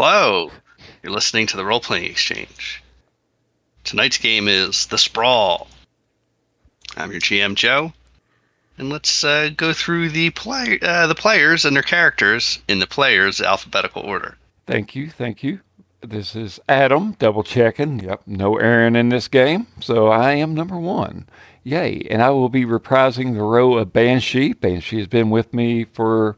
Hello, you're listening to the Role Playing Exchange. Tonight's game is The Sprawl. I'm your GM Joe, and let's uh, go through the play uh, the players and their characters in the players' alphabetical order. Thank you, thank you. This is Adam, double checking. Yep, no Aaron in this game, so I am number one. Yay! And I will be reprising the role of Banshee. Banshee has been with me for,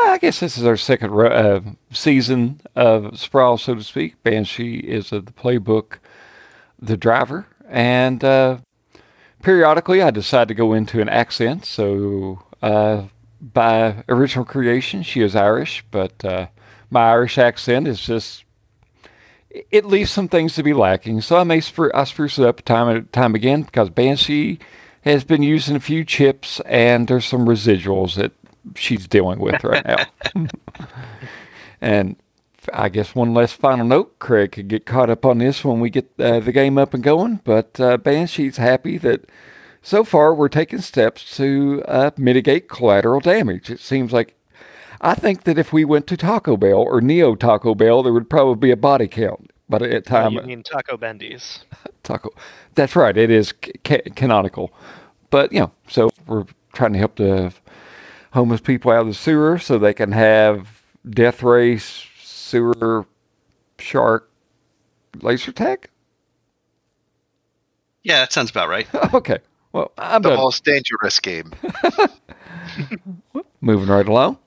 I guess this is our second uh, season of Sprawl, so to speak. Banshee is of the playbook, the driver, and uh, periodically I decide to go into an accent. So uh, by original creation, she is Irish, but uh, my Irish accent is just it leaves some things to be lacking. So I may spru- I spruce it up time and time again because Banshee has been using a few chips and there's some residuals that she's dealing with right now. and I guess one last final note, Craig could get caught up on this when we get uh, the game up and going. But uh, Banshee's happy that so far we're taking steps to uh, mitigate collateral damage. It seems like I think that if we went to Taco Bell or Neo Taco Bell, there would probably be a body count. But at Oh, time, you mean Taco Bendy's? Taco. That's right. It is ca- canonical. But, you know, so we're trying to help the homeless people out of the sewer so they can have death race, sewer, shark, laser tag. Yeah, that sounds about right. okay. Well, I'm The done. most dangerous game. moving right along.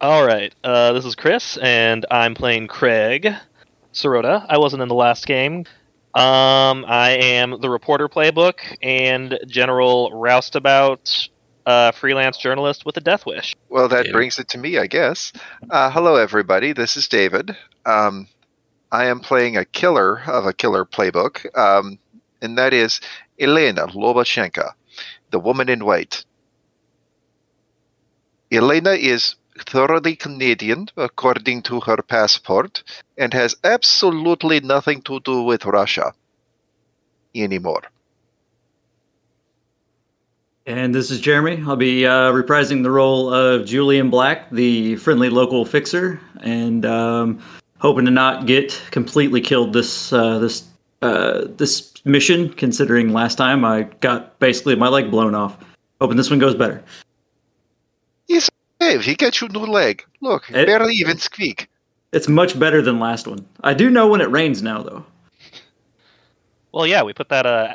All right. Uh, this is Chris, and I'm playing Craig Sirota. I wasn't in the last game. Um, I am the reporter playbook and general roustabout uh, freelance journalist with a death wish. Well, that Yeah. brings it to me, I guess. Uh, hello, everybody. This is David. Um, I am playing a killer of a killer playbook, um, and that is Elena Lobacheva, the woman in white. Elena is thoroughly Canadian, according to her passport, and has absolutely nothing to do with Russia anymore. And this is Jeremy. I'll be uh, reprising the role of Julian Black, the friendly local fixer, and um, hoping to not get completely killed this uh, this uh, this mission. Considering last time I got basically my leg blown off. Hoping this one goes better. Hey, he got you new leg. Look, It- barely even squeak. It's much better than last one. I do know when it rains now, though. Well, yeah, we put that uh,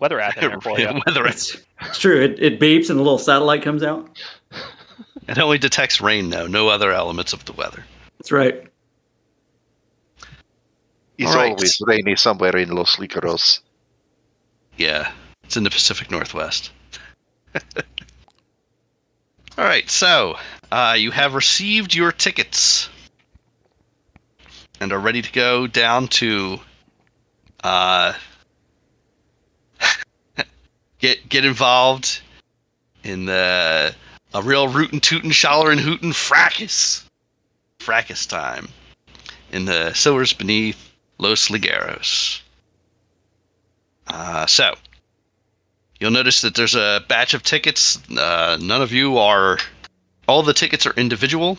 weather app in there for you. Whether It's, it's true. It, it beeps and a little satellite comes out. it only detects rain, though, no other elements of the weather. That's right. It's All right. always rainy somewhere in Los Licaros. Yeah, it's in the Pacific Northwest. All right, so uh, you have received your tickets and are ready to go down to uh, get involved in the a real rootin' tootin' shollerin' hootin' fracas fracas time in the sewers beneath Los Ligeros. Uh, so you'll notice that there's a batch of tickets. Uh, none of you are. All the tickets are individual.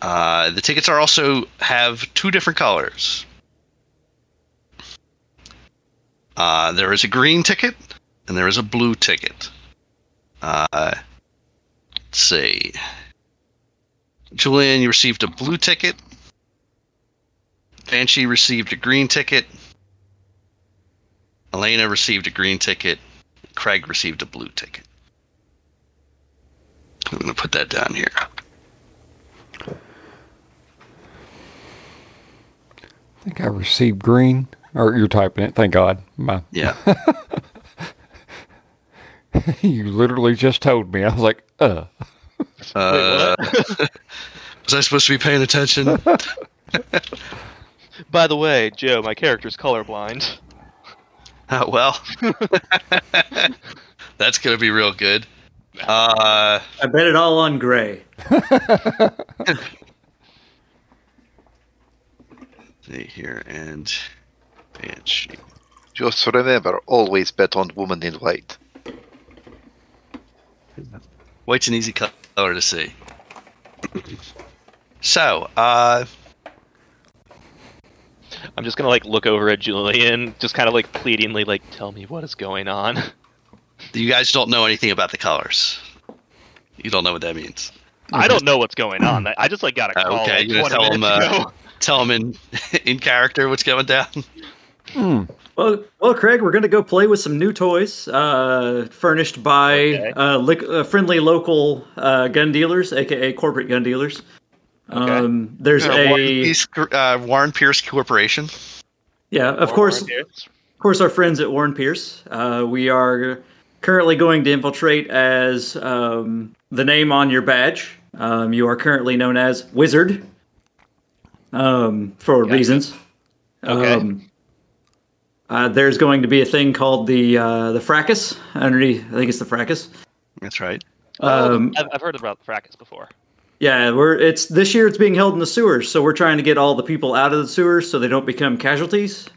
Uh, the tickets are also have two different colors. Uh, there is a green ticket and there is a blue ticket. Uh, let's see. Julian, you received a blue ticket. Banshee received a green ticket. Elena received a green ticket. Craig received a blue ticket. I'm going to put that down here. I think I received green. Or you're typing it. Thank God. My, Yeah. you literally just told me. I was like, uh. Uh, was I supposed to be paying attention? By the way, Joe, my character's colorblind. Oh, well, that's going to be real good. Uh, I bet it all on gray. see here and Banshee. Just remember, always bet on woman in white. White's an easy color to see. So, uh, I'm just gonna like look over at Julian, just kind of like pleadingly, like, tell me what is going on. you guys don't know anything about the colors. You don't know what that means. I don't know what's going on. I just like got a Uh, call okay, like, you're gonna tell him, uh. Tell them in in character what's going down. Hmm. Well, well, Craig, we're going to go play with some new toys uh, furnished by Okay. uh, lic- uh, friendly local uh, gun dealers, aka corporate gun dealers. Um, there's Uh, a Warren, Pierce, uh, Warren Pierce Corporation. yeah, of Or course, Warren of course, our friends at Warren Pierce. Uh, we are currently going to infiltrate as um, the name on your badge. Um, you are currently known as Wizard um, for Gotcha. reasons. Okay. Uh, there's going to be a thing called the uh, the fracas underneath. I think it's the fracas. That's right. Oh, Um, I've, I've heard about the fracas before. Yeah, we're it's this year. It's being held in the sewers, so we're trying to get all the people out of the sewers so they don't become casualties.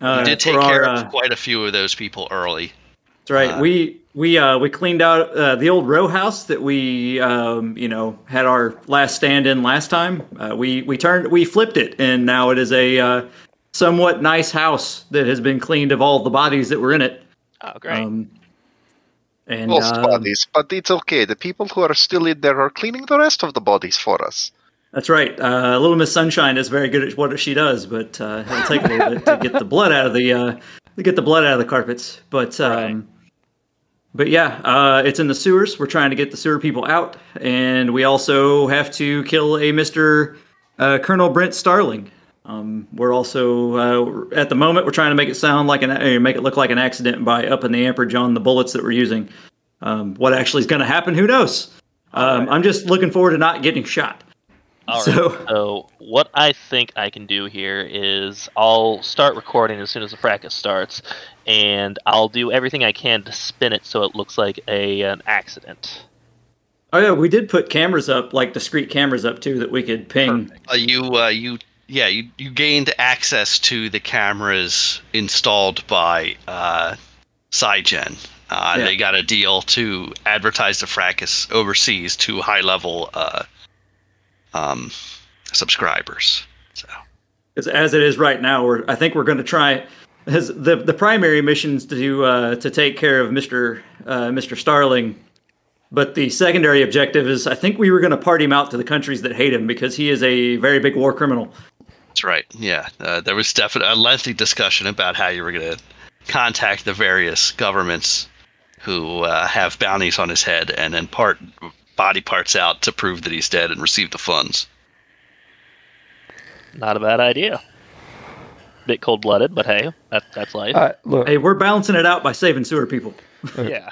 Uh, we did for take care our, uh, of quite a few of those people early. That's right. Uh, we we uh, we cleaned out uh, the old row house that we um, you know had our last stand in last time. Uh, we we turned we flipped it, and now it is a uh, somewhat nice house that has been cleaned of all the bodies that were in it. Oh, great. Um, and Lost um, bodies, but it's okay. The people who are still in there are cleaning the rest of the bodies for us. That's right. Uh, Little Miss Sunshine is very good at what she does, but uh, it'll take a little bit to get the blood out of the uh, to get the blood out of the carpets. But um, Right. but yeah, uh, it's in the sewers. We're trying to get the sewer people out, and we also have to kill a Mister uh, Colonel Brent Starling. Um, we're also uh, at the moment we're trying to make it sound like an uh, make it look like an accident by upping the amperage on the bullets that we're using. Um, what actually is going to happen? Who knows? Um, I'm just looking forward to not getting shot. All right. so- So what I think I can do here is I'll start recording as soon as the fracas starts, and I'll do everything I can to spin it so it looks like a an accident. Oh yeah, we did put cameras up, like discrete cameras up too, that we could ping. Uh, you, uh, you, yeah, you, you gained access to the cameras installed by uh, Cygen. Uh, Yeah. They got a deal to advertise the fracas overseas to high-level uh, um, subscribers. So Because as it is right now, we're I think we're going to try. As the the primary missions to uh, to take care of Mister uh, Mister Starling, but the secondary objective is I think we were going to part him out to the countries that hate him because he is a very big war criminal. That's right. Yeah, uh, there was definitely a lengthy discussion about how you were going to contact the various governments who uh, have bounties on his head and then part body parts out to prove that he's dead and receive the funds. Not a bad idea. Bit cold blooded, but hey, that, that's life. Uh, look, Hey, we're balancing it out by saving sewer people. yeah.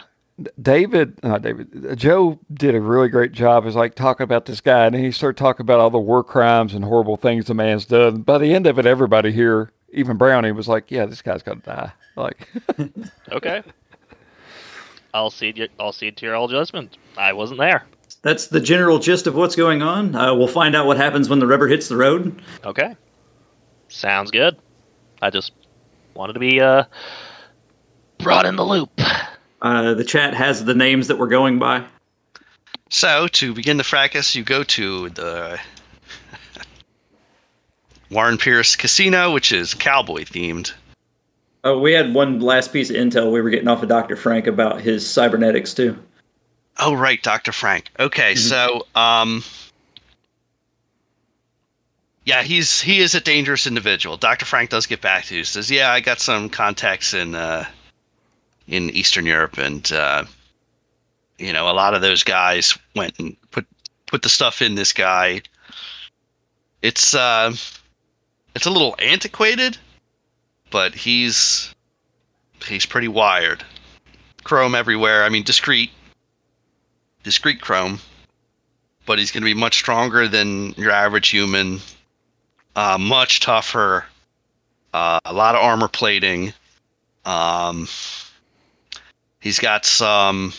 David, not David, uh, Joe did a really great job. Is like talking about this guy, and he started talking about all the war crimes and horrible things the man's done. By the end of it, everybody here, even Brownie, was like, "Yeah, this guy's gonna die." Like, Okay. I'll cede your, I'll cede to your all judgment. I wasn't there. That's the general gist of what's going on. Uh, we'll find out what happens when the rubber hits the road. Okay. Sounds good. I just wanted to be uh brought in the loop. Uh, the chat has the names that we're going by. So, to begin the fracas, you go to the Warren Pierce Casino, which is cowboy themed. Oh, we had one last piece of intel we were getting off of Dr. Frank about his cybernetics too. Oh, right, Dr. Frank. Okay, so, um, yeah, he's he is a dangerous individual. Dr. Frank does get back to you. Says, "Yeah, I got some contacts in uh, in Eastern Europe, and uh, you know, a lot of those guys went and put put the stuff in this guy. It's uh, it's a little antiquated, but he's he's pretty wired. Chrome everywhere. I mean, discreet, discreet chrome, but he's going to be much stronger than your average human. Uh, much tougher. Uh, a lot of armor plating. Um, he's got some.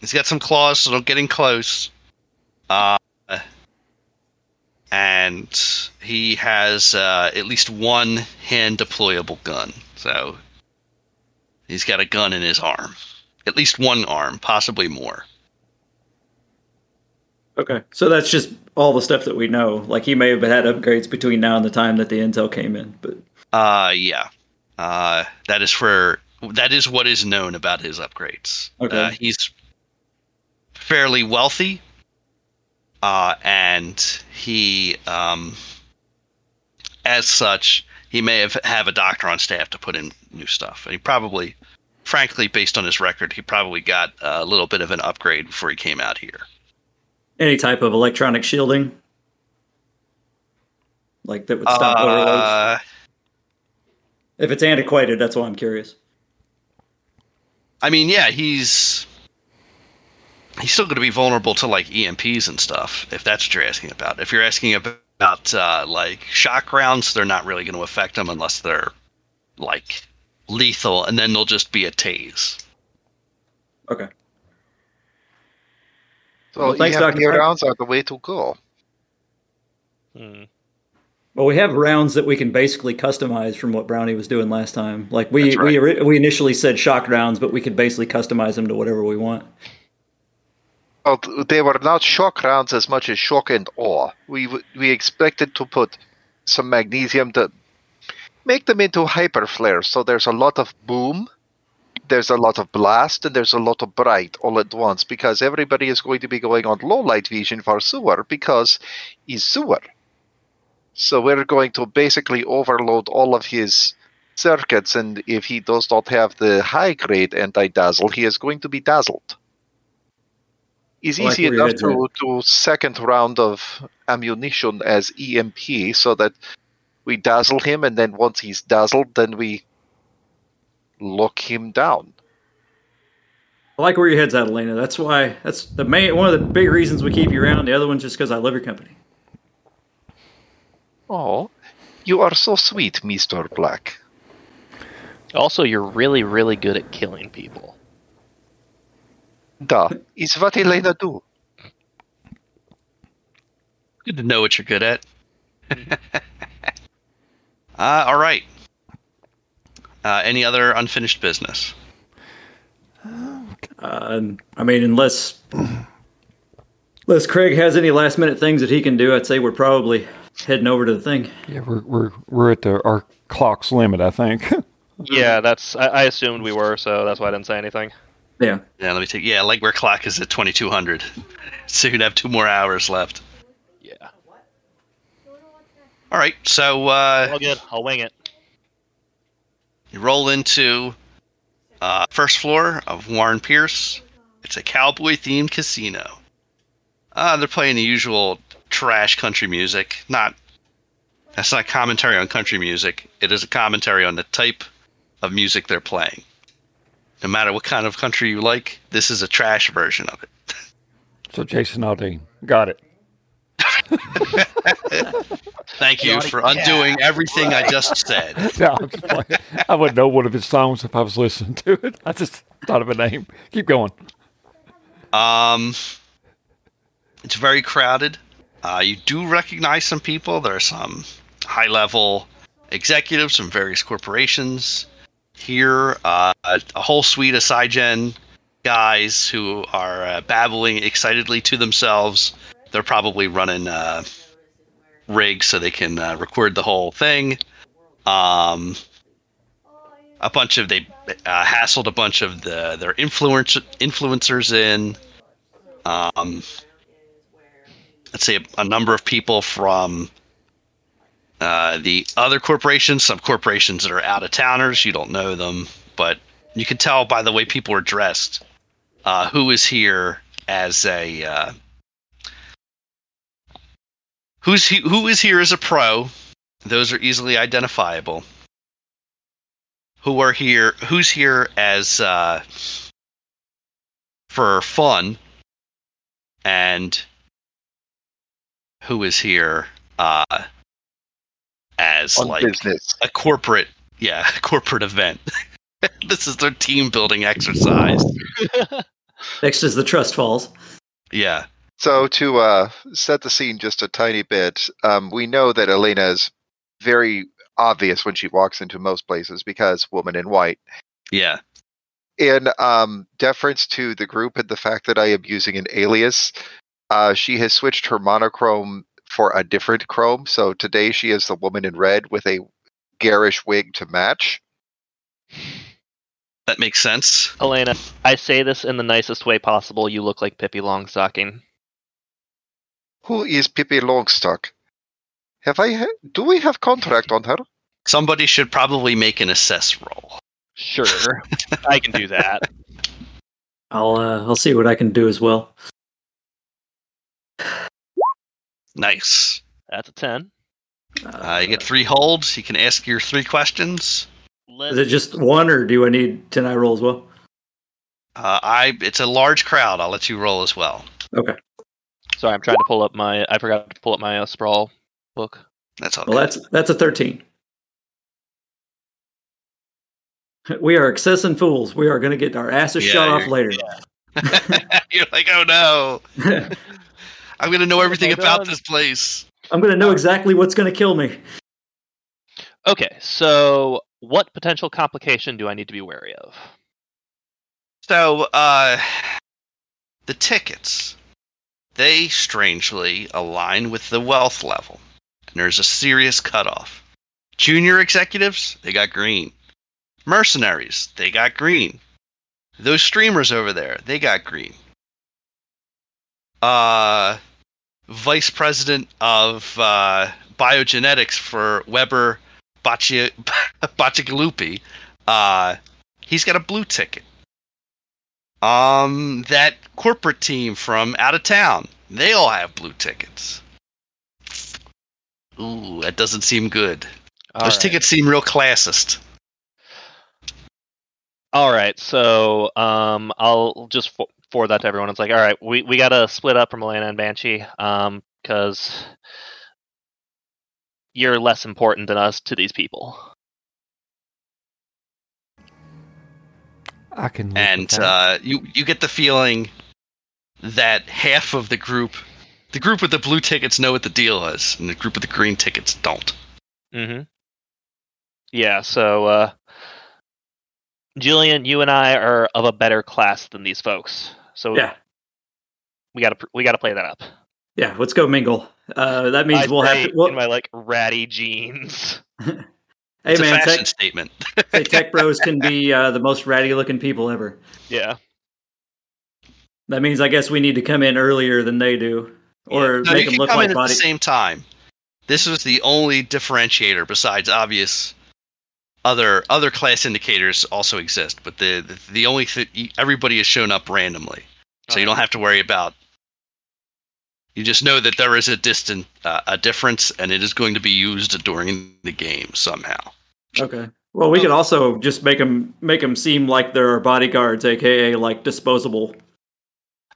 He's got some claws, so don't get in close. Uh, and he has uh, at least one hand deployable gun. So he's got a gun in his arm. At least one arm, possibly more. Okay, so that's just all the stuff that we know. Like he may have had upgrades between now and the time that the intel came in, but Uh, yeah. Uh, that is for that is what is known about his upgrades. Okay. Uh, he's fairly wealthy, uh, and he, um, as such, he may have have a doctor on staff to put in new stuff. And he probably, frankly, based on his record, he probably got a little bit of an upgrade before he came out here. any type of electronic shielding, like that would stop overloads. Uh, If it's antiquated, that's why I'm curious. I mean, yeah, he's he's still going to be vulnerable to like EMPs and stuff. If that's what you're asking about. If you're asking about uh, like shock rounds, they're not really going to affect him unless they're like lethal, and then they'll just be a tase. Okay. So Well, thanks, EMP Dr. Frank. rounds are the way to go. Hmm. Well, we have rounds that we can basically customize from what Brownie was doing last time. Like we right. we we initially said shock rounds, but we could basically customize them to whatever we want. Well, they were not shock rounds as much as shock and awe. We we expected to put some magnesium to make them into hyper flares. So there's a lot of boom, there's a lot of blast, and there's a lot of bright all at once because everybody is going to be going on low light vision for sewer because he's sewer. So we're going to basically overload all of his circuits, and if he does not have the high grade anti dazzle, he is going to be dazzled. It's oh, like easy enough to, to second round of ammunition as EMP so that we dazzle him, and then once he's dazzled, then we lock him down. I like where your head's at, Elena. That's why that's the main one of the big reasons we keep you around. The other one's just because I love your company. Oh, you are so sweet, Mr. Black. Also, you're really, really good at killing people. Da, is what Elena do. Good to know what you're good at. uh, all right. Uh, any other unfinished business? Uh, I mean, unless unless Craig has any last minute things that he can do, I'd say we're probably heading over to the thing. Yeah, we're we're we're at the, our clock's limit, I think. Yeah, that's. I, I assumed we were, so that's why I didn't say anything. Yeah. Yeah, let me take. Yeah, Legwork clock is at 2200, so you'd have two more hours left. Yeah. All right, so uh, All good. I'll wing it. You roll into uh, first floor of Warren Pierce. It's a cowboy themed casino. Uh, they're playing the usual trash country music. Not that's not commentary on country music. It is a commentary on the type of music they're playing. No matter what kind of country you like, this is a trash version of it. so Jason Aldean, got it. Thank you for undoing everything I just said. No, I'm just playing. I wouldn't know one of his songs if I was listening to it. I just thought of a name. Keep going. Um, it's very crowded. Uh, you do recognize some people. There are some high level executives from various corporations here. Uh, a, a whole suite of Cygen guys who are uh, babbling excitedly to themselves. They're probably running uh, rigs so they can uh, record the whole thing. Um, a bunch of they uh, hassled a bunch of the their influence influencers in. Um, let's say a, a number of people from uh, the other corporations, some corporations that are out of towners. You don't know them, but you can tell by the way people are dressed uh, who is here as a uh, who's he, who is here as a pro. Those are easily identifiable. Who are here? Who's here as uh, for fun? and who is here uh, as On like business. a corporate yeah corporate event this is their team building exercise Next is the trust falls. yeah So to uh, set the scene just a tiny bit, um, we know that Elena is very obvious when she walks into most places because woman in white. yeah In um, deference to the group and the fact that I am using an alias, Uh, she has switched her monochrome for a different chrome. So today she is the woman in red with a garish wig to match. That makes sense. Elena, I say this in the nicest way possible. You look like Pippi Longstocking. Who is Pippi Longstock? Have I? Ha- do we have contract on her? Somebody should probably make an assess roll. Sure, I can do that. I'll uh, I'll see what I can do as well. Nice. That's a ten. Uh, you get three holds. You can ask your three questions. Is it just one, or do I need ten I roll as well? Uh, I it's a large crowd. I'll let you roll as well. Okay. Sorry, I'm trying to pull up my. I forgot to pull up my uh, sprawl book. That's all. Well, that's that's a thirteen. We are excessive fools. We are going to get our asses Yeah, shut off you're- later. You're like, oh no, I'm gonna know everything my about God. this place. I'm going to know exactly what's going to kill me. Okay, so what potential complication do I need to be wary of? So, uh, the tickets, they strangely align with the wealth level, and there's a serious cutoff. Junior executives, they got green. Mercenaries, they got green. Those streamers over there, they got green. Uh, vice president of uh, biogenetics for Weber Bacigalupi, uh, he's got a blue ticket. Um, that corporate team from out of town, they all have blue tickets. Ooh, that doesn't seem good. All Those right. tickets seem real classist. All right, so um, I'll just forward that to everyone. It's like, all right, we we gotta split up from Elena and Banshee, um, because you're less important than us to these people. I can. and uh, you you get the feeling that half of the group, the group with the blue tickets, know what the deal is, and the group with the green tickets don't. Mm-hmm. Yeah, so uh, Julian, you and I are of a better class than these folks, so Yeah. we gotta we gotta play that up. Yeah, let's go mingle. Uh, that means I we'll have say to. Well, in my like ratty jeans. hey it's a man, fashion tech, statement. hey, tech bros can be uh, the most ratty looking people ever. Yeah. That means I guess we need to come in earlier than they do, or No, make you them can look come like in at the same time. This was the only differentiator besides obvious other other class indicators also exist, but the the, the only th- everybody has shown up randomly, so you don't have to worry about. You just know that there is a distant uh, a difference, and it is going to be used during the game somehow. Okay. Well, we could also just make them make them seem like they're bodyguards, aka like disposable.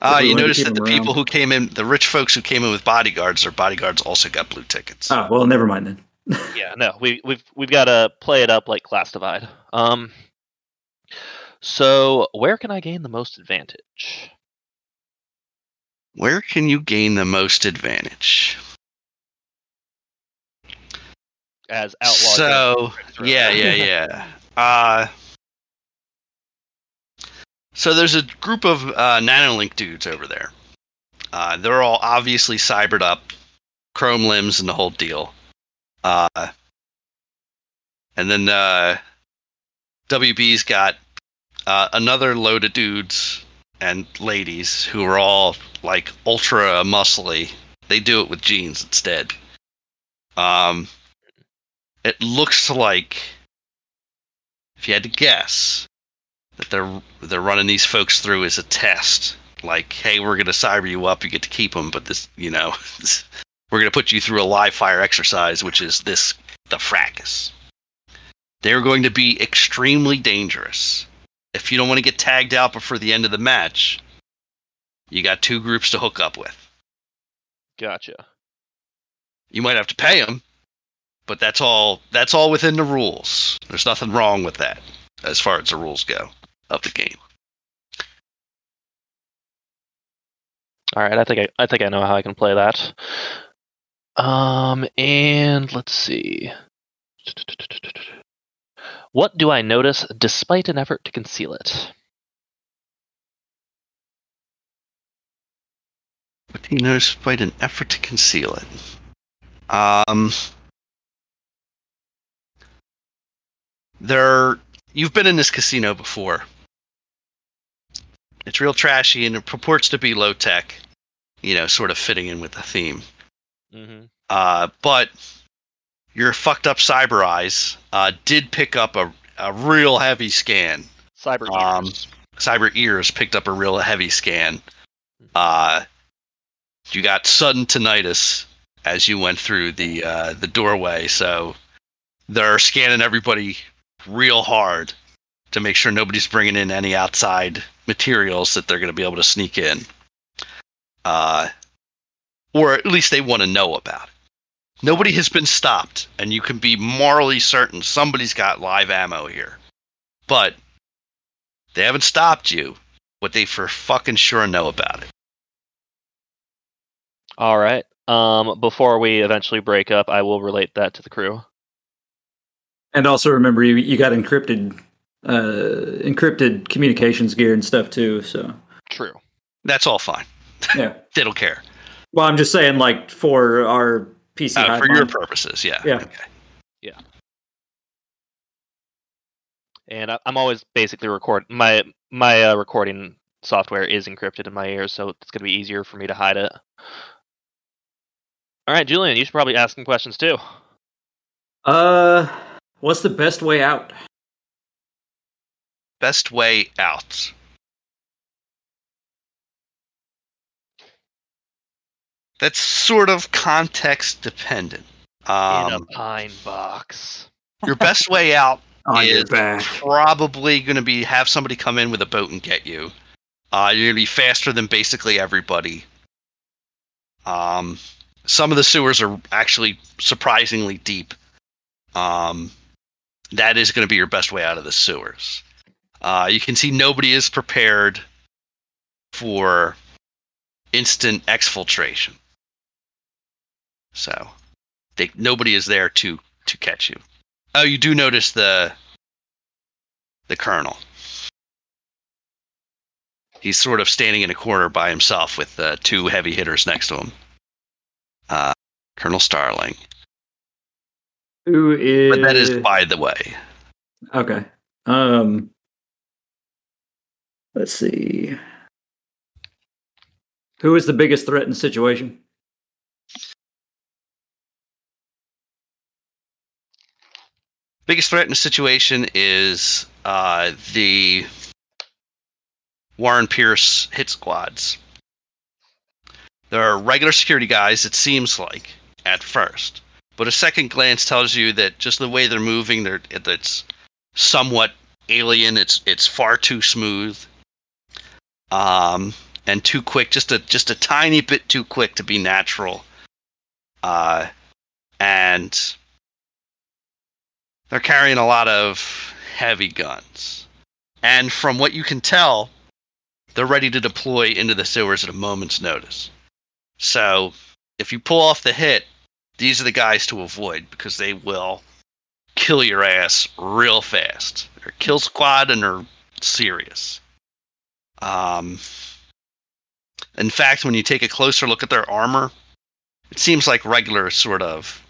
Ah, If we you wanted notice that the them people who came in, the rich folks who came in with bodyguards, their bodyguards also got blue tickets. Ah, well, never mind then. Yeah, no, we we've we've got to play it up like class divide. Um, so where can I gain the most advantage? Where can you gain the most advantage? As outlaw. So yeah, yeah, yeah. Uh, so there's a group of uh, nanolink dudes over there. Uh, they're all obviously cybered up, chrome limbs and the whole deal. Uh, and then uh, WB's got uh, another load of dudes and ladies who are all like ultra muscly. They do it with genes instead. Um, it looks like if you had to guess that they're they're running these folks through as a test like hey we're to cyber you up you get to keep them but this you know we're going to put you through a live fire exercise which is this the fracas. They're going to be extremely dangerous. If you don't want to get tagged out before the end of the match you got two groups to hook up with. Gotcha. you might have to pay them but that's all that's all within the rules. There's nothing wrong with that as far as the rules go of the game. All right, I think I, I think I know how I can play that. Um, and let's see. What do I notice despite an effort to conceal it? what do You notice despite an effort to conceal it. Um, there, you've been in this casino before. It's real trashy and it purports to be low tech, you know, sort of fitting in with the theme. Mm-hmm. Uh, but your fucked up cyber eyes uh, did pick up a, a real heavy scan. Cyber Um, ears. Cyber ears picked up a real heavy scan. Uh, you got sudden tinnitus as you went through the uh, the doorway, so they're scanning everybody real hard to make sure nobody's bringing in any outside materials that they're going to be able to sneak in. Uh, or at least they want to know about it. Nobody has been stopped, and you can be morally certain somebody's got live ammo here. But they haven't stopped you, but they for fucking sure know about it. All right. Um, before we eventually break up, I will relate that to the crew. And also remember, you you got encrypted, uh, encrypted communications gear and stuff too. So True. That's all fine. yeah. They don't care. Well, I'm just saying, like for our PC, Uh, hive for your purposes, yeah. Yeah. Okay. And I, I'm always basically record my my uh, recording software is encrypted in my ears, so it's gonna be easier for me to hide it. All right, Julian, you should probably ask some questions too. Uh, what's the best way out? Best way out. That's sort of context dependent. in a Um, pine box. your best way out is probably going to be have somebody come in with a boat and get you. Uh, you're going to be faster than basically everybody. Um, some of the sewers are actually surprisingly deep. Um, that is going to be your best way out of the sewers. Uh, you can see nobody is prepared for instant exfiltration. So, they, nobody is there to to catch you. Oh, you do notice the the colonel. He's sort of standing in a corner by himself with uh, two heavy hitters next to him. Uh, Colonel Starling. Who is? But that is by the way. okay. Um, let's see. Who is the biggest threat in the situation? Biggest threat in the situation is uh, the Warren Pierce hit squads. There are regular security guys, it seems like, at first. But a second glance tells you that just the way they're moving, they're, it's somewhat alien. It's it's far too smooth, um, and too quick. Just a just a tiny bit too quick to be natural. Uh, and they're carrying a lot of heavy guns. And from what you can tell, they're ready to deploy into the sewers at a moment's notice. So, if you pull off the hit, these are the guys to avoid because they will kill your ass real fast. They're kill squad and they're serious. Um, in fact, when you take a closer look at their armor, it seems like regular sort of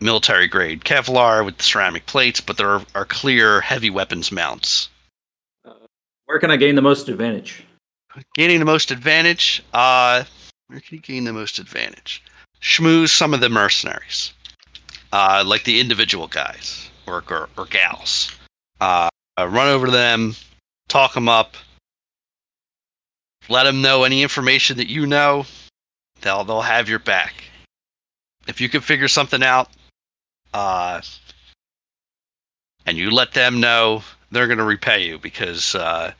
military grade Kevlar with the ceramic plates, but there are, are clear heavy weapons mounts. Where can I gain the most advantage? Gaining the most advantage, uh, where can you gain the most advantage? Schmooze some of the mercenaries, uh, like the individual guys or, or, or gals. Uh, uh, run over to them, talk them up, let them know any information that you know. They'll they'll have your back. If you can figure something out, uh, and you let them know, they're going to repay you because uh,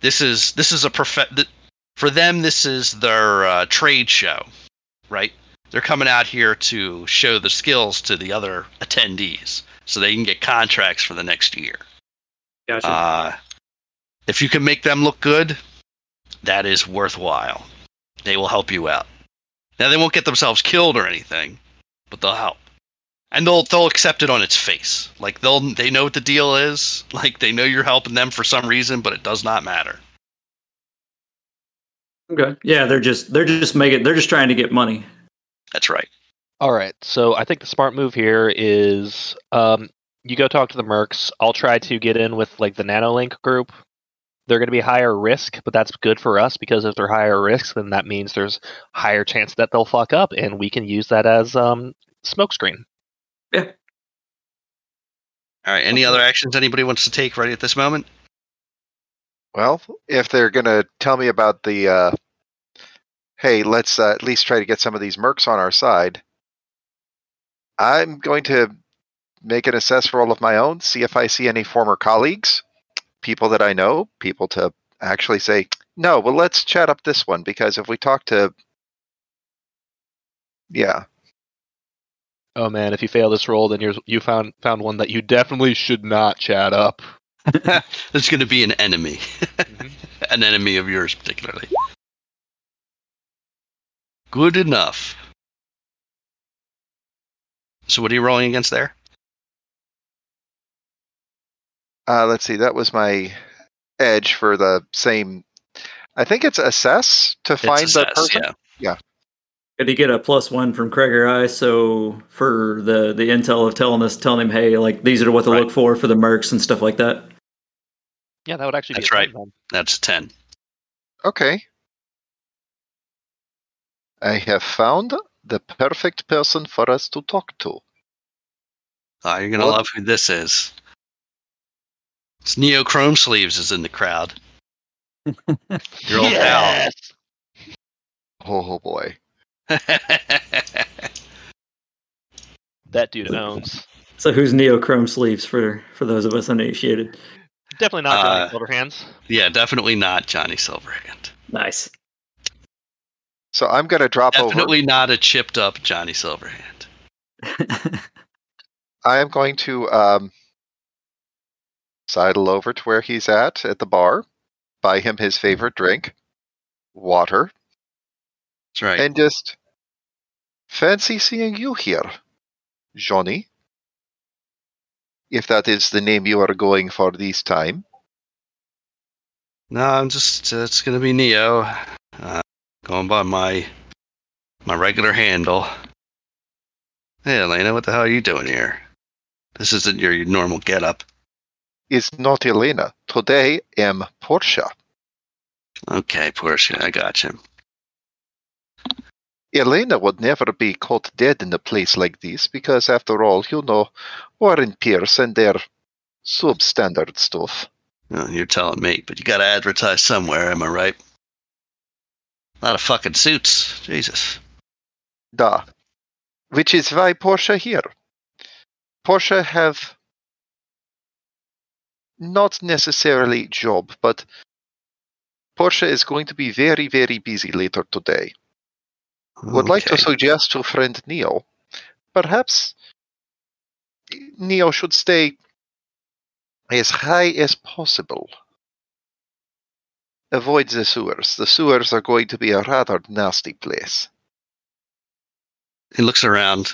this is this is a prof- th- for them. This is their uh, trade show, right? They're coming out here to show the skills to the other attendees, so they can get contracts for the next year. Gotcha. Uh, if you can make them look good, that is worthwhile. They will help you out. Now they won't get themselves killed or anything, but they'll help. And they'll they'll accept it on its face. Like they'll they know what the deal is. Like they know you're helping them for some reason, but it does not matter. Okay. Yeah, they're just they're just making they're just trying to get money. That's right. All right. So I think the smart move here is um, you go talk to the mercs. I'll try to get in with like the nanolink group. They're going to be higher risk, but that's good for us because if they're higher risk, then that means there's higher chance that they'll fuck up, and we can use that as um, smokescreen. All right. Any other actions anybody wants to take right at this moment? Well, if they're going to tell me about the, uh, hey, let's uh, at least try to get some of these mercs on our side, I'm going to make an assess roll of my own, see if I see any former colleagues, people that I know, people to actually say, no, well, let's chat up this one because if we talk to, yeah, Oh man, if you fail this roll, then you're you found found one that you definitely should not chat up. There's going to be an enemy, Mhm. an enemy of yours particularly. Good enough. So what are you rolling against there? uh, let's see, that was my edge for the same. I think it's assess to It's find the assess, person. yeah. Did he get a plus one from Craig or I? So for the the intel of telling us, telling him, hey, like these are what to Right. look for for the mercs and stuff like that. Yeah, that would actually That's be a right. 10. That's a 10. Okay. I have found the perfect person for us to talk to. Oh, you're going to What? love who this is. It's Neo Chrome Sleeves is in the crowd. Your old Yes! Oh boy. Pal. That dude owns. So who's Neochrome sleeves for for those of us uninitiated? Definitely not Uh, Johnny Silverhands. yeah, definitely not Johnny Silverhand. Nice. So I'm going to drop over. Definitely not a chipped up Johnny Silverhand. I am going to um, sidle over to where he's at at the bar, buy him his favorite drink, water, That's right. and just fancy seeing you here, Johnny. If that is the name you are going for this time. No, I'm just uh, it's gonna be Neo. Uh, going by my my regular handle. Hey Elena, what the hell are you doing here? This isn't your, your normal getup. It's not Elena. Today I am Portia. Okay, Portia, I got you. Elena would never be caught dead in a place like this because, after all, you know, Warren Pierce and their substandard stuff. Well, you're telling me, but you gotta advertise somewhere, am I right? A lot of fucking suits. Jesus. Da. Which is why Portia here. Portia have not necessarily job, but Portia is going to be very, very busy later today. Would like to suggest to friend Neo, perhaps Neo should stay as high as possible. Avoid the sewers. The sewers are going to be a rather nasty place. He looks around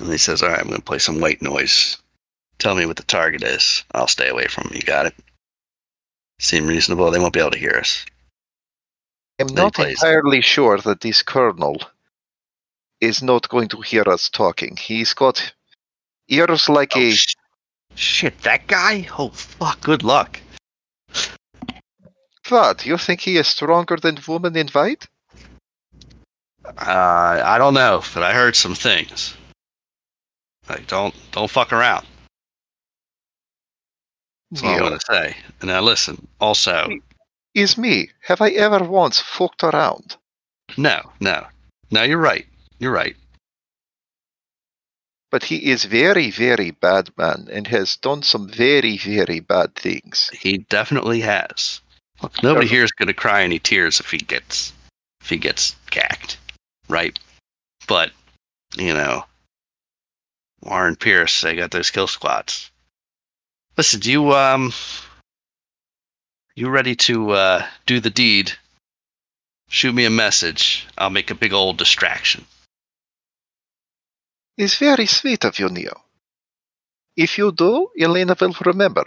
and he says, Alright, I'm gonna play some white noise. Tell me what the target is. I'll stay away from him. You got it? Seem reasonable? They won't be able to hear us. I'm not entirely sure that this colonel is not going to hear us talking. He's got ears like Oh, a. sh- shit, that guy? Oh, fuck, good luck. What? You think he is stronger than woman in white? Uh, I don't know, but I heard some things. Like, don't don't fuck around. That's all I'm gonna say. And now listen. Also, is me. Have I ever once fucked around? no, no, no. You're right. You're right. But he is very, very bad man and has done some very, very bad things. He definitely has. Look, nobody here is gonna cry any tears if he gets if he gets gacked, right? But you know, Warren Pierce, they got those kill squads. Listen, do you um, you ready to uh, do the deed? Shoot me a message. I'll make a big old distraction. It's very sweet of you, Neo. If you do, Elena will remember.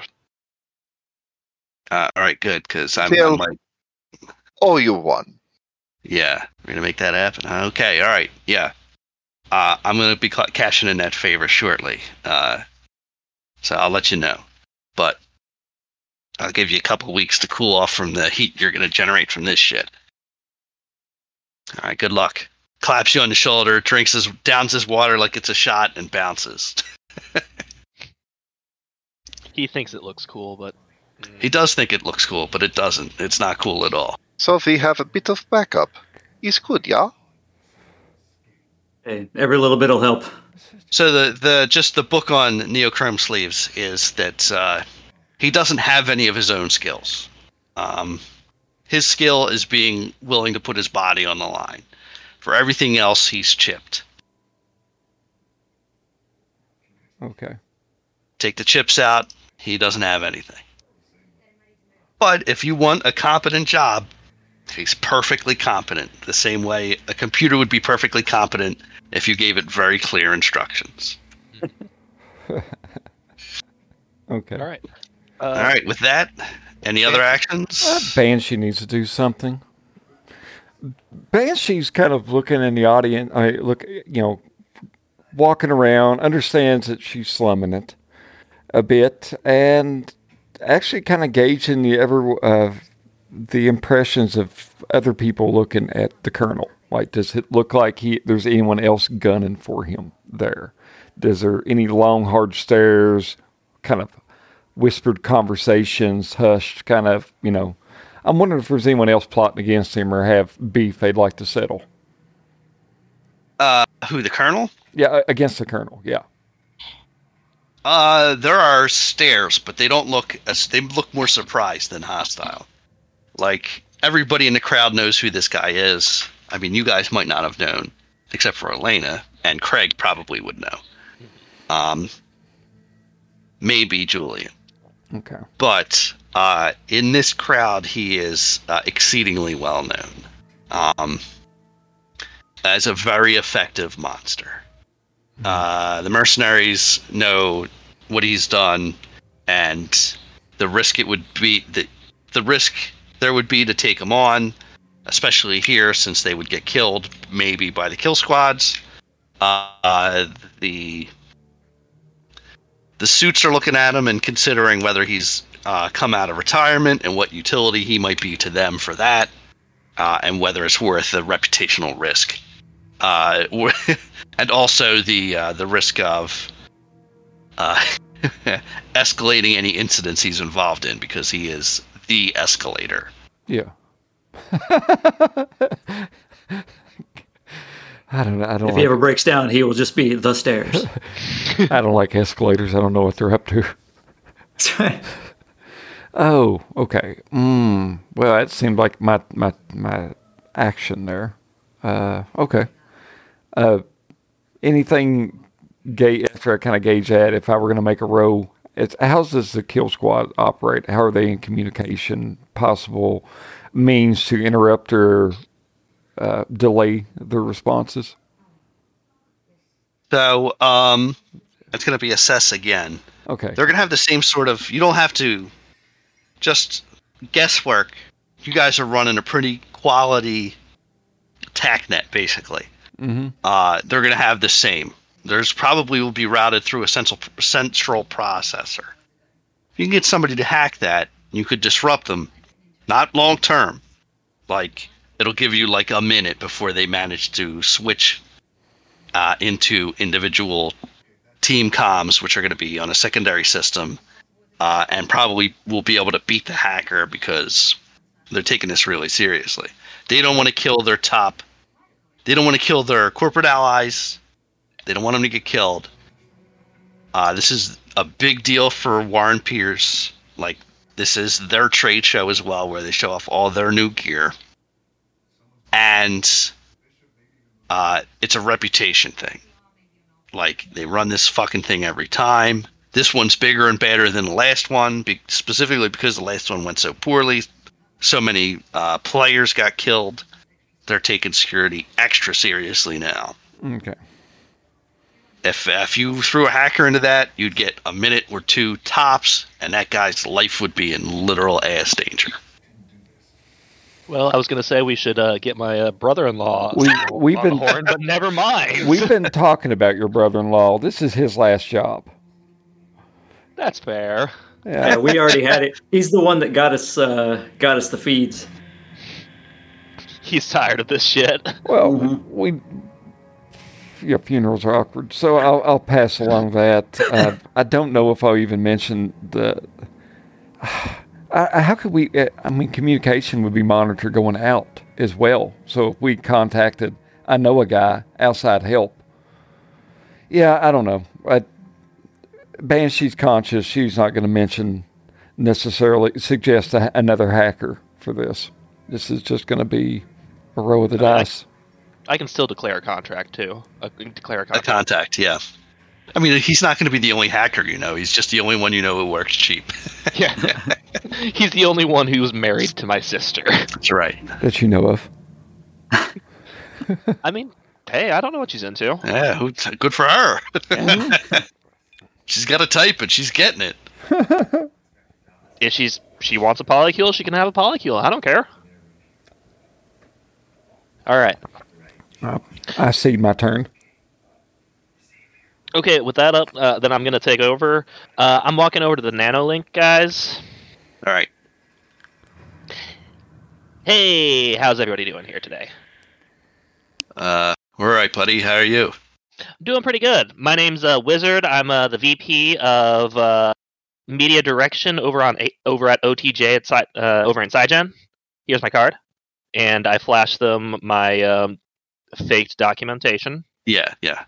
Uh, all right, good, because I'm, I'm like, Oh, you won. Yeah, we're gonna make that happen. Okay, all right, yeah. Uh, I'm gonna be ca- cashing in that favor shortly. Uh, so I'll let you know. But I'll give you a couple weeks to cool off from the heat you're gonna generate from this shit. All right, good luck. Claps you on the shoulder, drinks his, downs his water like it's a shot, and bounces. He thinks it looks cool, but mm, he does think it looks cool, but it doesn't. It's not cool at all. So we have a bit of backup. Is good, yeah? Hey, every little bit will help. So the the just the book on Neochrome sleeves is that uh, he doesn't have any of his own skills. Um, his skill is being willing to put his body on the line. For everything else, he's chipped. Okay. Take the chips out, he doesn't have anything. But if you want a competent job, he's perfectly competent. The same way a computer would be perfectly competent if you gave it very clear instructions. Okay. all right. Uh, All right, with that, any other actions? Uh, Banshee needs to do something. Banshee's kind of looking in the audience. I look, you know, walking around, understands that she's slumming it a bit, and actually kind of gauging the ever uh, the impressions of other people looking at the colonel. Like, does it look like he there's anyone else gunning for him there? Does there any long hard stares, kind of whispered conversations, hushed, kind of, you know. I'm wondering if there's anyone else plotting against him or have beef they'd like to settle. Uh, who the colonel? Yeah, uh, against the colonel. Yeah. Uh, there are stares, but they don't look as they look more surprised than hostile. Like everybody in the crowd knows who this guy is. I mean, you guys might not have known, except for Elena and Craig probably would know. Um, maybe Julian, Okay. but uh, in this crowd, he is uh, exceedingly well known um, as a very effective monster. Uh, the mercenaries know what he's done, and the risk it would be the the risk there would be to take him on, especially here since they would get killed maybe by the kill squads. Uh, the the suits are looking at him and considering whether he's uh, come out of retirement and what utility he might be to them for that, uh, and whether it's worth the reputational risk, uh, and also the uh, the risk of uh, escalating any incidents he's involved in because he is the escalator. Yeah. I don't know. I don't If like, he ever breaks down, he will just be the stairs. I don't like escalators. I don't know what they're up to. Oh, okay. Mm, well, that seemed like my my my action there. Uh, okay. Uh, anything ga- after I kind of gauge that, if I were going to make a row, it's how does the kill squad operate? How are they in communication? Possible means to interrupt or uh, delay their responses. So um, it's going to be assess again. Okay. They're going to have the same sort of. You don't have to just guesswork. You guys are running a pretty quality tac net, basically. hmm Uh, they're going to have the same. There's probably will be routed through a central central processor. If you can get somebody to hack that, you could disrupt them. Not long term. Like it'll give you like a minute before they manage to switch uh, into individual team comms, which are going to be on a secondary system, uh, and probably will be able to beat the hacker because they're taking this really seriously. They don't want to kill their top. They don't want to kill their corporate allies. They don't want them to get killed. Uh, this is a big deal for Warren Pierce. Like this is their trade show as well, where they show off all their new gear, and uh, it's a reputation thing. Like they run this fucking thing every time. This one's bigger and better than the last one, be- specifically because the last one went so poorly. So many uh, players got killed. They're taking security extra seriously now. Okay. If if you threw a hacker into that, you'd get a minute or two tops, and that guy's life would be in literal ass danger. Well, I was going to say we should uh, get my uh, brother-in-law We, we've the been- horn, but never mind. We've been talking about your brother-in-law. This is his last job. That's fair. Yeah, Yeah. we already had it. He's the one that got us uh, got us the feeds. He's tired of this shit. Well, Mhm. we. Yeah, funerals are awkward, so I'll, I'll pass along that. Uh, I don't know if I'll even mention the. I, I- how could we? uh, I mean, communication would be monitored going out as well. So if we contacted, I know a guy outside help. Yeah, I don't know. I, Banshee's conscious. She's not going to mention necessarily suggest a, another hacker for this. This is just going to be a roll of the I- dice. I can still declare a contract too. I can declare a A contract. contact, yeah. I mean, he's not going to be the only hacker you know. He's just the only one you know who works cheap. yeah. He's the only one who's married to my sister. That's right. that you know of. I mean, hey, I don't know what she's into. Yeah, who, good for her. she's got a type and she's getting it. If she's she wants a polycule, she can have a polycule. I don't care. All right. Uh, I see my turn. Okay, with that up, uh, then I'm gonna take over. Uh, I'm walking over to the NanoLink guys. All right. Hey, how's everybody doing here today? Uh, all right, buddy. How are you? Doing pretty good. My name's uh, Wizard. I'm uh, the VP of uh, media direction over on A- over at OTJ at uh, over in SciGen. Here's my card, and I flash them my um, faked documentation. Yeah, yeah.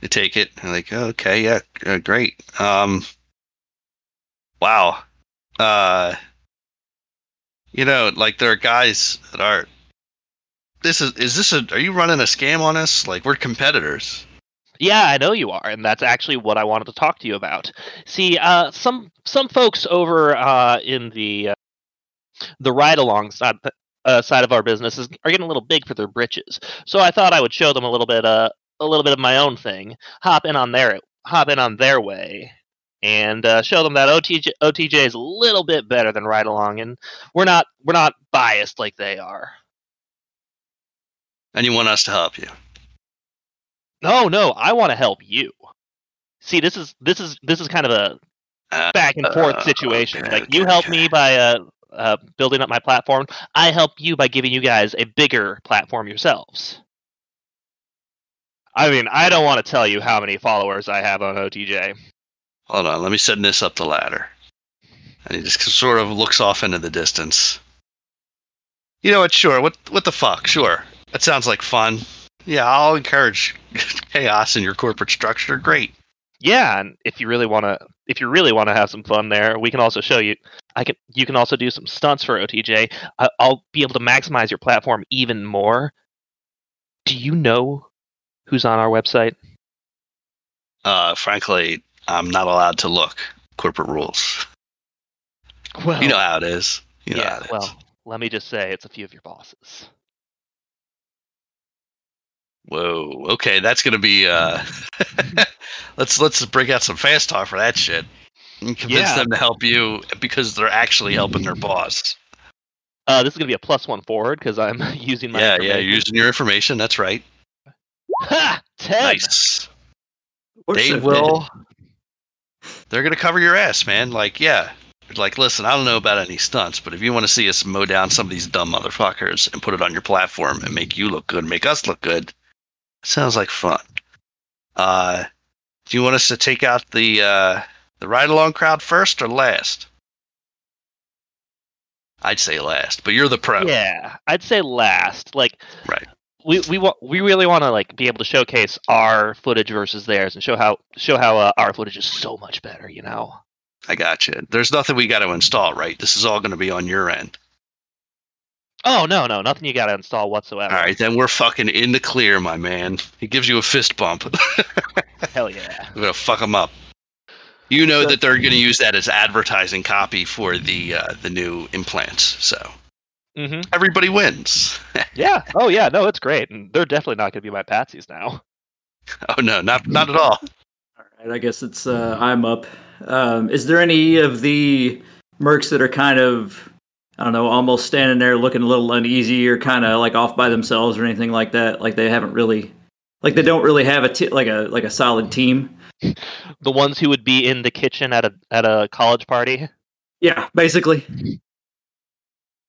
They take it. and like, oh, okay, yeah, uh, great. Um, wow. Uh, you know, like there are guys that are. This is is this a? Are you running a scam on us? Like we're competitors. Yeah, I know you are, and that's actually what I wanted to talk to you about. See, uh, some some folks over uh, in the uh, the ride along side uh, side of our business is, are getting a little big for their britches. So I thought I would show them a little bit uh, a little bit of my own thing, hop in on their hop in on their way, and uh, show them that OTJ OTJ is a little bit better than ride along, and we're not we're not biased like they are. And you want us to help you. No, no, I want to help you. See, this is this is this is kind of a Uh, back and forth uh, situation. okay, like you help okay. me by uh, uh, building up my platform. I help you by giving you guys a bigger platform yourselves. I mean, I don't want to tell you how many followers I have on OTJ. Hold on, let me send this up the ladder. And he just sort of looks off into the distance. You know what? Sure. What? What the fuck? Sure. That sounds like fun. Yeah, I'll encourage chaos in your corporate structure. Great. Yeah, and if you really want to, if you really want to have some fun there, we can also show you. I can. You can also do some stunts for OTJ. I, I'll be able to maximize your platform even more. Do you know who's on our website? Uh, frankly, I'm not allowed to look. Corporate rules. Well, You know how it is. You know how yeah. it is. Well, let me just say, it's a few of your bosses. Whoa. Okay, that's gonna be. Uh, let's let's break out some fast talk for that shit. And convince Yeah. them to help you because they're actually helping their boss. Uh, this is gonna be a plus one forward because I'm using my. Yeah, yeah. using your information. That's right. Ha! Ten. Nice. We're They so will. They're gonna cover your ass, man. Like, yeah. Like, listen, I don't know about any stunts, but if you want to see us mow down some of these dumb motherfuckers and put it on your platform and make you look good, make us look good, sounds like fun. Uh, do you want us to take out the uh, the ride along crowd first or last? I'd say last, but you're the pro. Yeah, I'd say last. Like, Right. We we we really want to like be able to showcase our footage versus theirs and show how show how uh, our footage is so much better. You know. I got you. There's nothing we got to install, right? This is all going to be on your end. Oh no no nothing you got to install whatsoever. All right, then we're fucking in the clear, my man. He gives you a fist bump. Hell yeah. We're gonna fuck them up. You know that they're gonna use that as advertising copy for the uh, the new implants. So hmm everybody wins. Yeah. Oh yeah. No, it's great, and they're definitely not going to be my patsies now. oh no, not not at all. All right, I guess it's uh, I'm up. Um, is there any of the mercs that are kind of I don't know, almost standing there looking a little uneasy or kind of like off by themselves or anything like that. Like they haven't really, like they don't really have a t- like a like a solid team. The ones who would be in the kitchen at a at a college party. Yeah, basically.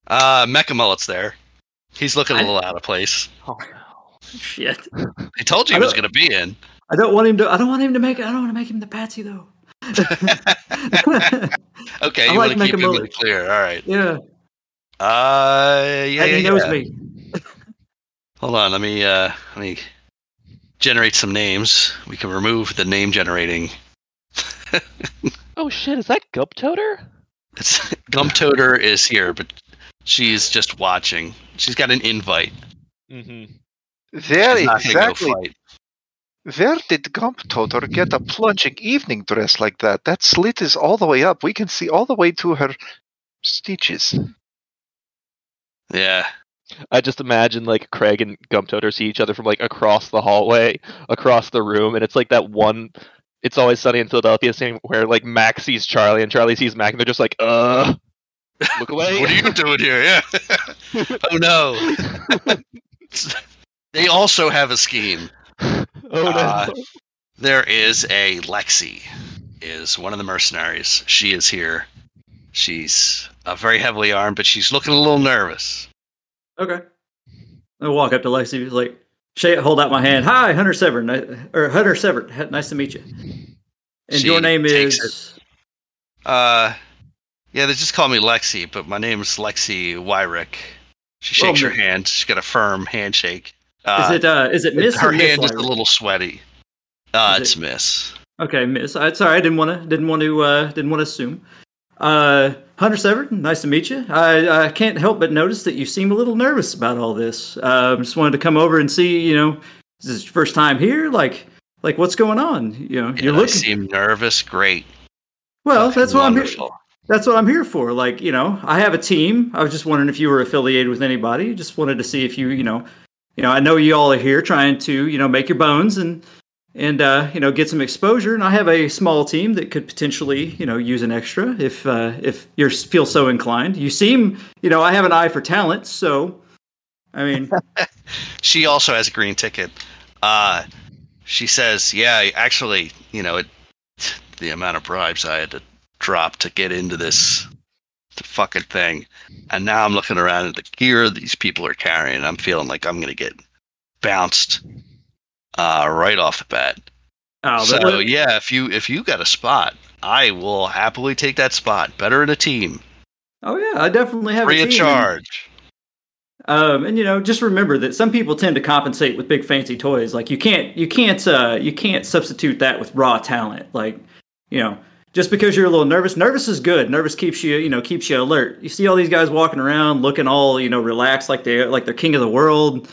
Uh, Mecha Mullet's there. He's looking a I- little out of place. Oh no. Shit. He told you I he was going to be in. I don't want him to. I don't want him to make. I don't want to make him the patsy though. Okay, I you like want to keep Mecha him in the clear. All right. yeah, Uh, yeah, and yeah, he knows yeah. me. Hold on, let me uh, let me generate some names. We can remove the name generating. Oh shit! Is that Guptoter? It's Gumtoter is here, but she's just watching. She's got an invite. Mm-hmm. There She's not gonna go exactly. Where did Gump Gumptotor get a plunging evening dress like that? That slit is all the way up. We can see all the way to her stitches. Yeah, I just imagine like Craig and Gump Gumtoter see each other from like across the hallway, across the room, and it's like that one. It's always sunny in Philadelphia scene where like Mac sees Charlie and Charlie sees Mac, and they're just like, uh, look away. what are you doing here? Yeah. oh no. they also have a scheme. oh no. Uh, There is a Lexi, is one of the mercenaries. She is here. She's uh, very heavily armed, but she's looking a little nervous. Okay. I walk up to Lexi. He's like, shake, hold out my hand. Hi, Hunter Severn, or Hunter Severn. Nice to meet you. And She your name takes is. Uh, yeah, they just call me Lexi, but my name's Lexi Wyrick. She Well, shakes her hand. She's got a firm handshake. Uh, Is it uh is it Miss her Miss hand is a little sweaty. Uh, Is it's it- Miss. Okay, Miss. I, sorry, I didn't want to didn't want to uh didn't want to assume. Uh, Hunter Severn, nice to meet you. I I can't help but notice that you seem a little nervous about all this. Uh, just wanted to come over and see. You know, this is this your first time here? Like like what's going on? You know, you're And I looking. seem nervous. Great. Well, that's what I'm here. That's what I'm here for. Like, you know, I have a team. I was just wondering if you were affiliated with anybody. Just wanted to see if you, you know, you know, I know you all are here trying to, you know, make your bones and and uh, you know, get some exposure. And I have a small team that could potentially, you know, use an extra if uh, if you feel so inclined. You seem, you know, I have an eye for talent, so I mean, She also has a green ticket. Uh, she says, "Yeah, actually, you know, it, the amount of bribes I had to drop to get into this fucking thing, and now I'm looking around at the gear these people are carrying. I'm feeling like I'm gonna get bounced uh, right off the bat. oh, so but- yeah, if you if you got a spot, I will happily take that spot. Better in a team, oh yeah, I definitely have free a of charge. Um, and you know, just remember that some people tend to compensate with big fancy toys. Like you can't, you can't, uh, you can't substitute that with raw talent. Like, you know, just because you're a little nervous, nervous is good. Nervous keeps you, you know, keeps you alert. You see all these guys walking around looking all, you know, relaxed, like they're like they're king of the world.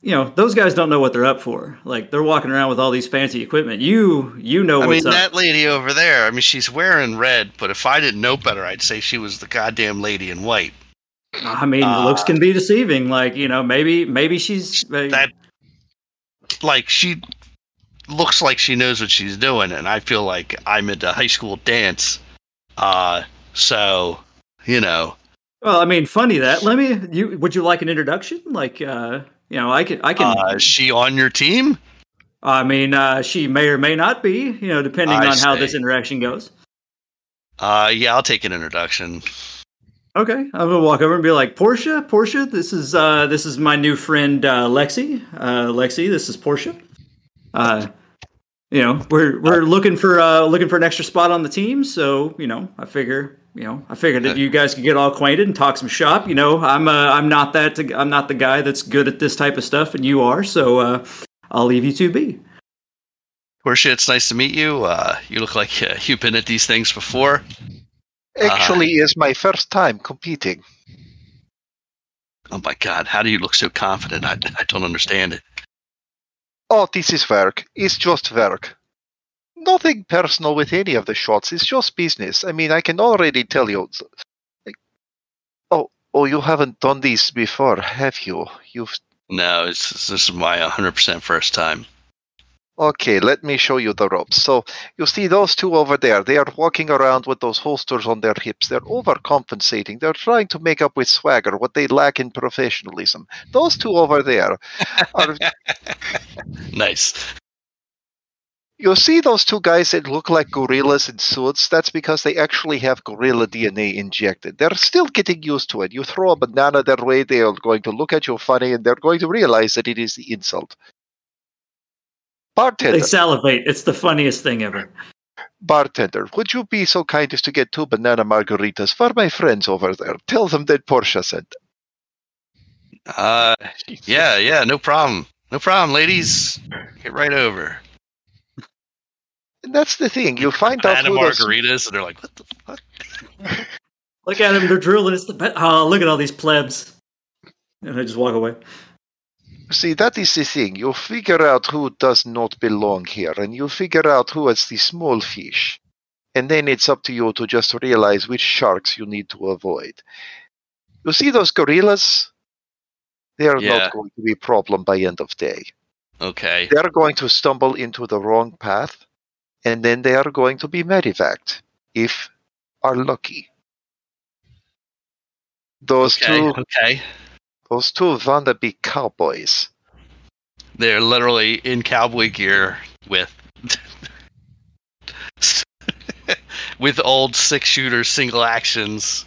You know, those guys don't know what they're up for. Like they're walking around with all these fancy equipment. You, you know I mean, up. that lady over there, I mean, she's wearing red, but if I didn't know better, I'd say she was the goddamn lady in white. I mean, uh, looks can be deceiving. Like you know, maybe, maybe she's That, like, she looks like she knows what she's doing, and I feel like I'm into high school dance. Uh, so, you know, Well, I mean, funny that. Let me. You would you like an introduction? Like, uh, you know, I can. I can. uh, is she on your team? I mean, uh, she may or may not be. You know, depending I on how this interaction goes. Uh, yeah, I'll take an introduction. Okay, I'm gonna walk over and be like, Portia, Portia, this is uh, this is my new friend uh, Lexi. Uh, Lexi, this is Portia. Uh, you know, we're we're looking for uh, looking for an extra spot on the team. So you know, I figure you know, I figured that you guys could get all acquainted and talk some shop. You know, I'm uh, I'm not that I'm not the guy that's good at this type of stuff, and you are. So uh, I'll leave you to be. Portia, it's nice to meet you. Uh, you look like uh, you've been at these things before. Actually, is my first time competing. Oh my god, how do you look so confident? I, I don't understand it. Oh, this is work. It's just work. Nothing personal with any of the shots. It's just business. I mean, I can already tell you. Oh, oh, you haven't done this before, have you? You've. No, it's, this is my 100% first time. Okay, let me show you the ropes. So you see those two over there. They are walking around with those holsters on their hips. They're overcompensating. They're trying to make up with swagger what they lack in professionalism. Those two over there are Nice. You see those two guys that look like gorillas in suits? That's because they actually have gorilla DNA injected. They're still getting used to it. You throw a banana their way, they are going to look at you funny and they're going to realize that it is the insult. Bartender, They salivate. It's the funniest thing ever. bartender, would you be so kind as to get two banana margaritas for my friends over there? Tell them that Portia sent. Uh, yeah, yeah, no problem. No problem, ladies. Get right over. And that's the thing. You find out Banana who those margaritas, and they're like, what the fuck? Look at them. They're drooling. It's the be- oh, look at all these plebs. And I just walk away. See, that is the thing. You figure out who does not belong here, and you figure out who is the small fish. And then it's up to you to just realize which sharks you need to avoid. You see those gorillas? They are Yeah. not going to be a problem by end of day. Okay. They are going to stumble into the wrong path, and then they are going to be medevaced, if are lucky. Those Okay. two, Okay. Those two wannabe cowboys. They're literally in cowboy gear with with old six shooter single actions.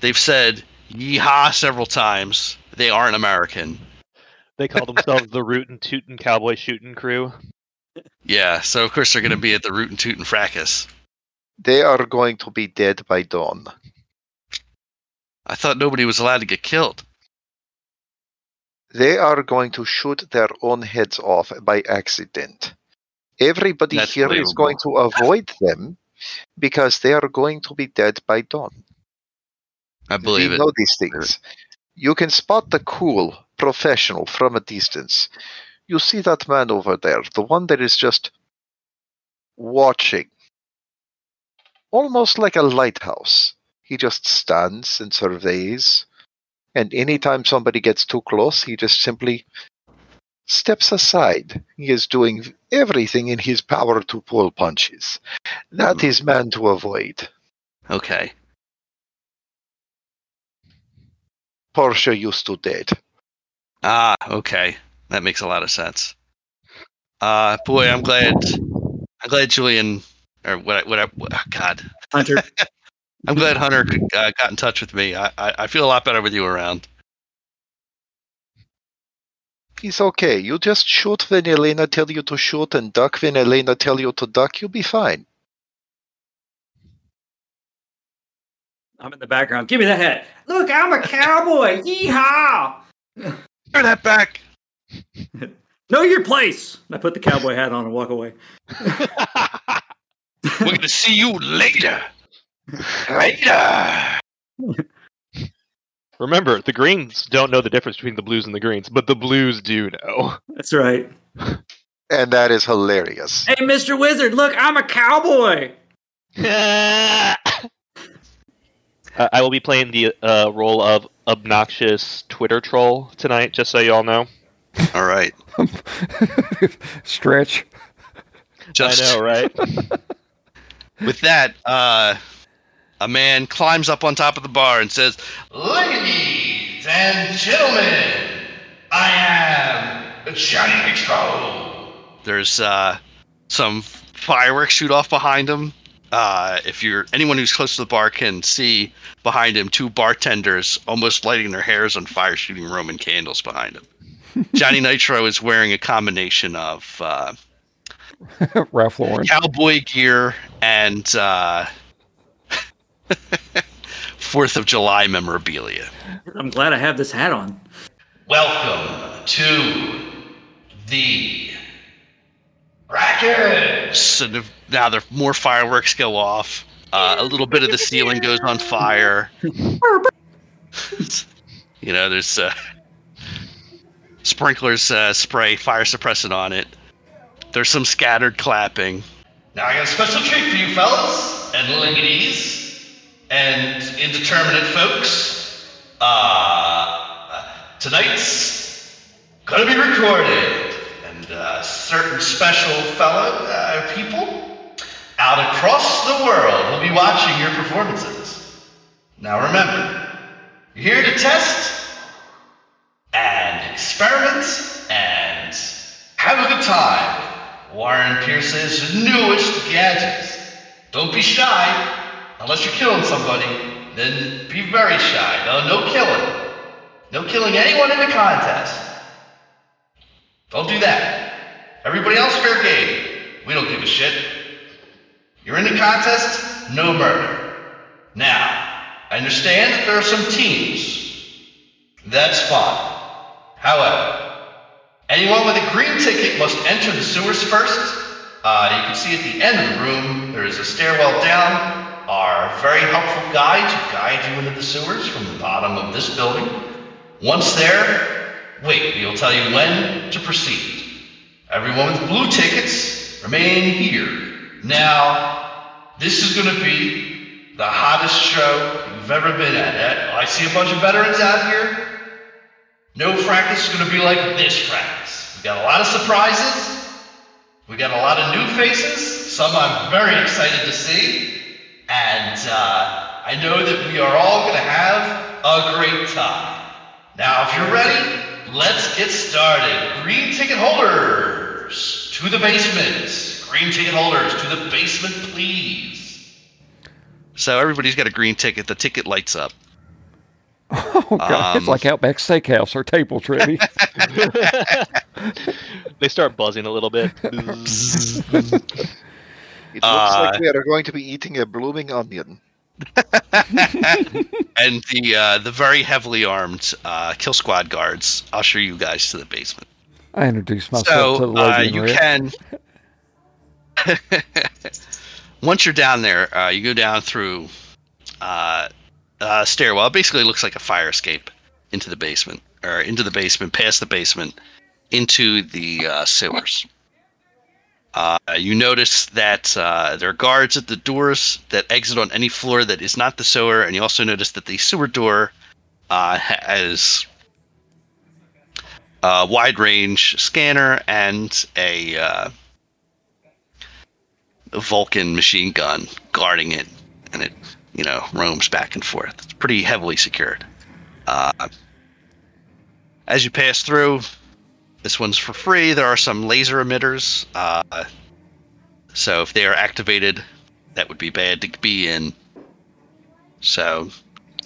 They've said yeehaw several times. They aren't American. They call themselves the Rootin' Tootin' Cowboy Shooting Crew. Yeah, so of course they're going to be at the Root and Toot and Fracas. They are going to be dead by dawn. I thought nobody was allowed to get killed. They are going to shoot their own heads off by accident. Everybody That's here is believable. going to avoid them because they are going to be dead by dawn. I believe we it. know these things. You can spot the cool professional from a distance. You see that man over there, the one that is just watching, almost like a lighthouse. He just stands and surveys, and anytime somebody gets too close, he just simply steps aside. He is doing everything in his power to pull punches. That is man to avoid. Okay. Portia used to date. Ah, okay. That makes a lot of sense. Uh, boy, I'm glad. I'm glad Julian, or what? What? I, what God, Hunter. I'm glad Hunter uh, got in touch with me. I, I, I feel a lot better with you around. He's okay. You just shoot when Elena tell you to shoot and duck when Elena tell you to duck. You'll be fine. I'm in the background. Give me that hat. Look, I'm a cowboy. Yeehaw! Turn that back. Know your place. I put the cowboy hat on and walk away. We're gonna see you later. Later. Remember, the Greens don't know the difference between the Blues and the Greens, but the Blues do know. That's right. And that is hilarious. Hey, Mr. Wizard, look, I'm a cowboy. Uh, I will be playing the uh, role of obnoxious Twitter troll tonight, just so you all know. All right. Stretch. Just I know, right? with that, uh, a man climbs up on top of the bar and says, "Ladies and gentlemen, I am Johnny Nitro." There's uh, some fireworks shoot off behind him. Uh, if you're anyone who's close to the bar can see behind him two bartenders almost lighting their hairs on fire, shooting Roman candles behind him. Johnny Nitro is wearing a combination of uh, Ralph Lauren. cowboy gear and uh, Fourth of July memorabilia. I'm glad I have this hat on. Welcome to the Fracas. And now there more fireworks go off. Uh, a little bit of the ceiling goes on fire. you know, there's uh, sprinklers uh, spray fire suppressant on it. There's some scattered clapping. Now I got a special treat for you fellas and ladies and indeterminate folks. Uh, tonight's gonna be recorded, and and uh, certain special fellow uh, people out across the world will be watching your performances. Now remember, you're here to test and experiment and have a good time. Warren Pierce's newest gadgets. Don't be shy. Unless you're killing somebody, then be very shy. No, no killing. No killing anyone in the contest. Don't do that. Everybody else fair game. We don't give a shit. You're in the contest, no murder. Now, I understand that there are some teams. That's fine. However, anyone with a green ticket must enter the sewers first. Uh, you can see at the end of the room, there is a stairwell down. Our very helpful guides will guide you into the sewers from the bottom of this building. Once there, wait, we'll tell you when to proceed. Everyone with blue tickets, remain here. Now, this is going to be the hottest show you've ever been at. Eh? I see a bunch of veterans out here. No fracas is going to be like this fracas. We got a lot of surprises. We got a lot of new faces. Some I'm very excited to see. And uh, I know that we are all going to have a great time. Now, if you're ready, let's get started. Green ticket holders to the basement. Green ticket holders to the basement, please. So everybody's got a green ticket. The ticket lights up. Oh god, it's Um, like Outback Steakhouse or table trivia. they start buzzing a little bit. It looks Uh, like we are going to be eating a blooming onion. and the uh, the very heavily armed uh, kill squad guards usher you guys to the basement. I introduced myself to the So lady uh, you red. can. Once you're down there, uh, you go down through uh, a stairwell. It basically looks like a fire escape into the basement, or into the basement, past the basement, into the uh, sewers. Uh, you notice that uh, there are guards at the doors that exit on any floor that is not the sewer, and you also notice that the sewer door uh, has a wide range scanner and a, uh, a Vulcan machine gun guarding it, and it you know roams back and forth. It's pretty heavily secured. Uh, as you pass through, this one's for free. There are some laser emitters. Uh, so if they are activated, that would be bad to be in. So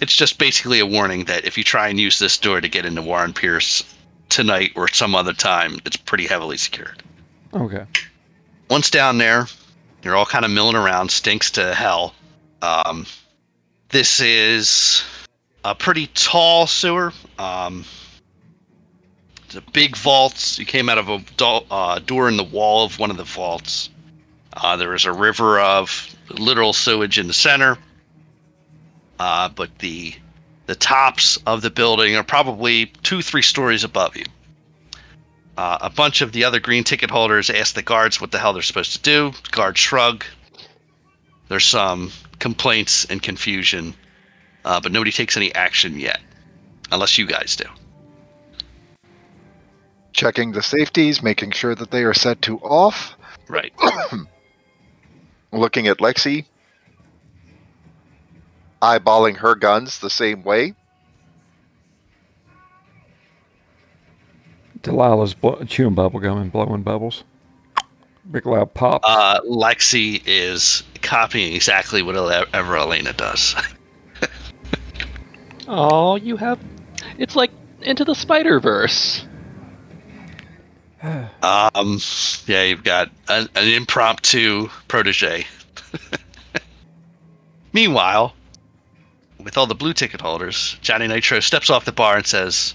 it's just basically a warning that if you try and use this door to get into Warren Pierce tonight or some other time, it's pretty heavily secured. Okay. Once down there, you're all kind of milling around, stinks to hell. Um, this is a pretty tall sewer. Um, a big vaults. You came out of a uh, door in the wall of one of the vaults. Uh, there is a river of literal sewage in the center. Uh, but the the tops of the building are probably two, three stories above you. Uh, a bunch of the other green ticket holders ask the guards what the hell they're supposed to do. Guards shrug. There's some complaints and confusion, uh, but nobody takes any action yet, unless you guys do. Checking the safeties, making sure that they are set to off. Right. Looking at Lexi. Eyeballing her guns the same way. Delilah's bl- chewing bubble gum and blowing bubbles. Big loud pop. Uh, Lexi is copying exactly what whatever Elena does. oh, you have. It's like into the Spider Verse. Um, yeah, you've got an, an impromptu protege. Meanwhile, with all the blue ticket holders, Johnny Nitro steps off the bar and says,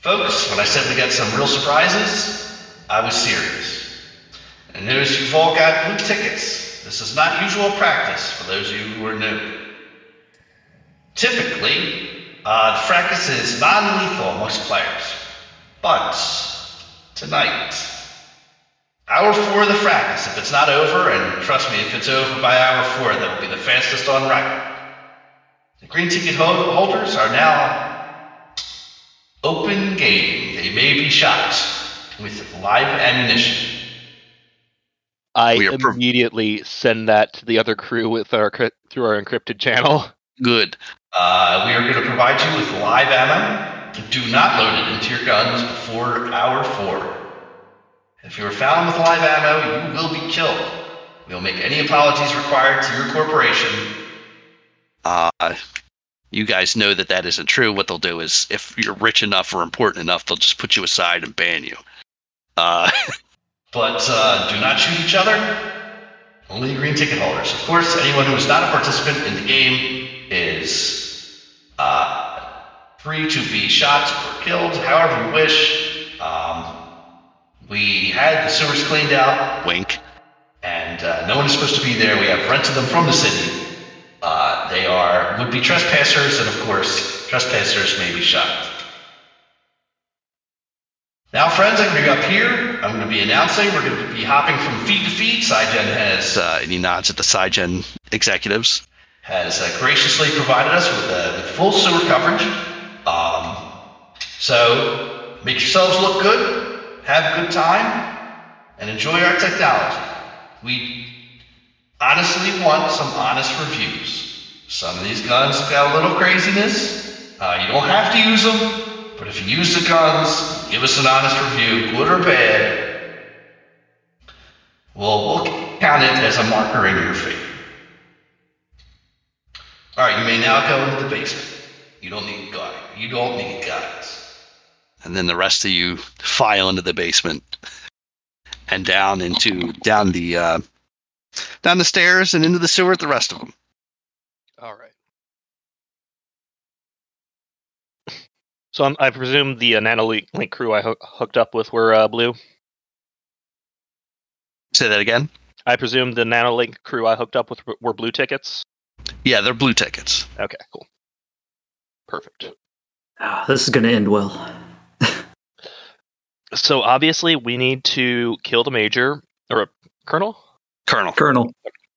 Folks, when I said we got some real surprises, I was serious. And notice you've all got blue tickets. This is not usual practice for those of you who are new. Typically, uh, the fracas is non-lethal amongst players. But tonight. Hour four of the fracas. If it's not over, and trust me, if it's over by hour four, that will be the fastest on record. The green ticket ho- holders are now open game. They may be shot. with live ammunition. I We are pro- immediately send that to the other crew with our through our encrypted channel. Good. Uh, we are going to provide you with live ammo. Do not load it into your guns before hour four. If you are found with live ammo, you will be killed. We will make any apologies required to your corporation. Uh, you guys know that that isn't true. What they'll do is, if you're rich enough or important enough, they'll just put you aside and ban you. Uh, but uh, do not shoot each other. Only green ticket holders. Of course, anyone who is not a participant in the game is uh, free to be shot or killed, however you wish. Um, we had the sewers cleaned out. Wink. And uh, no one is supposed to be there. We have rented them from the city. Uh, they are would-be trespassers, and of course, trespassers may be shot. Now, friends, I'm going to be up here. I'm going to be announcing. We're going to be hopping from feet to feet. SciGen has, uh, and he nods at the SciGen executives, has uh, graciously provided us with, uh, with full sewer coverage. So make yourselves look good, have a good time, and enjoy our technology. We honestly want some honest reviews. Some of these guns got a little craziness. Uh, you don't have to use them. But if you use the guns, give us an honest review, good or bad. We'll, we'll count it as a marker in your favor. All right, you may now go into the basement. You don't need guard. You don't need guys. And then the rest of you file into the basement and down into down the uh, down the stairs and into the sewer with the rest of them. All right. So I'm, I presume the uh, NanoLink link crew I hoo- hooked up with were uh, blue. Say that again. I presume the NanoLink crew I hooked up with were- were blue tickets. Yeah, they're blue tickets. Okay, cool. Perfect. Ah, this is going to end well. So obviously we need to kill the major or a colonel. Colonel. Colonel.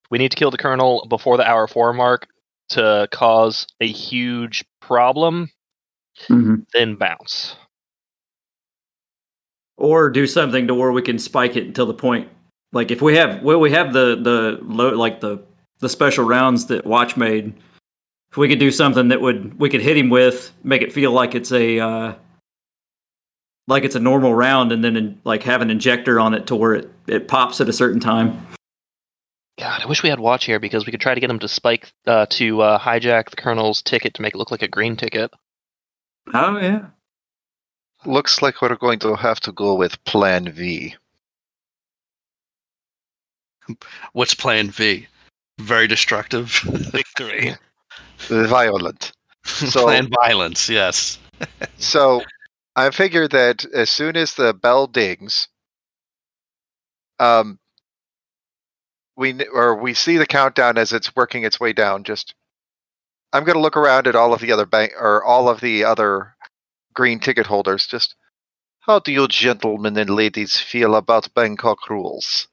We need to kill the colonel before the hour four mark to cause a huge problem. hmm Then bounce. Or do something to where we can spike it until the point. Like if we have, well, we have the the low, like the the special rounds that Watch made. If we could do something that would we could hit him with, make it feel like it's a uh, like it's a normal round, and then in, like have an injector on it to where it it pops at a certain time. God, I wish we had Watch here because we could try to get him to spike uh, to uh, hijack the colonel's ticket to make it look like a green ticket. Oh yeah. Looks like we're going to have to go with Plan V. What's Plan V? Very destructive. Victory. Violent. So- Plan violence. Yes. So I figure that as soon as the bell dings, um, we or we see the countdown as it's working its way down. Just, I'm going to look around at all of the other bank or all of the other green ticket holders. Just, how do you gentlemen and ladies feel about Bangkok rules?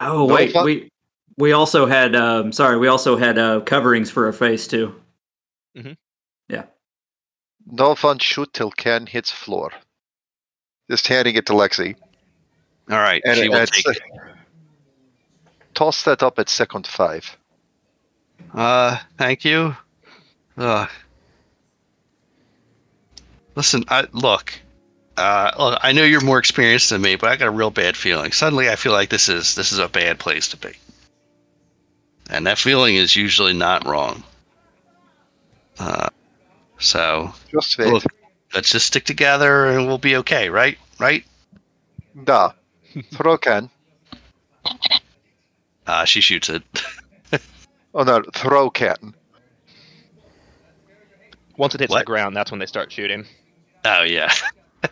Oh No wait, fun- we we also had um sorry, we also had uh coverings for our face too. No fun shoot till Ken hits floor. Just handing it to Lexi. All right. And she will it's- take it. Toss that up at second five. Uh, thank you. Uh, listen, I look. Uh, look, I know you're more experienced than me, but I got a real bad feeling. Suddenly, I feel like this is this is a bad place to be, and that feeling is usually not wrong. Uh, so Just wait. Look. let's just stick together, and we'll be okay, right? Right? Da. Throw can. Uh, she shoots it. Oh no, throw can. Once it hits What? the ground, that's when they start shooting. Oh yeah.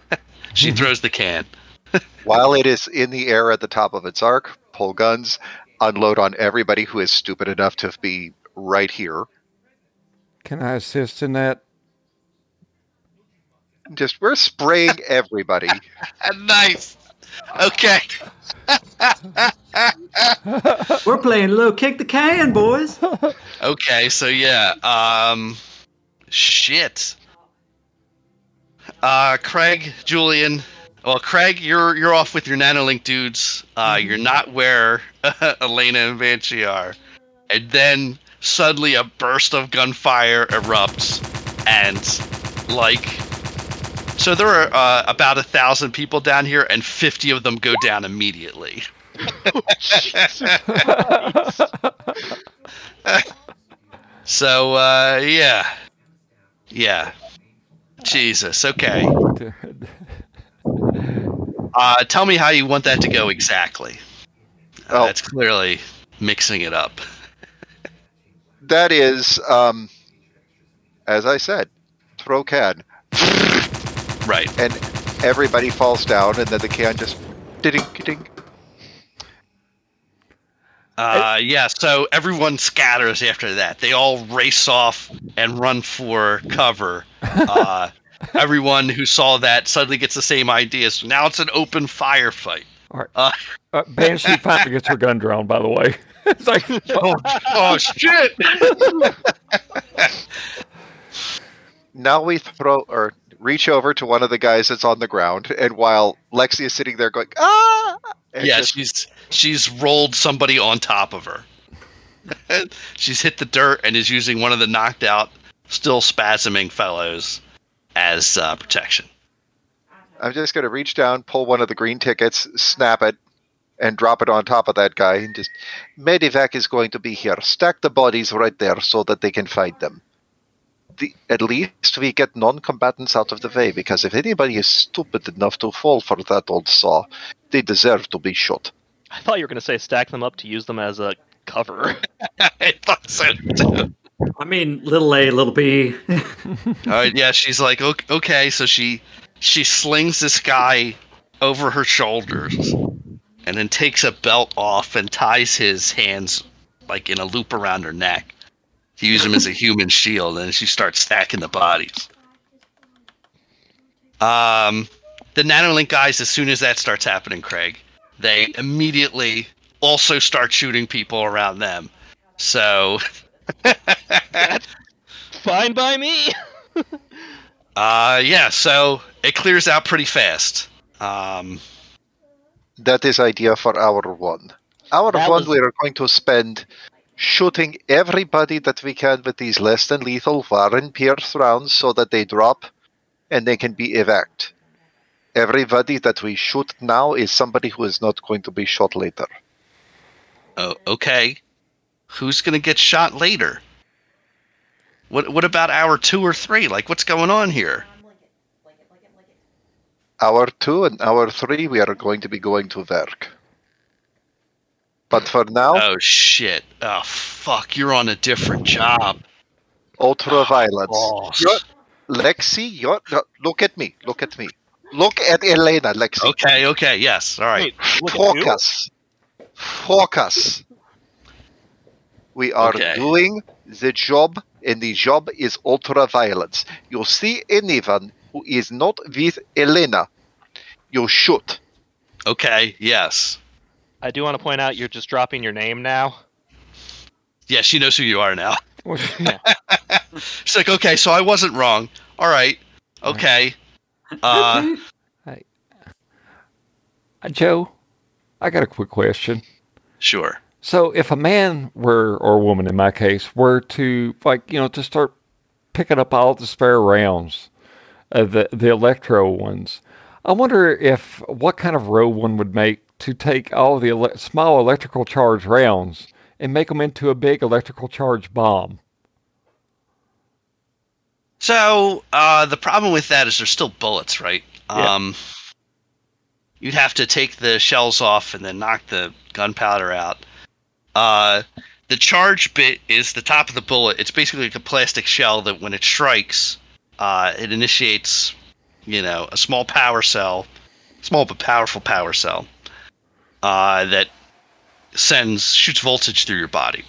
she throws the can. While it is in the air at the top of its arc, pull guns, unload on everybody who is stupid enough to be right here. Can I assist in that? Just we're spraying everybody. nice. Okay. We're playing low kick the can, boys. Okay, so yeah, um shit. Uh, Craig, Julian. Well, Craig, you're you're off with your nanolink dudes. Uh, you're not where Elena and Banshee are, and then suddenly a burst of gunfire erupts, and like, so there are uh, about a thousand people down here, and fifty of them go down immediately. So uh, yeah, yeah. Jesus. Okay. Uh, tell me how you want that to go exactly. Uh, Oh. That's clearly mixing it up. That is, um, as I said, throw can, Right. and everybody falls down, and then the can just ding ding. Uh, yeah. So everyone scatters after that. They all race off and run for cover. Uh, everyone who saw that suddenly gets the same idea. So now it's an open firefight. All right. Uh, Uh, Banshee finally gets her gun drawn, by the way. it's like, oh, oh shit! Now we throw or reach over to one of the guys that's on the ground, and while Lexi is sitting there going ah, yeah, just- she's she's rolled somebody on top of her. she's hit the dirt and is using one of the knocked out, still spasming fellows as uh, protection. I'm just going to reach down, pull one of the green tickets, snap it, and drop it on top of that guy, and just Medivac is going to be here. Stack the bodies right there so that they can find them. The, at least we get non-combatants out of the way, because if anybody is stupid enough to fall for that old saw, they deserve to be shot. I thought you were going to say stack them up to use them as a cover. I thought so too. I mean, little A, little B. All right, uh, yeah, she's like, "Ok- okay, so she she slings this guy over her shoulders, and then takes a belt off and ties his hands like in a loop around her neck to use him as a human shield, and she starts stacking the bodies. Um, the nanolink guys, as soon as that starts happening, Craig, they immediately also start shooting people around them. So, Fine by me. uh, yeah, so it clears out pretty fast. Um, That is idea for hour one. Hour That one, was- we are going to spend shooting everybody that we can with these less than lethal Warren Pierce rounds so that they drop and they can be evac. Everybody that we shoot now is somebody who is not going to be shot later. oh, okay. Who's gonna get shot later? What What about hour two or three? Like, what's going on here? Hour two and hour three, we are going to be going to work. But for now, Oh shit! Oh fuck! You're on a different job. ultra ah, violence. Boss. You're- Lexi, you're, no, look at me. Look at me. Look at Elena, Lexi. Okay, okay, yes, all right. Wait, look at you. Focus. Focus. We are Okay. doing the job, and the job is ultra violence. You see anyone who is not with Elena, you shoot. Okay, yes, I do want to point out you're just dropping your name now. yeah. She knows who you are now. well, She's like, okay, so I wasn't wrong. All right, okay. Uh, Uh, Joe, I got a quick question. sure. So, if a man were, or a woman in my case, were to, like, you know, to start picking up all the spare rounds, uh, the the electro ones, I wonder if what kind of row one would make to take all the ele- small electrical charge rounds and make them into a big electrical charge bomb. So uh, the problem with that is there's still bullets, right? Yeah. Um, you'd have to take the shells off and then knock the gunpowder out. Uh, the charge bit is the top of the bullet. It's basically like a plastic shell that when it strikes, uh, it initiates, you know, a small power cell, small but powerful power cell, uh, that sends shoots voltage through your body.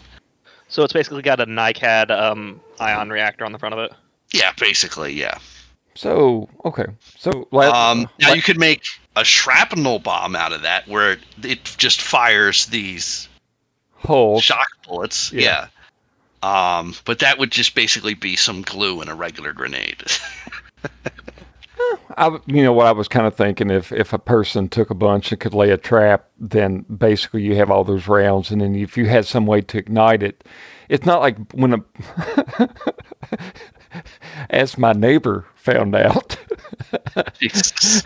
So it's basically got a NiCad um, ion reactor on the front of it. Yeah, basically, yeah. So, okay. So, like, Um, now like- you could make a shrapnel bomb out of that, where it, it just fires these holes. shock bullets. Yeah. Yeah. Um, but that would just basically be some glue in a regular grenade. I, you know what I was kind of thinking if if a person took a bunch and could lay a trap, then basically you have all those rounds, and then if you had some way to ignite it, it's not like when a as my neighbor found out Jesus.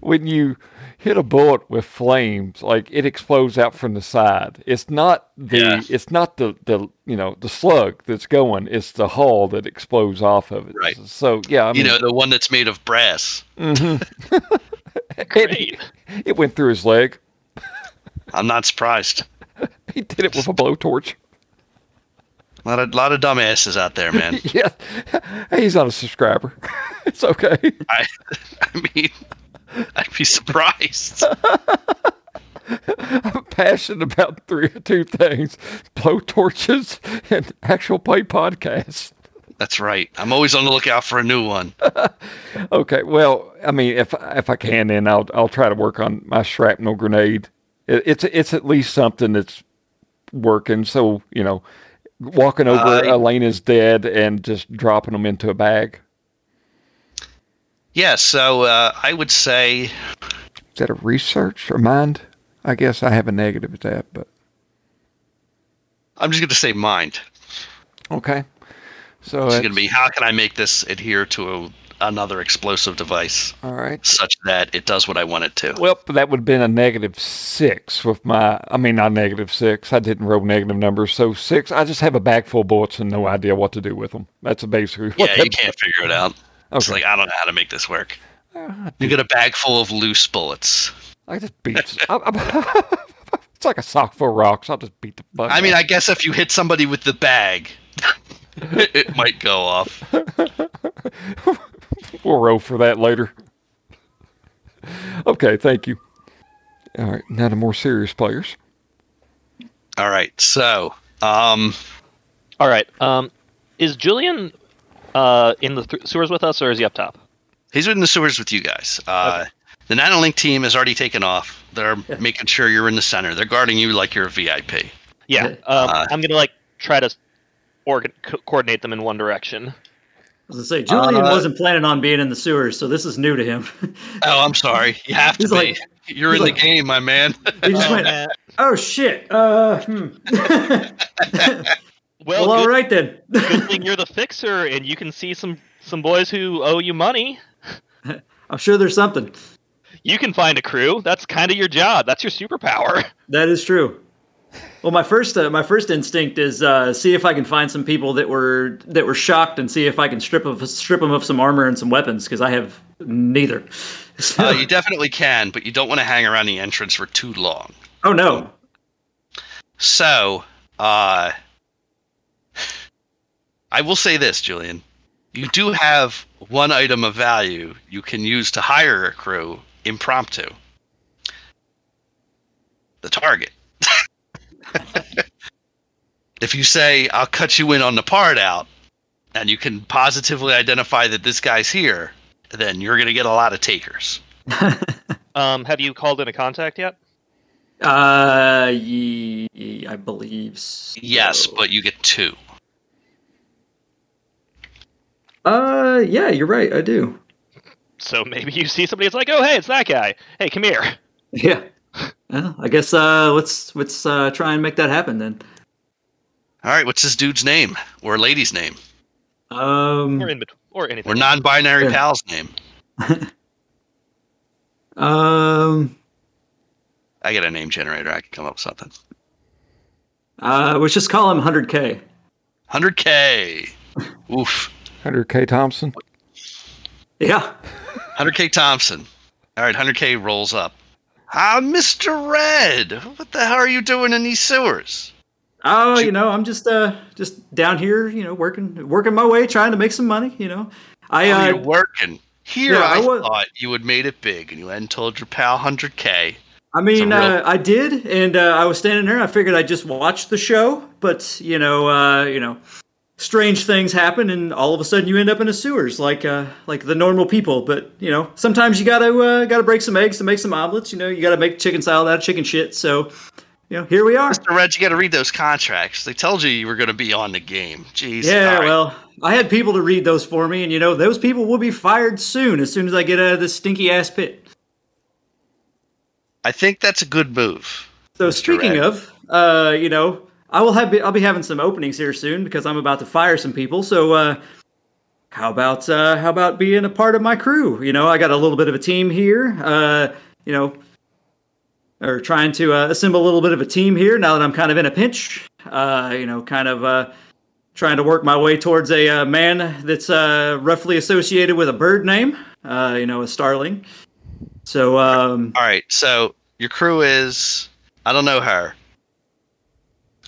when you hit a bullet with flames, like it explodes out from the side. It's not the Yeah. it's not the the you know the slug that's going. It's the hull that explodes off of it. Right. So yeah, I you mean, know, the one that's made of brass. Mm-hmm. Great. it, it went through his leg. I'm not surprised. He did it with a blowtorch. A lot of, lot of dumbasses out there, man. Yeah, he's not a subscriber. It's okay. I, I mean, I'd be surprised. I'm passionate about three or two things: blow torches and actual play podcasts. That's right. I'm always on the lookout for a new one. Okay, well, I mean, if if I can, then I'll I'll try to work on my shrapnel grenade. It, it's it's at least something that's working. So you know, walking over Uh, Elena's dead and just dropping them into a bag. Yeah, so uh, I would say Is that a research or mind? I guess I have a negative at that, but I'm just going to say mind. okay. So It's it's going to be how can I make this adhere to a, another explosive device all right. such that it does what I want it to. Well, that would have been a negative six with my. I mean, not negative six. I didn't roll negative numbers, so six. I just have a bag full of bullets and no idea what to do with them. That's basically what. yeah, you can't figure it out. It's Okay. like I don't know how to make this work. Uh, You get a bag full of loose bullets. I just beat. I, I, it's like a sock full of rocks. I'll just beat the fuck. I mean, out. I guess if you hit somebody with the bag, it might go off. we'll roll for that later. Okay, thank you. All right, now to more serious players. All right, so um, All right. Um, is Julian uh, in the th- sewers with us, or is he up top? he's in the sewers with you guys. Uh, The Nanolink team has already taken off. They're making sure you're in the center. They're guarding you like you're a VIP. Yeah. Yeah. Um, Uh, I'm gonna like try to organ- co- coordinate them in one direction. I was gonna say Julian Uh, wasn't planning on being in the sewers, so this is new to him. Oh, I'm sorry. You have to He's be. like- you're in like- the game, my man. he just Oh, went, "Oh shit." Uh, hmm. Well, well, good, right then. good thing you're the fixer, and you can see some some boys who owe you money. I'm sure there's something. You can find a crew. That's kind of your job. That's your superpower. That is true. Well, my first uh, my first instinct is uh, see if I can find some people that were that were shocked and see if I can strip of strip them of some armor and some weapons because I have neither. So- Uh, you definitely can, but you don't want to hang around the entrance for too long. oh no! So, uh, I will say this, Julian. You do have one item of value you can use to hire a crew impromptu. The target. if you say, I'll cut you in on the part out, and you can positively identify that this guy's here, then you're going to get a lot of takers. Um, have you called in a contact yet? Uh, ye- I believe. So. Yes, but you get two. Uh, yeah, you're right. I do. So maybe you see somebody. It's like, oh, hey, it's that guy. Hey, come here. Yeah. Well, I guess uh, let's let's uh, try and make that happen then. All right, what's this dude's name or lady's name Um, Or in between, or anything. or non-binary Yeah. pal's name? um, I get a name generator. I can come up with something. uh, let's just call him 100k. 100k. Oof. 100K Thompson. Yeah. 100k Thompson. All right, 100k rolls up. Ah, Mr. Red. What the hell are you doing in these sewers? Oh, you know, I'm just uh just down here, you know, working working my way, trying to make some money. You know, I oh, uh, you're working. Here, yeah, I, I was- thought you had made it big, and you hadn't told your pal 100k. I mean, real- uh, I did, and uh, I was standing there. I figured I'd just watch the show, but you know, uh, you know, strange things happen, and all of a sudden you end up in the sewers, like uh, like the normal people. But you know, sometimes you gotta uh, gotta break some eggs to make some omelets. You know, you gotta make chicken salad out of chicken shit. So, you know, here we are. Mr. Red, you got to read those contracts. They told you you were to be on the game. Jeez. Yeah, right. well, I had people to read those for me, and you know, those people will be fired soon as soon as I get out of this stinky ass pit. I think that's a good move. So Mr. speaking Red. of, uh, you know, I will have I'll be having some openings here soon because I'm about to fire some people. So uh, how about uh, how about being a part of my crew? You know, I got a little bit of a team here. Uh, you know, or trying to uh, assemble a little bit of a team here now that I'm kind of in a pinch. Uh, you know, kind of uh, trying to work my way towards a uh, man that's uh, roughly associated with a bird name. Uh, you know, a starling. So um, All right. So your crew is. I don't know her.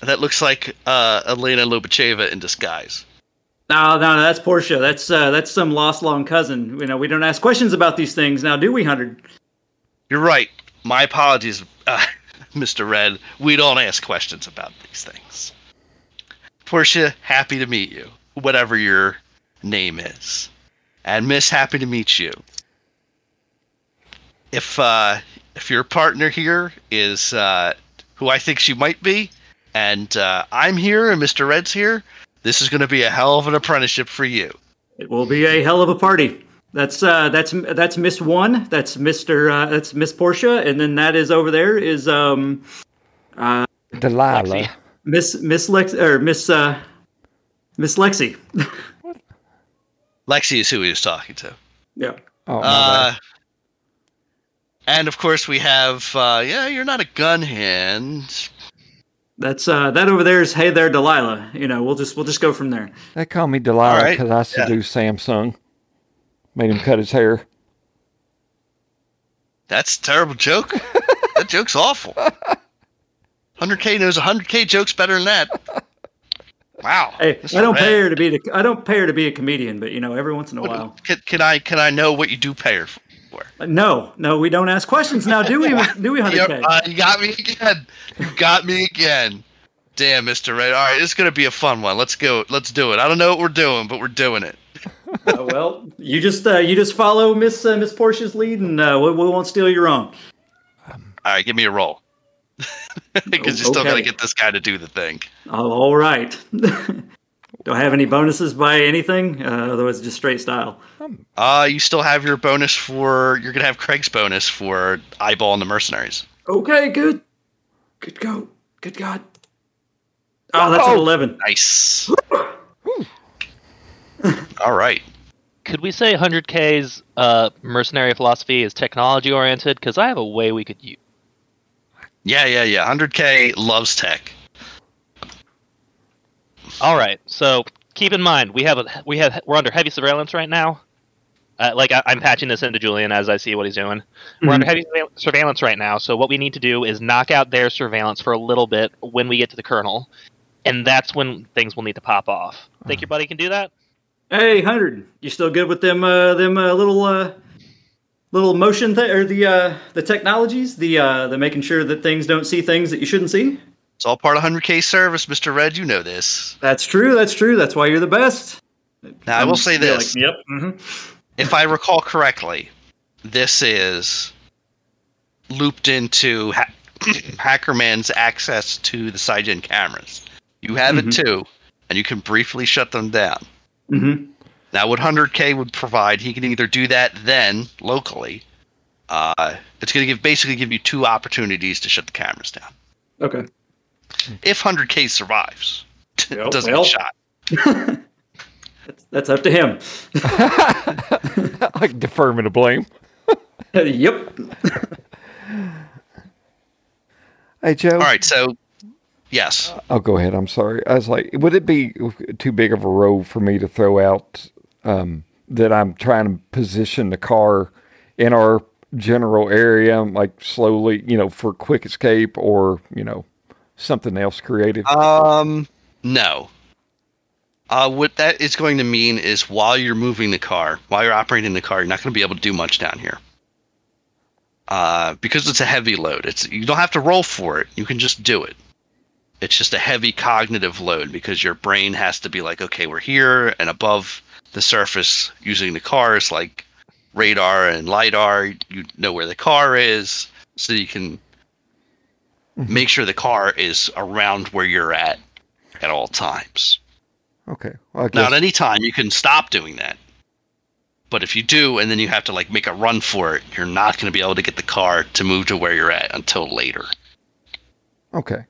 That looks like uh, Elena Lobacheva in disguise. No, no, no, that's Portia. That's uh, that's some lost long cousin. You know, we don't ask questions about these things now, do we, Hundred? You're right. My apologies, uh, Mr. Red. We don't ask questions about these things. Portia, happy to meet you, whatever your name is. And Miss, happy to meet you. If uh, if your partner here is uh, who I think she might be, and uh, I'm here and Mr. Red's here, this is going to be a hell of an apprenticeship for you. It will be a hell of a party. That's uh, that's that's Miss One. That's Mister. Uh, that's Miss Portia, and then that is over there is um, uh, Delilah. Lexi. Miss Miss Lex or Miss uh, Miss Lexi. Lexi is who he was talking to. yeah. Oh, Uh, and of course we have uh, yeah, you're not a gun hand. That's uh, that over there is hey there Delilah. You know, we'll just we'll just go from there. They call me Delilah right. because I seduced Samsung. Made him cut his hair. That's a terrible joke. that joke's awful. 100k knows 100k jokes better than that. Wow. Hey, I don't Red. pay her to be the, I don't pay her to be a comedian, but you know, every once in a What- while. Can, can I can I know what you do pay her for? No, no, we don't ask questions now, do we? do we, Hundred Yep, K? uh, you got me again. You got me again. Damn, Mr. Red. All right, it's gonna be a fun one. Let's go. Let's do it. I don't know what we're doing, but we're doing it. Uh, well, you just uh, you just follow Miss uh, Miss Portia's lead, and uh, we, we won't steal your own. All right, give me a roll. Because you still Okay. gotta get this guy to do the thing. Oh, all right. Don't have any bonuses by anything? Uh, otherwise, just straight style. Uh, you still have your bonus for. You're gonna have Craig's bonus for eyeball and the mercenaries. Okay, good. Good go. Good God. Oh, that's an Oh. eleven. Nice. All right. Could we say 100K's uh, mercenary philosophy is technology oriented? Because I have a way we could use. Yeah, yeah, yeah. 100k loves tech. All right, so keep in mind we have a we have we're under heavy surveillance right now. Uh, like I, I'm patching this into Julian as I see what he's doing. We're under heavy surveillance right now, so what we need to do is knock out their surveillance for a little bit when we get to the colonel, and that's when things will need to pop off. Think your buddy can do that? Hey, hundred. You still good with them? Uh, them uh, little uh, little motion th- or the uh, the technologies, the uh, the making sure that things don't see things that you shouldn't see. It's all part of 100k service, Mr. Red. You know this. That's true. That's true. That's why you're the best. Now, I will say You're this. like, yep. hmm if I recall correctly, this is looped into ha- Hackerman's access to the SciGen cameras. You have it too, and you can briefly shut them down. hmm Now, what 100K would provide, he can either do that then locally. Uh, it's going to give basically give you two opportunities to shut the cameras down. Okay. If 100K survives, Well, doesn't well. get shot. That's, that's up to him. I like defer me to blame. yep. Hey, Joe. All right, so yes, Oh, go ahead. I'm sorry. I was like, would it be too big of a row for me to throw out um, that I'm trying to position the car in our general area, like slowly, you know, for quick escape or, you know, something else creative? Um, no. Uh, what that is going to mean is while you're moving the car, while you're operating the car, you're not going to be able to do much down here. Uh, because it's a heavy load. It's you don't have to roll for it. You can just do it. It's just a heavy cognitive load because your brain has to be like, okay, we're here and above the surface using the cars like radar and lidar. You know where the car is, so you can make sure the car is around where you're at at all times. Okay. Well, Now, at any time, you can stop doing that. But if you do, and then you have to like make a run for it, you're not going to be able to get the car to move to where you're at until later. okay.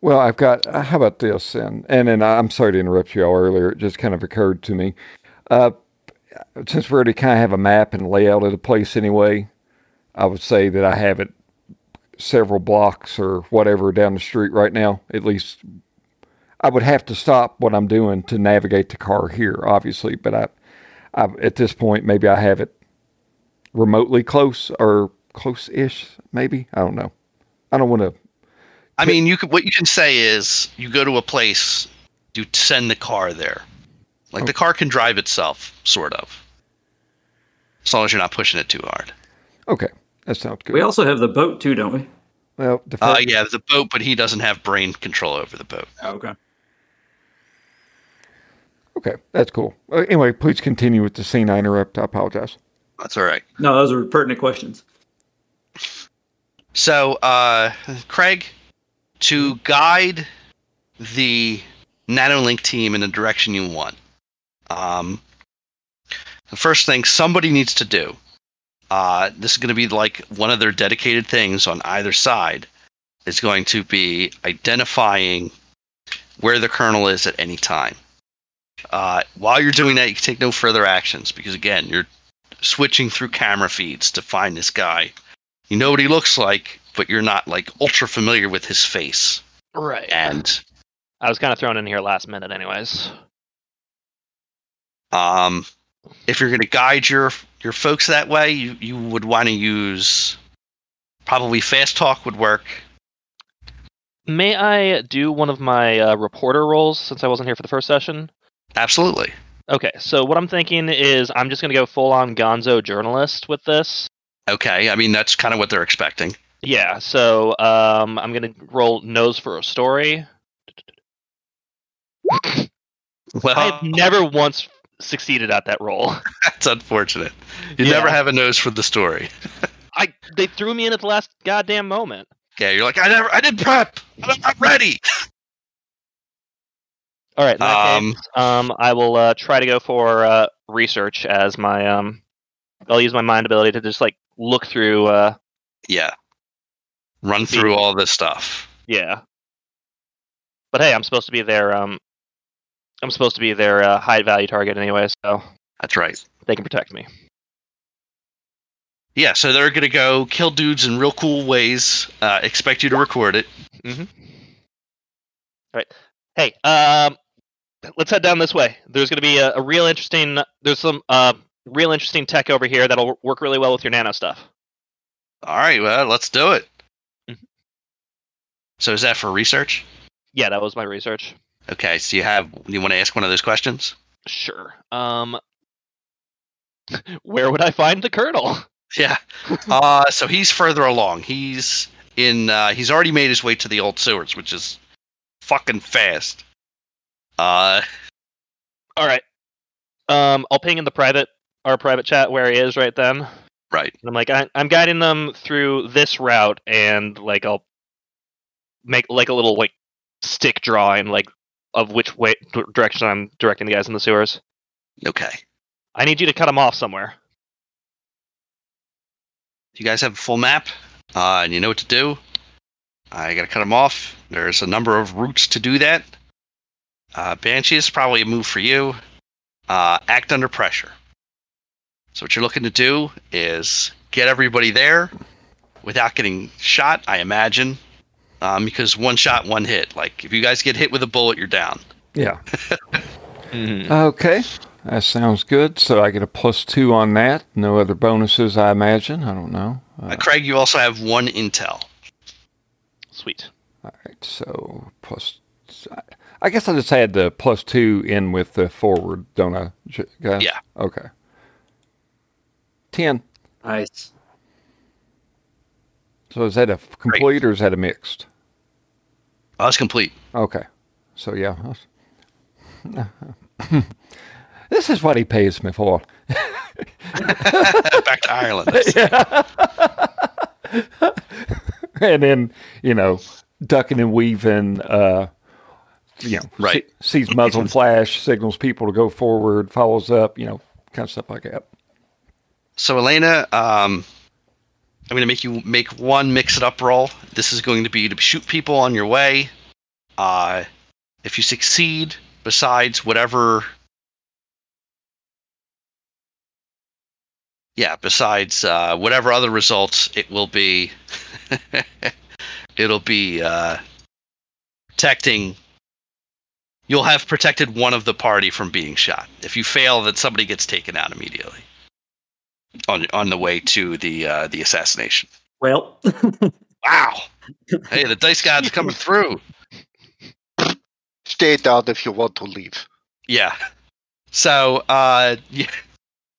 Well, I've got. Uh, how about this? And and then I'm sorry to interrupt you all earlier. It just kind of occurred to me. Uh, since we already kind of have a map and layout of the place anyway, I would say that I have it several blocks or whatever down the street right now. At least I would have to stop what I'm doing to navigate the car here, obviously. But I, I at this point, maybe I have it remotely close or close-ish, maybe. I don't know. I don't want to. I mean, you could what you can say is you go to a place, you send the car there. Like the car can drive itself, sort of. As long as you're not pushing it too hard. Okay, that sounds good. We also have the boat too, don't we? well, the Uh, yeah, the boat, but he doesn't have brain control over the boat. Oh, okay. Okay, that's cool. Uh, anyway, please continue with the scene. I interrupt. I apologize. That's all right. No, those are pertinent questions. So, uh, Craig, to guide the NanoLink team in the direction you want, um, the first thing somebody needs to do, uh, this is going to be like one of their dedicated things on either side, is going to be identifying where the colonel is at any time. Uh, while you're doing that, you can take no further actions because, again, you're switching through camera feeds to find this guy you know what he looks like, but you're not like ultra familiar with his face. Right. And I was kind of thrown in here last minute, anyways. um, if you're going to guide your your folks that way, you, you would want to use probably fast talk would work. May I do one of my uh, reporter roles since I wasn't here for the first session? Absolutely. Okay, so what I'm thinking is I'm just going to go full on gonzo journalist with this. Okay. I mean, that's kind of what they're expecting. Yeah, so um, I'm going to roll nose for a story. Well, I've never once succeeded at that role. that's unfortunate. You Yeah. never have a nose for the story. I they threw me in at the last goddamn moment. Okay, you're like, I never, I did prep. I'm not ready. All right, Um, case, um, I will uh, try to go for uh, research as my um, I'll use my mind ability to just like look through. Uh, Yeah. Run through all this stuff. yeah. But hey, I'm supposed to be their um, I'm supposed to be their uh, high value target anyway, so That's right. they can protect me. Yeah, so they're gonna go kill dudes in real cool ways. Uh, expect you to record it. Mm-hmm. All right. Hey, um, let's head down this way. There's going to be a, a real interesting. There's some uh, real interesting tech over here that'll work really well with your nano stuff. All right, well, let's do it. Mhm. So is that for research? Yeah, that was my research. Okay, so you have you want to ask one of those questions? Sure. Um, where would I find the colonel? Yeah. uh, so he's further along. He's in. Uh, he's already made his way to the old sewers, which is fucking fast. Uh, All right. Um, I'll ping in the private our private chat where he is right then. right. And I'm like, I, I'm guiding them through this route, and like I'll make like a little like stick drawing, like of which way direction I'm directing the guys in the sewers. Okay. I need you to cut them off somewhere. You guys have a full map, uh, and you know what to do. I gotta cut them off. There's a number of routes to do that. Uh, Banshee is probably a move for you. Uh, act under pressure. So what you're looking to do is get everybody there without getting shot. I imagine, um, because one shot, one hit. Like if you guys get hit with a bullet, you're down. Yeah. Mm-hmm. Okay. That sounds good. So I get a plus two on that. No other bonuses, I imagine. I don't know. Uh, Craig, you also have one intel. Sweet. All right. So plus. I guess I just add the plus two in with the forward, don't I, j- guys? Yeah. Okay. Ten. Nice. So is that a complete or is that a mixed? Oh, that's complete. Okay. So yeah. this is what he pays me for. Back to Ireland. and then you know ducking and weaving. Uh, you know, Right. see- sees muzzle flash, signals people to go forward, follows up. You know, kind of stuff like that. So Elena, um, I'm going to make you make one mix it up roll. This is going to be to shoot people on your way. Uh, if you succeed, besides whatever, yeah, besides uh, whatever other results, it will be, it'll be uh, protecting. You'll have protected one of the party from being shot. If you fail, then somebody gets taken out immediately on on the way to the uh, the assassination. Well, Wow! hey, the dice god's coming through. Stay down if you want to leave. Yeah. So, uh, yeah,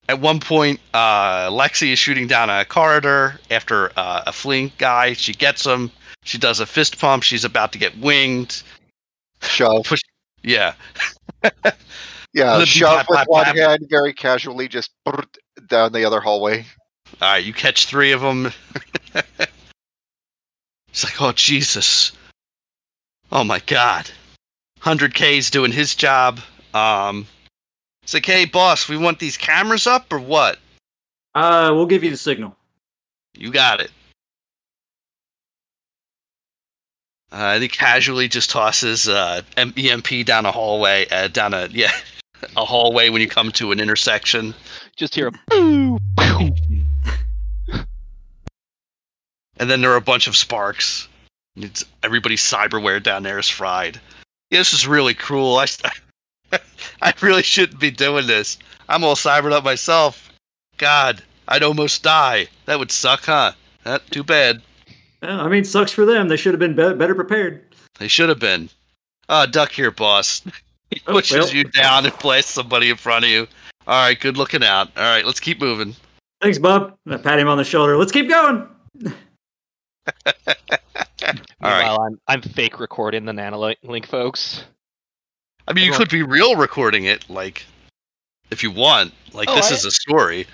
at one point, uh, Lexi is shooting down a corridor after uh, a fleeing guy. She gets him. She does a fist pump. She's about to get winged. Shove. Yeah. Yeah, Blip, shove with one hand, very casually, just down the other hallway. All right, you catch three of them. it's like, oh Jesus! Oh my God! Hundred K's doing his job. Um, it's like, hey boss, we want these cameras up or what? uh, we'll give you the signal. You got it. Uh, he casually just tosses uh, M- EMP down a hallway, uh, down a yeah, a hallway when you come to an intersection. Just hear a boo. and then there are a bunch of sparks. It's, everybody's cyberware down there is fried. Yeah, this is really cruel. I, I really shouldn't be doing this. I'm all cybered up myself. God, I'd almost die. That would suck, huh? That too bad. Well, I mean, sucks for them. They should have been be- better prepared. They should have been. Uh, duck here, boss. He Oh, pushes well. you down and blasts somebody in front of you. All right, good looking out. All right, let's keep moving. Thanks, Bob. I pat him on the shoulder. Let's keep going. All right. Meanwhile, I'm I'm fake recording the nanolink folks. I mean, you Everyone- could be real recording it, like, if you want. Like, Oh, this I- is a story,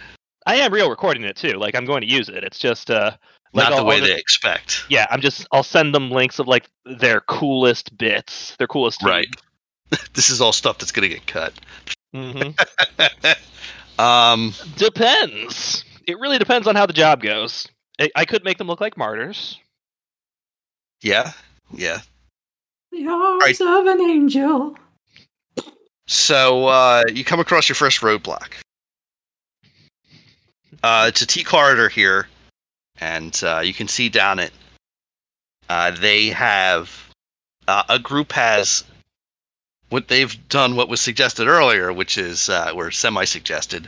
I am real recording it too. Like I'm going to use it. It's just uh like not the I'll- way I'll they expect. Yeah, I'm just I'll send them links of like their coolest bits, their coolest Right. this is all stuff that's gonna get cut. Mm-hmm. um, Depends. It really depends on how the job goes. I, I could make them look like martyrs. yeah, yeah. The arms of an angel. So uh, you come across your first roadblock. Uh, it's a T corridor here, and uh, you can see down it. Uh, they have uh, a group has what they've done. What was suggested earlier, which is uh, or semi-suggested,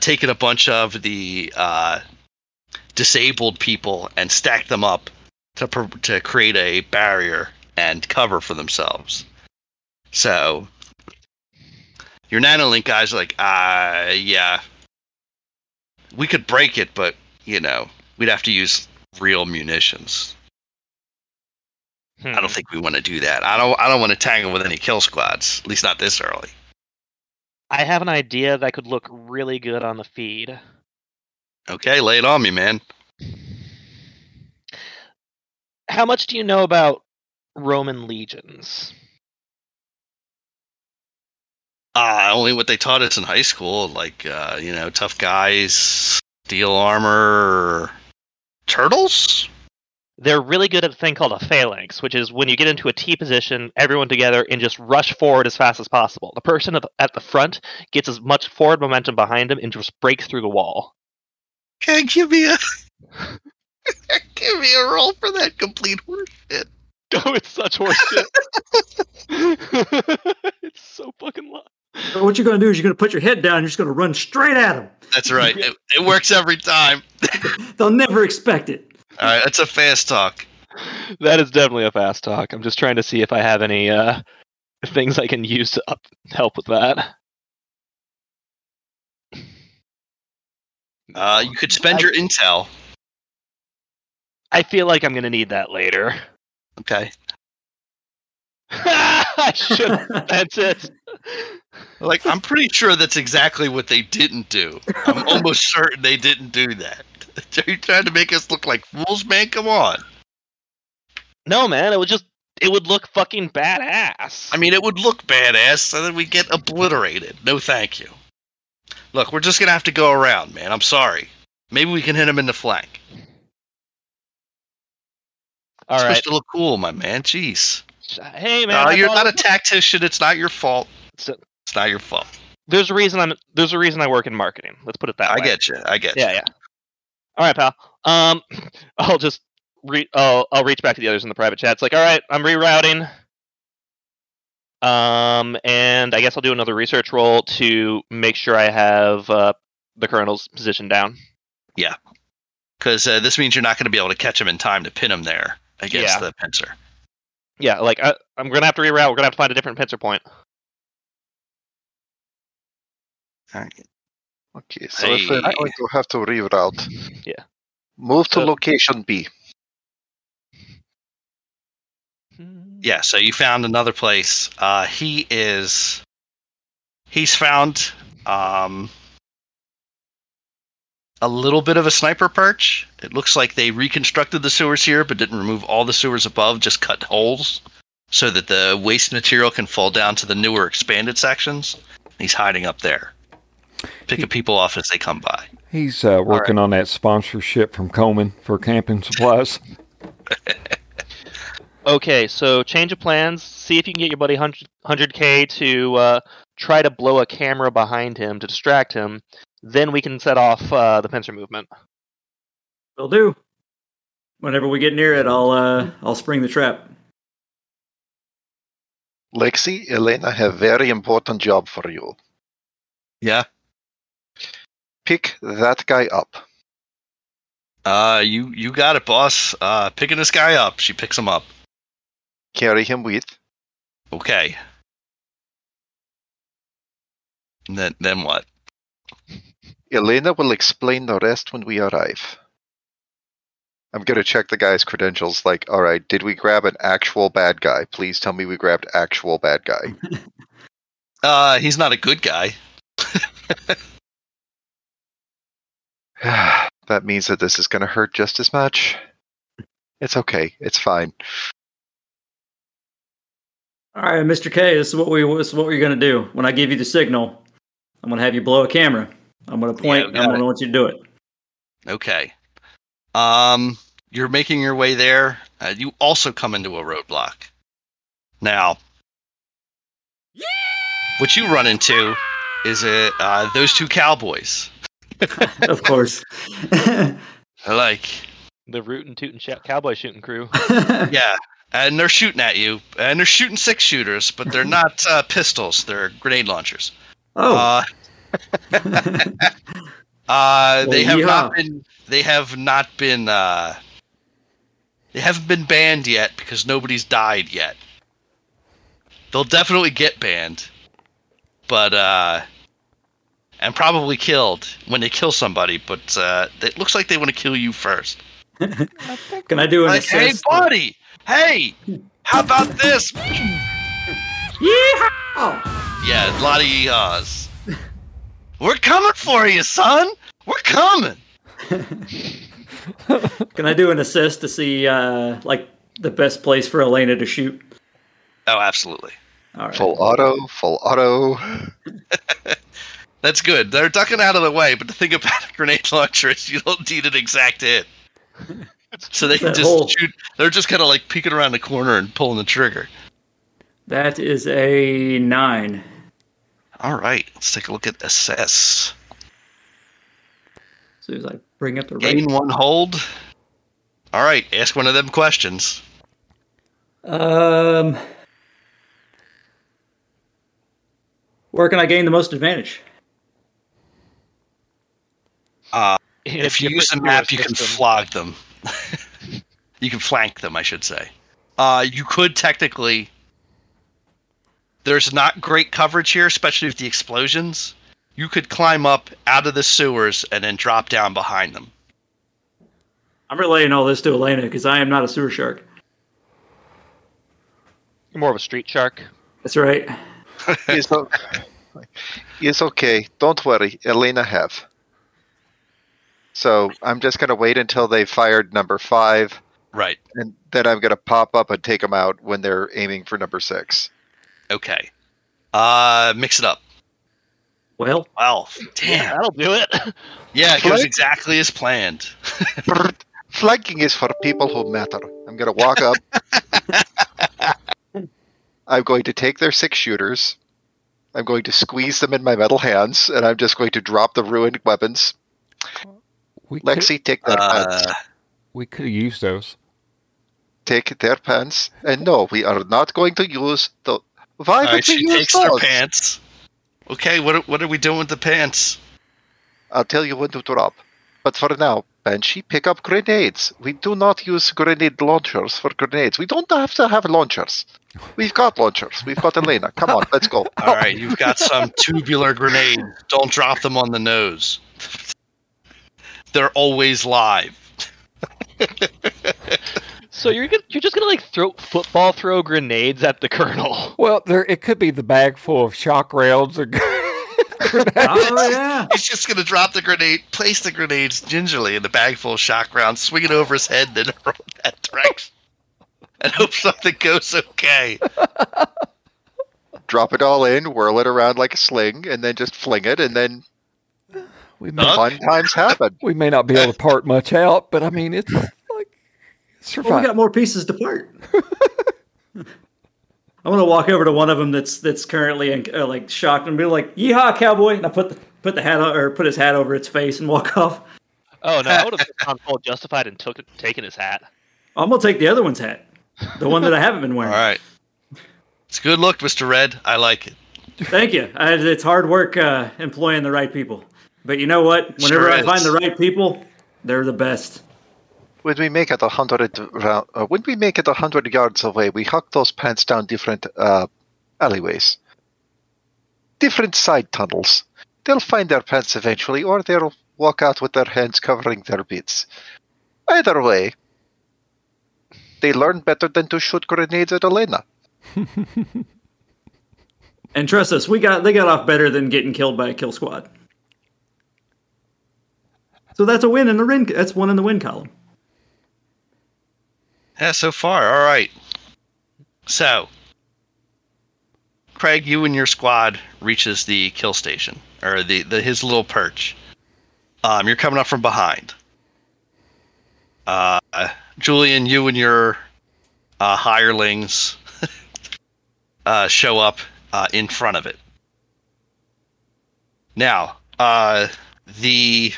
taken a bunch of the disabled people and stacked them up to to create a barrier and cover for themselves. So your nanolink guys are like, uh, yeah, we could break it, but you know, we'd have to use real munitions. I Hmm. don't think we want to do that. I don't. I don't want to tangle with any kill squads. At least not this early. I have an idea that could look really good on the feed. Okay, lay it on me, man. How much do you know about Roman legions? Uh, only what they taught us in high school, like uh, you know, tough guys, steel armor, turtles. They're really good at a thing called a phalanx, which is when you get into a T position, everyone together and just rush forward as fast as possible. The person at the, front gets as much forward momentum behind him and just breaks through the wall. Okay, give me a give me a roll for that complete horseshit. Oh, it's such horseshit. it's so fucking loud. But what you're going to do is you're going to put your head down and you're just going to run straight at them. That's right. It, it works every time. They'll never expect it. All right, that's a fast talk. That is definitely a fast talk. I'm just trying to see if I have any uh, things I can use to up, help with that. Uh, you could spend I- your intel. I feel like I'm going to need that later. Okay. I should spent it. Like, I'm pretty sure that's exactly what they didn't do. I'm almost certain they didn't do that. Are you trying to make us look like fools, man? Come on. No, man, it would just it would look fucking badass. I mean, it would look badass, and then we get obliterated. No, thank you. Look, we're just gonna have to go around, man. I'm sorry. Maybe we can hit him in the flank. all it's right. supposed to look cool, my man. Jeez. Hey, man, No, you're not a tactician. It's not your fault. So- It's not your fault. there's a reason I'm there's a reason I work in marketing. Let's put it that I way. I get you. I get Yeah, yeah. All right, pal. Um, I'll just re- I'll, I'll reach back to the others in the private chat. It's like, all right, I'm rerouting. Um, and I guess I'll do another research roll to make sure I have uh, the colonel's position down. Yeah, because uh, this means you're not going to be able to catch him in time to pin him there against Yeah. the pincer. Yeah, like I, I'm gonna have to reroute. We're gonna have to find a different pincer point. All right. Okay, so if we're going to have to reroute, Yeah. move to So- location B. Yeah, so you found another place. Uh, he is. He's found um, a little bit of a sniper perch. It looks like they reconstructed the sewers here, but didn't remove all the sewers above, just cut holes so that the waste material can fall down to the newer expanded sections. He's hiding up there, picking people off as they come by. He's uh, working on that sponsorship from Coleman for camping supplies. Okay, so change of plans. See if you can get your buddy 100 k to uh, try to blow a camera behind him to distract him. Then we can set off uh, the pincer movement. Will do. Whenever we get near it, I'll uh, I'll spring the trap. Lexi, Elena have very important job for you. Yeah. Pick that guy up. Uh, you you got it, boss. Uh, picking this guy up. She picks him up. Carry him with. Okay. And then then what? Elena will explain the rest when we arrive. I'm going to check the guy's credentials. Like, all right, did we grab an actual bad guy? Please tell me we grabbed actual bad guy. Uh, he's not a good guy. that means that this is going to hurt just as much. It's okay. It's fine. All right, Mr. K, this is what we this is what we're gonna do. When I give you the signal, I'm gonna have you blow a camera. I'm gonna point. we I'm gonna it. want you to do it. Okay. Um, you're making your way there. Uh, you also come into a roadblock. Now, what you run into is uh, uh, those two cowboys. of course. They're like, The rootin' tootin' sh- cowboy shooting crew. yeah, and they're shooting at you, and they're shooting six shooters, but they're not uh, pistols. They're grenade launchers. oh, Uh, they Well, have not been. They have not been. Uh, they haven't been banned yet because nobody's died yet. They'll definitely get banned, but uh, and probably killed when they kill somebody. But uh, it looks like they want to kill you first. can I do an Like, hey, assist? buddy, hey, how about this? Yeehaw! Yeah, a lot of yeehaws. We're coming for you, son. We're coming. Can I do an assist to see uh, like the best place for Elena to shoot? Oh, absolutely. All right. Full auto, full auto. That's good. They're ducking out of the way, but the thing about a grenade launcher is you don't need an exact hit. So they can just whole- shoot. They're just kind of like peeking around the corner and pulling the trigger. That is a nine. All right, let's take a look at assess. As soon as I bring up the Gain right. one hold. All right, ask one of them questions. Um, where can I gain the most advantage? Uh, if you use the map, you can flog them. you can flank them, I should say. Uh, you could technically. There's not great coverage here, especially with the explosions. You could climb up out of the sewers and then drop down behind them. I'm relaying all this to Elena because I am not a sewer shark. You're more of a street shark. That's right. it's, o- it's okay. Don't worry. Elena have. So I'm just going to wait until they fired number five. Right. and then I'm going to pop up and take them out when they're aiming for number six. Okay. Uh, mix it up. Well, Wow. Yeah, Damn. that'll do it. Yeah, it goes Flank? exactly as planned. Flanking is for people who matter. I'm going to walk up. I'm going to take their six shooters. I'm going to squeeze them in my metal hands, and I'm just going to drop the ruined weapons. We could, Lexi, take their pants. Uh, we could have used those. Take their pants. And no, we are not going to use the. Why all right, she takes those? pants. Okay, what are, what are we doing with the pants? I'll tell you when to drop. But for now, Banshee, pick up grenades. We do not use grenade launchers for grenades. We don't have to have launchers. We've got launchers. We've got Elena. Come on, let's go. All right, you've got some tubular grenades. Don't drop them on the nose. They're always live. so you're gonna, you're just gonna like throw football throw grenades at the colonel. Well, there it could be the bag full of shock rails or oh yeah. He's just gonna drop the grenade, place the grenades gingerly in the bag full of shock rounds, swing it over his head, then roll that direction, and hope something goes okay. Drop it all in, whirl it around like a sling, and then just fling it, and then we may, fun times happen. we may not be able to part much out, but I mean it's like Well, we got more pieces to part. I'm gonna walk over to one of them that's that's currently in, uh, like shocked and be like, "Yeehaw, cowboy!" And I put the put the hat on, or put his hat over its face and walk off. Oh no, I would have gone full justified and took taken his hat. I'm gonna take the other one's hat, the one that I haven't been wearing. All right, it's a good look, Mister Red. I like it. Thank you. I, it's hard work uh, employing the right people, but you know what? Whenever Sure I is. find the right people, they're the best. When we make it a hundred uh, when we make it a hundred yards away, we huck those pants down different uh, alleyways, different side tunnels. They'll find their pants eventually, or they'll walk out with their hands covering their bits. Either way, they learn better than to shoot grenades at Elena. And trust us, we got they got off better than getting killed by a kill squad. So that's a win in the win. That's one in the win column. Yeah, so far, all right. So, Craig, you and your squad reaches the kill station or the, the his little perch. Um, you're coming up from behind. Uh, Julian, you and your uh, hirelings uh, show up uh, in front of it. Now, uh, the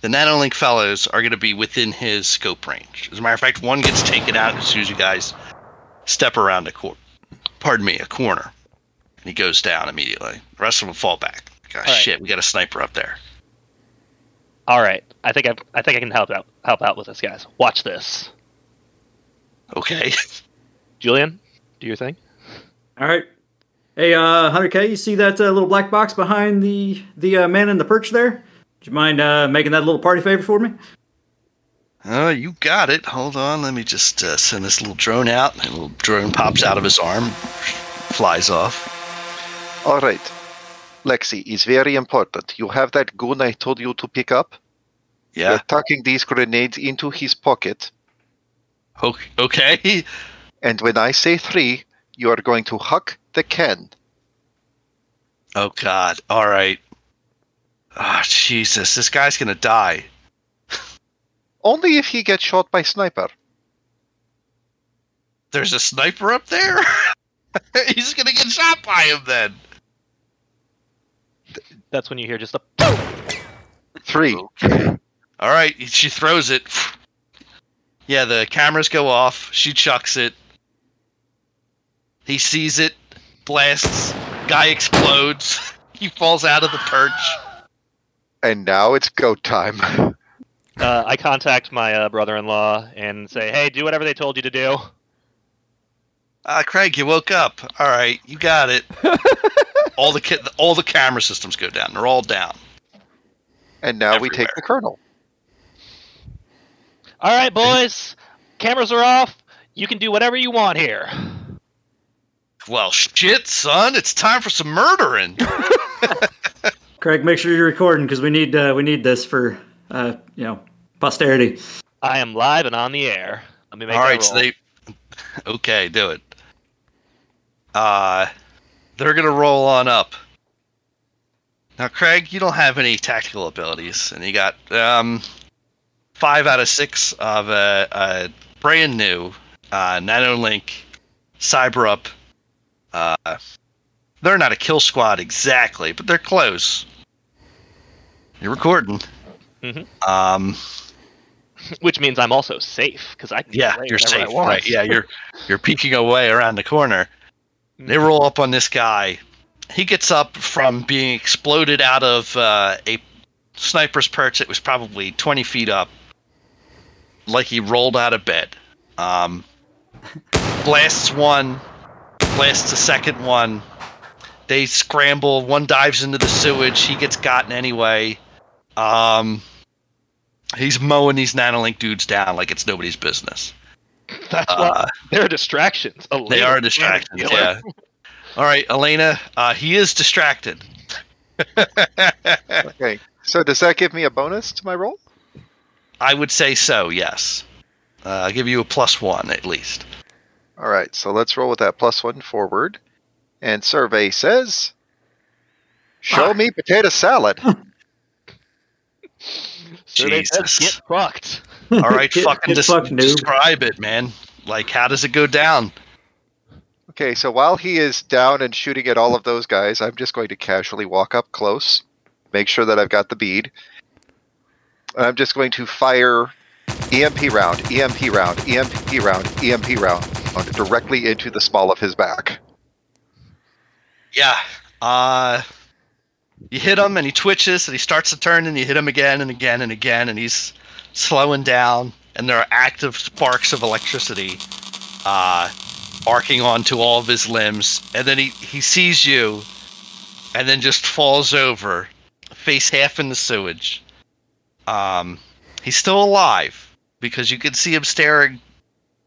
the nanolink fellows are going to be within his scope range. As a matter of fact, one gets taken out as soon as you guys step around a corner. Pardon me, a corner, and he goes down immediately. The rest of them fall back. Gosh, All right. shit, we got a sniper up there. All right, I think I I think I can help out help out with this, guys. Watch this, Okay. Julian. Do your thing. All right. Hey, uh, 100K, you see that uh, little black box behind the the uh, man in the perch there? Do you mind uh, making that a little party favor for me? Oh, you got it. Hold on. Let me just uh, send this little drone out. And a little drone pops out of his arm, flies off. All right, Lexi, it's very important. You have that gun I told you to pick up. Yeah. You're tucking these grenades into his pocket, Okay. and when I say three, you are going to huck the can. Oh God. All right. Oh Jesus, this guy's gonna die. Only if he gets shot by sniper. There's a sniper up there. He's gonna get shot by him then. That's when you hear just a. Three. All right, she throws it. Yeah, the cameras go off. She chucks it. He sees it, blasts. Guy explodes. He falls out of the perch. And now it's go time. Uh, I contact my uh, brother-in-law and say, "Hey, do whatever they told you to do." Ah, Craig, you woke up. All right, you got it. all the ca- all the camera systems go down. They're all down. And now we take the colonel. All right, boys, cameras are off. You can do whatever you want here. Well, shit, son, it's time for some murdering. Craig, make sure you're recording because we need uh, we need this for uh, you know posterity. I am live and on the air. Let me make All that right, so they. Okay, do it. Uh, they're gonna roll on up. Now, Craig, you don't have any tactical abilities, and you got um, five out of six of a, a brand new uh, NanoLink Cyber Up. Uh, they're not a kill squad exactly, but they're close. You're recording. Mhm. Um, Which means I'm also safe because I can yeah, you're safe, right? Yeah, you're you're peeking away around the corner. They roll up on this guy. He gets up from being exploded out of uh, a sniper's perch that was probably 20 feet up, like he rolled out of bed. Um, blasts one, blasts the second one. They scramble. One dives into the sewage. He gets gotten anyway. Um, he's mowing these nanolink dudes down like it's nobody's business. That's Uh, why they're distractions. A they are bit distractions. killer. Yeah. All right, Elena. Uh, he is distracted. Okay. So does that give me a bonus to my roll? I would say so. Yes. Uh, I'll give you a plus one at least. All right. So let's roll with that plus one forward. And survey says, "Show Ah. me potato salad." So they said, Jesus. get fucked. All right, Get- fucking get des- fucked, noob. describe it, man. Like, how does it go down? Okay, so while he is down and shooting at all of those guys, I'm just going to casually walk up close, make sure that I've got the bead. And I'm just going to fire EMP round, EMP round, EMP round, EMP round directly into the small of his back. Yeah. Uh, you hit him and he twitches and he starts to turn and you hit him again and again and again and he's slowing down and there are active sparks of electricity uh, arcing onto all of his limbs and then he, he sees you and then just falls over, face half in the sewage. Um, he's still alive because you can see him staring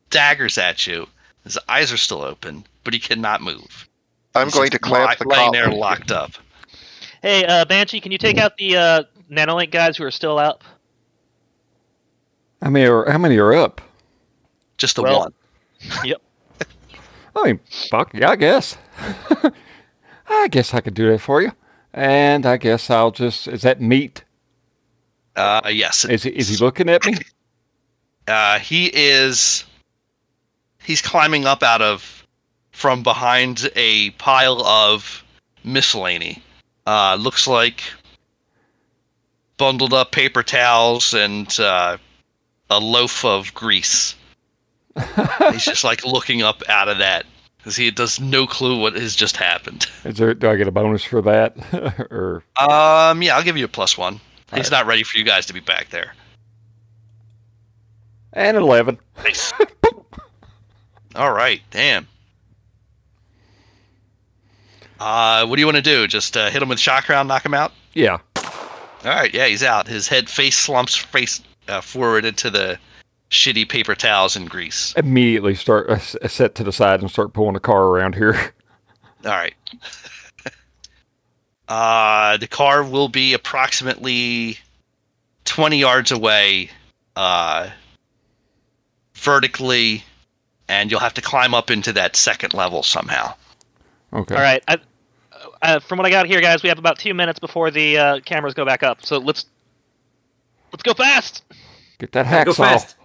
daggers at you. His eyes are still open, but he cannot move. I'm going to clamp li- the laying collar. there locked up. Hey, uh, Banshee, can you take out the uh, nanolink guys who are still up? How many are how many are up? Just the Well- one. Yep. I mean, fuck yeah, I guess. I guess I could do that for you. And I guess I'll just is that meat? Uh, yes. Is he is he looking at me? Uh, he is. He's climbing up out of from behind a pile of miscellany. Uh, looks like bundled up paper towels and uh, a loaf of grease. He's just like looking up out of that because he does no clue what has just happened. Is there do I get a bonus for that? or Um, yeah, I'll give you a plus one. He's Alright. not ready for you guys to be back there. and eleven. Nice. All right, damn. Uh, what do you want to do? Just uh, hit him with shock round, knock him out? Yeah. All right, yeah, he's out. His head face slumps face uh, forward into the shitty paper towels and grease. Immediately start uh, set to the side and start pulling the car around here. All right. uh, the car will be approximately 20 yards away, uh, vertically, and you'll have to climb up into that second level somehow. Okay. All right. I, uh, from what I got here, guys, we have about two minutes before the uh, cameras go back up. So let's let's go fast. Get that Go hacksaw. fast.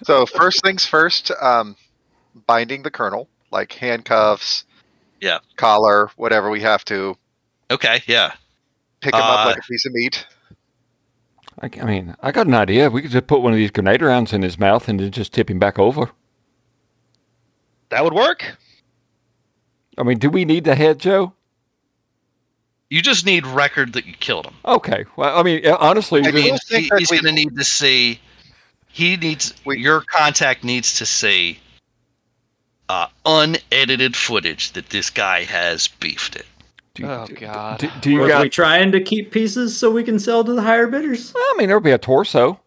So first things first, um, binding the colonel, like handcuffs, Yeah. collar, whatever we have to. Okay, yeah. Pick him Uh, up like a piece of meat. I, I mean, I got an idea. We could just put one of these grenade rounds in his mouth and then just tip him back over. That would work. I mean, do we need the head, Joe? You just need record that you killed him. Okay. Well, I mean, honestly, I I mean, he- he's going to need to see. He needs We- your contact needs to see uh, unedited footage that this guy has beefed it. do, Oh, do- God. Do, do you Was got? we trying to keep pieces so we can sell to the higher bidders? I mean, there'll be a torso.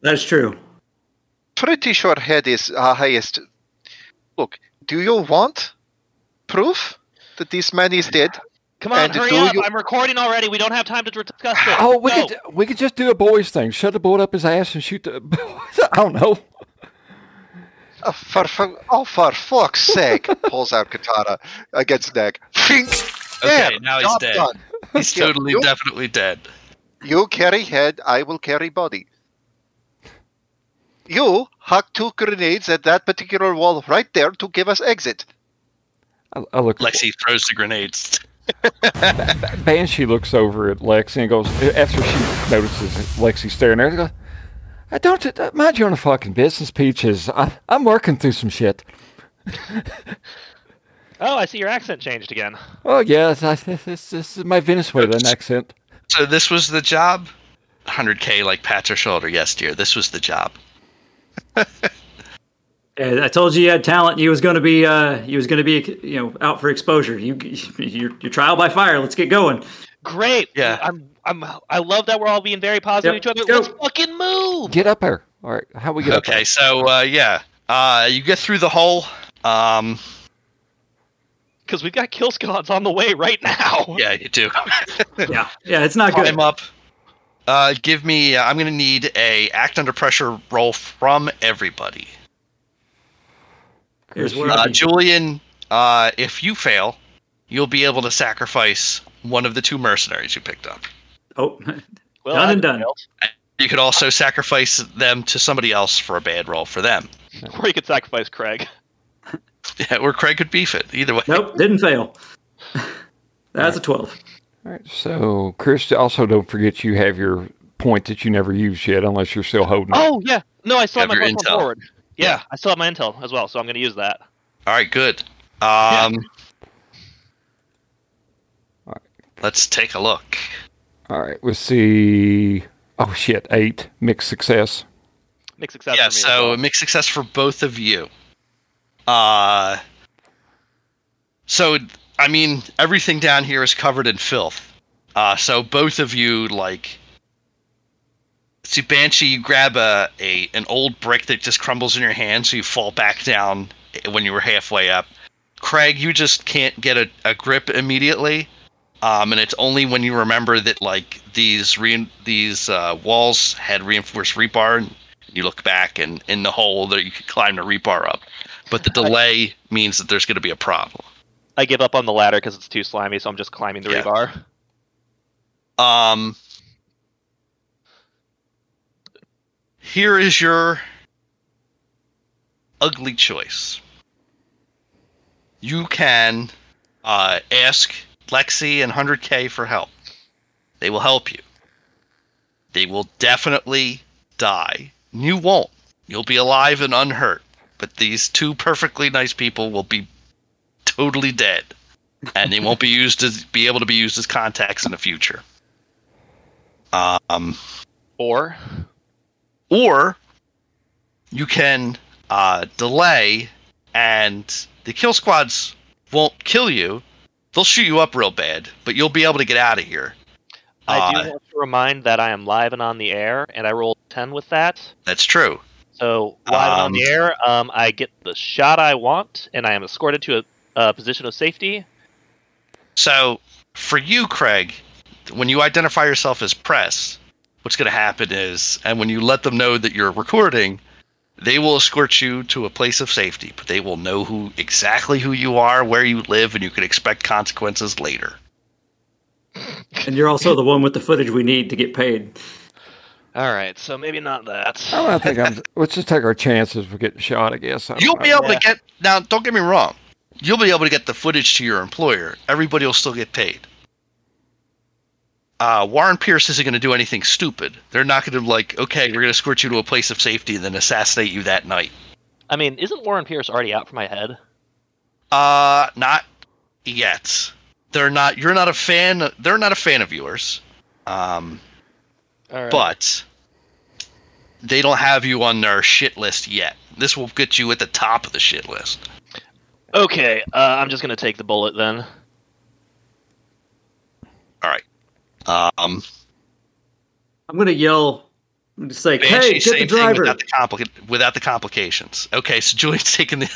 That's true. Pretty sure head is uh, highest. Look, do you want proof that this man is dead? Come on, And hurry up! you- I'm recording already. We don't have time to discuss this. Oh, we Go. could we could just do a boys thing. Shut the bullet up his ass and shoot the. I don't know. Oh, for, for, oh, for fuck's sake! Pulls out katana against neck. Fink! Okay, There, now he's job dead. done. He's totally, you- definitely dead. You carry head, I will carry body. You huck two grenades at that particular wall right there to give us exit. I, I look. Lexi throws the grenades. Banshee looks over at Lexi and goes after she notices Lexi staring there. She goes, I don't uh, mind you on a fucking business, Peaches. I, I'm working through some shit. Oh, I see your accent changed again. Oh yes, I, this, this is my Venezuelan accent. So this was the job. 100k like pats her shoulder. Yes, dear. This was the job. Yeah, I told you you had talent. You was going to be, uh, you was going to be, you know, out for exposure. You, your, your trial by fire. Let's get going. Great. Yeah. I'm. I'm. I love that we're all being very positive Yep, to each other. Let's fucking move. Get up here. All right, how we get up Okay, so uh, yeah, uh, you get through the hole. Um, Because we've got kill squads on the way right now. yeah, you do. Yeah, yeah, it's not good. Climb up. Uh, give me. I'm gonna need a act under pressure roll from everybody. Here's where Uh, Julian, uh, if you fail, you'll be able to sacrifice one of the two mercenaries you picked up. oh, Well, Done and done. failed. You could also sacrifice them to somebody else for a bad roll for them. Or you could sacrifice Craig. Yeah, or Craig could beef it. Either way. nope, didn't fail. That's a twelve. All right, so Chris, also don't forget you have your point that you never used yet, unless you're still holding it. Oh yeah. No, I still have Have my your plus one forward. Yeah, Yeah. I still have my intel as well, so I'm going to use that. All right, good. Um, let's take a look. All right, let's see. Oh shit, eight mixed success. Mixed success yeah, for me. so well. mixed success for both of you. Uh, so I mean, everything down here is covered in filth. Uh, so both of you like. See, Banshee, you grab a, a an old brick that just crumbles in your hand, so you fall back down when you were halfway up. Craig, you just can't get a, a grip immediately, um, and it's only when you remember that like these re- these uh, walls had reinforced rebar, and you look back and in the hole that you can climb the rebar up. But the delay means that there's going to be a problem. I give up on the ladder because it's too slimy, so I'm just climbing the Yeah. rebar. Um, here is your ugly choice. You can uh, ask Lexi and 100K for help. They will help you. They will definitely die. You won't. You'll be alive and unhurt. But these two perfectly nice people will be totally dead. And they won't be used to be able to be used as contacts in the future. Um, Or or you can uh, delay, and the kill squads won't kill you. They'll shoot you up real bad, but you'll be able to get out of here. I Uh, do want to remind that I am live and on the air, and I rolled ten with that. That's true. So live and on the Um, air, um, I get the shot I want, and I am escorted to a, a position of safety. So for you, Craig, when you identify yourself as press, what's going to happen is, and when you let them know that you're recording, they will escort you to a place of safety, but they will know who exactly who you are, where you live, and you can expect consequences later. And you're also the one with the footage we need to get paid. All right, so maybe not that. I don't think I'm. let's just take our chances of getting shot. I guess. I You'll know. be able Yeah. to get now. Don't get me wrong. You'll be able to get the footage to your employer. Everybody will still get paid. Uh, Warren Pierce isn't going to do anything stupid. They're not going to like, okay, we're going to escort you to a place of safety and then assassinate you that night. I mean, isn't Warren Pierce already out for my head? Uh, not yet. They're not. You're not a fan. They're not a fan of yours. Um, All right. but they don't have you on their shit list yet. This will get you at the top of the shit list. okay, uh, I'm just gonna take the bullet then. All right. Um, I'm gonna yell, I'm just like, Banshee, "Hey, get same the thing driver!" without the, complica- without the complications. Okay, so Julian's taking the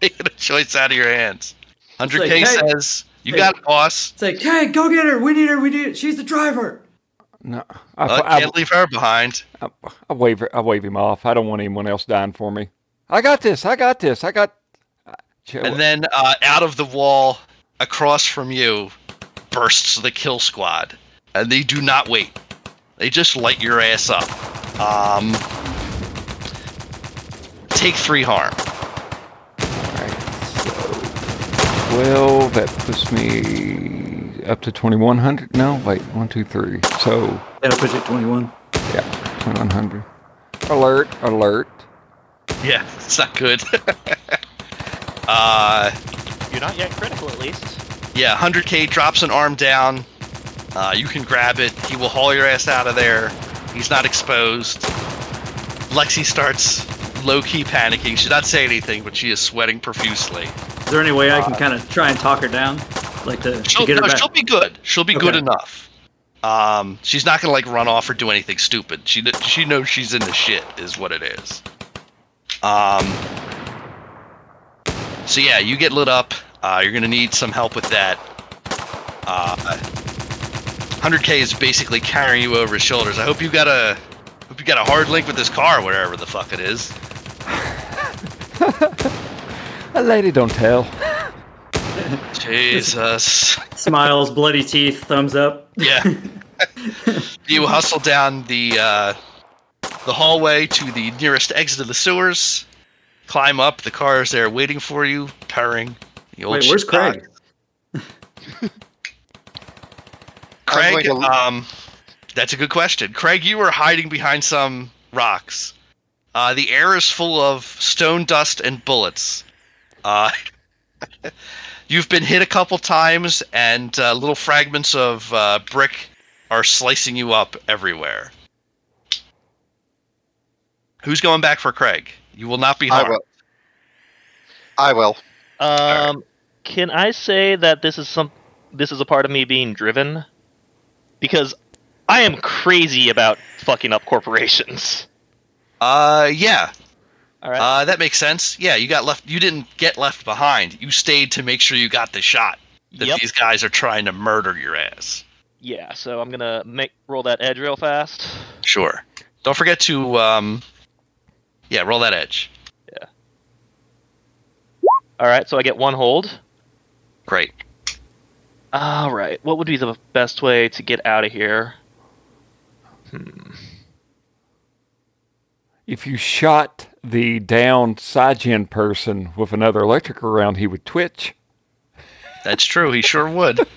taking the choice out of your hands. 100k like, hey- says You Hey. got it, boss. It's like, hey, go get her. We need her. We need. She's the driver. No, I, Uh, I, can't leave her behind. I, I wave I wave him off. I don't want anyone else dying for me. I got this. I got this. I got. And then uh, out of the wall across from you bursts the kill squad. And they do not wait. They just light your ass up. Um, take three harm. Alright, so 12, that puts me up to 2100. No, wait, one, two, three. So, That'll put you at 21. yeah, 2100. Alert, alert. Yeah, it's not good. uh, You're not yet critical, at least. yeah, 100k drops an arm down. Uh, you can grab it. He will haul your ass out of there. He's not exposed. Lexi starts low key panicking. She's not saying anything, but she is sweating profusely. Is there any way I can kind of try and talk her down, like to, to She'll, get her no, back? she'll be good. She'll be good enough. Um, she's not gonna like run off or do anything stupid. She she knows she's in the shit, is what it is. Um. So yeah, you get lit up. Uh, you're gonna need some help with that. Uh, 100k is basically carrying you over his shoulders. I hope you got a hope you got a hard link with this car, whatever the fuck it is. A lady don't tell. Jesus. Smiles, bloody teeth, thumbs up. Yeah. you hustle down the uh, the hallway to the nearest exit of the sewers. Climb up. The car is there waiting for you, purring. The old Wait, where's shit. Craig? I'm Craig, to- um, that's a good question. Craig, you were hiding behind some rocks. Uh, the air is full of stone dust and bullets. Uh, you've been hit a couple times, and uh, little fragments of uh, brick are slicing you up everywhere. Who's going back for Craig? You will not be harmed. I will. I will. Um, can I say that this is some this is a part of me being driven? Because I am crazy about fucking up corporations. Uh, yeah, All right. uh, that makes sense. Yeah, you got left. You didn't get left behind. You stayed to make sure you got the shot. That yep. these guys are trying to murder your ass. Yeah. So I'm gonna make roll that edge real fast. Sure. Don't forget to um yeah, roll that edge. Yeah. All right. So I get one hold. Great. All right. What would be the best way to get out of here? Hmm. If you shot the down SciGen person with another electrical round, he would twitch. That's true. He sure would.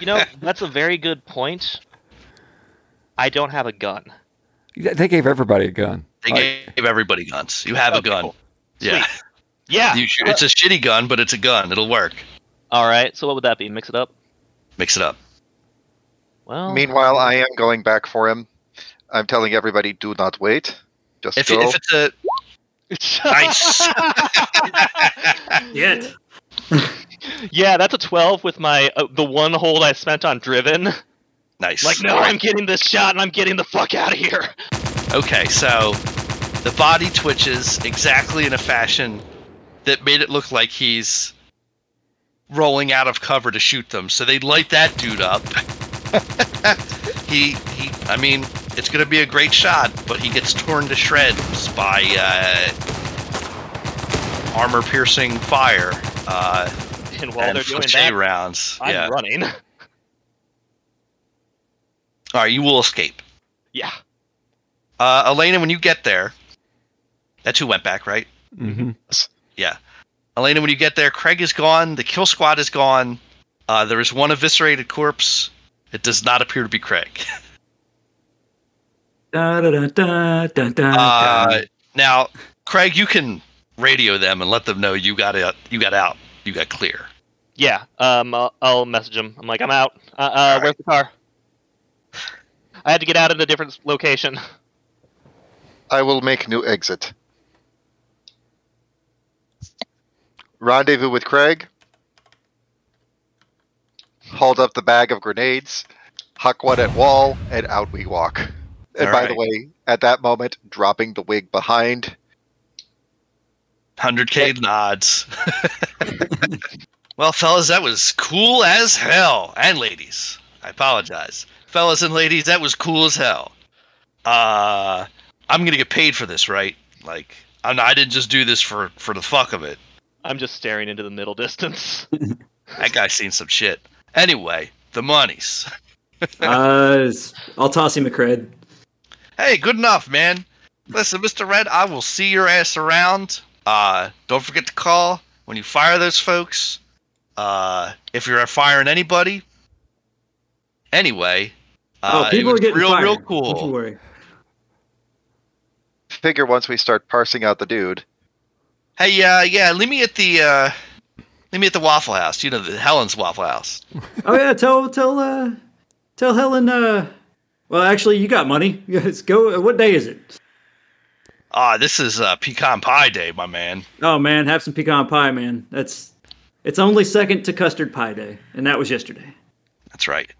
You know, that's a very good point. I don't have a gun. They gave everybody a gun. They Like, gave everybody guns. You have a gun. cool. Yeah. Yeah. You should, it's a shitty gun, but it's a gun. It'll work. All right. So what would that be? Mix it up. Mix it up. Well. Meanwhile, I am going back for him. I'm telling everybody, do not wait. Just If, go. if it's a nice, Yet. yeah, that's a twelve with my uh, the one hold I spent on driven. nice. Like, no, I'm getting this shot and I'm getting the fuck out of here. Okay, so the body twitches exactly in a fashion that made it look like he's rolling out of cover to shoot them. So they light that dude up. he he I mean, it's going to be a great shot, but he gets torn to shreds by uh, armor piercing fire uh, And while and they're doing that, rounds. I'm yeah. running. All right, you will escape. yeah. Uh, Elena, when you get there, that's who went back, right? hmm Yeah. Elena, when you get there, Craig is gone. The kill squad is gone. Uh, there is one eviscerated corpse. It does not appear to be Craig. Da, da, da, da, da, da, Uh, now, Craig, you can radio them and let them know you got out. You got out. You got clear. Yeah. Um, I'll, I'll message him. I'm like, I'm out. Uh, uh where's the car? I had to get out in a different location. I will make new exit. Rendezvous with Craig. Hold up the bag of grenades. Huck one at wall, and out we walk. And All by the way, at that moment, dropping the wig behind. 100k nods. Well, fellas, that was cool as hell. And ladies, I apologize. Fellas and ladies, that was cool as hell. Uh, I'm gonna get paid for this, right? Like, I'm, I didn't just do this for for the fuck of it. I'm just staring into the middle distance. That guy's seen some shit. Anyway, the monies. uh, I'll toss him a cred. Hey, good enough, man. Listen, Mr. Red, I will see your ass around. Uh, don't forget to call when you fire those folks. Uh, if you're firing anybody. Anyway, uh, oh, people are getting real, fired. real cool. Don't you worry. Figure once we start parsing out the dude. Hey, uh, yeah, leave me at the uh, leave me at the Waffle House. You know, the Helen's Waffle House. Oh yeah, tell tell uh tell Helen uh well actually you got money. Let's go what day is it? Ah, this is uh, pecan pie day, my man. Oh man, have some pecan pie, man. That's it's only second to custard pie day, and that was yesterday. That's right.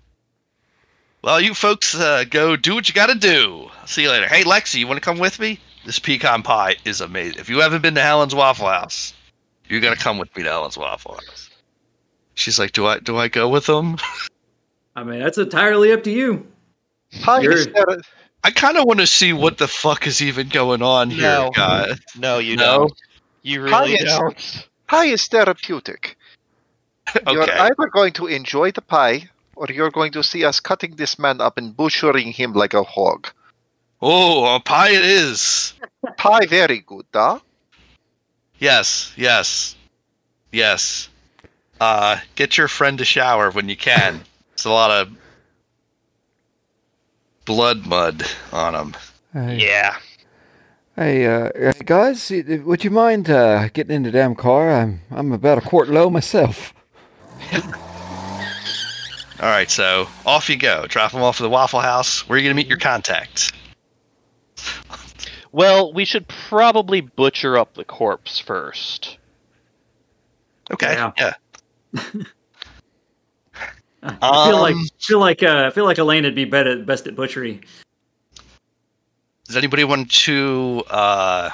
Well, you folks uh, go do what you got to do. I'll see you later. Hey, Lexi, you want to come with me? This pecan pie is amazing. If you haven't been to Helen's Waffle House, you're gonna come with me to Helen's Waffle House. She's like, "Do I do I go with them?" I mean, that's entirely up to you. Pie You're- is that a- I kind of want to see what the fuck is even going on here, No. guys. no, you No? don't. You Pie really is- don't. pie is therapeutic. okay. You're either going to enjoy the pie, or you're going to see us cutting this man up and butchering him like a hog. Oh, a pie it is. Pie very good, huh? Yes, yes, yes. Uh, get your friend to shower when you can. It's a lot of blood mud on him. Hey, Yeah. hey, uh, guys, would you mind uh, getting in the damn car? I'm I'm about a quart low myself. All right, so off you go. Drop him off at the Waffle House. Where are you gonna meet your contact? Well, we should probably butcher up the corpse first. Okay. Yeah. Yeah. I feel like Um, feel like uh, I feel like Elaine would be better best at butchery. Does anybody want to uh,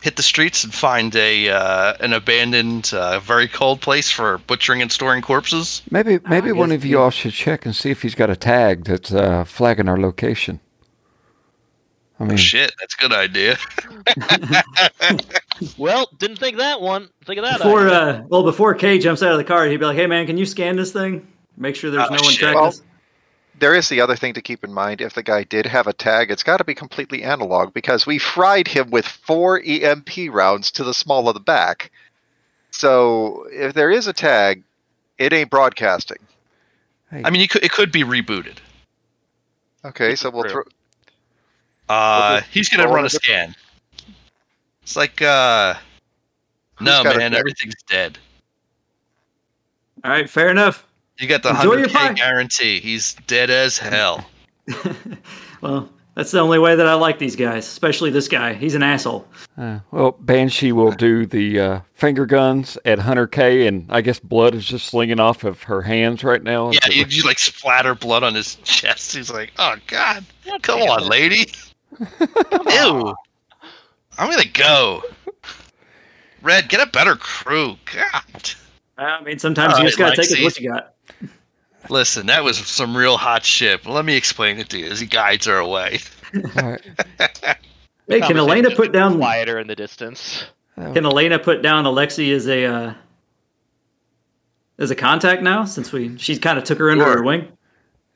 hit the streets and find a uh, an abandoned, uh, very cold place for butchering and storing corpses? Maybe maybe one of you all should check and see if he's got a tag that's uh, flagging our location. I mean, Shit, that's a good idea. Well, didn't think that one. Think of that. Before idea. uh, well, before Kay jumps out of the car, he'd be like, "Hey man, can you scan this thing? Make sure there's Oh, no one shit. tracking Well, us." There is the other thing to keep in mind. If the guy did have a tag, it's got to be completely analog because we fried him with four EMP rounds to the small of the back. So if there is a tag, it ain't broadcasting. I mean, you could, it could be rebooted. Okay, so we'll throw. Uh, he's gonna run a scan. It's like, uh, no, got a man, tag? everything's dead. All right, fair enough. You got the Enjoy your 100k pie. guarantee. He's dead as hell. Well, that's the only way that I like these guys, especially this guy. He's an asshole. Uh, well, Banshee will do the uh, finger guns at 100k, and I guess blood is just slinging off of her hands right now. Yeah, you, you like splatter blood on his chest. He's like, oh god, come on, lady. Ew. I'm gonna go. Red, get a better crew. God. I mean, sometimes All you just right, gotta take it what you got. Listen, that was some real hot shit. Let me explain it to you as he guides her away. All right. Hey, can Elena put down? quieter in the distance? Can Elena put down Alexi as a uh, as a contact now? Since we she kind of took her under Sure. her wing.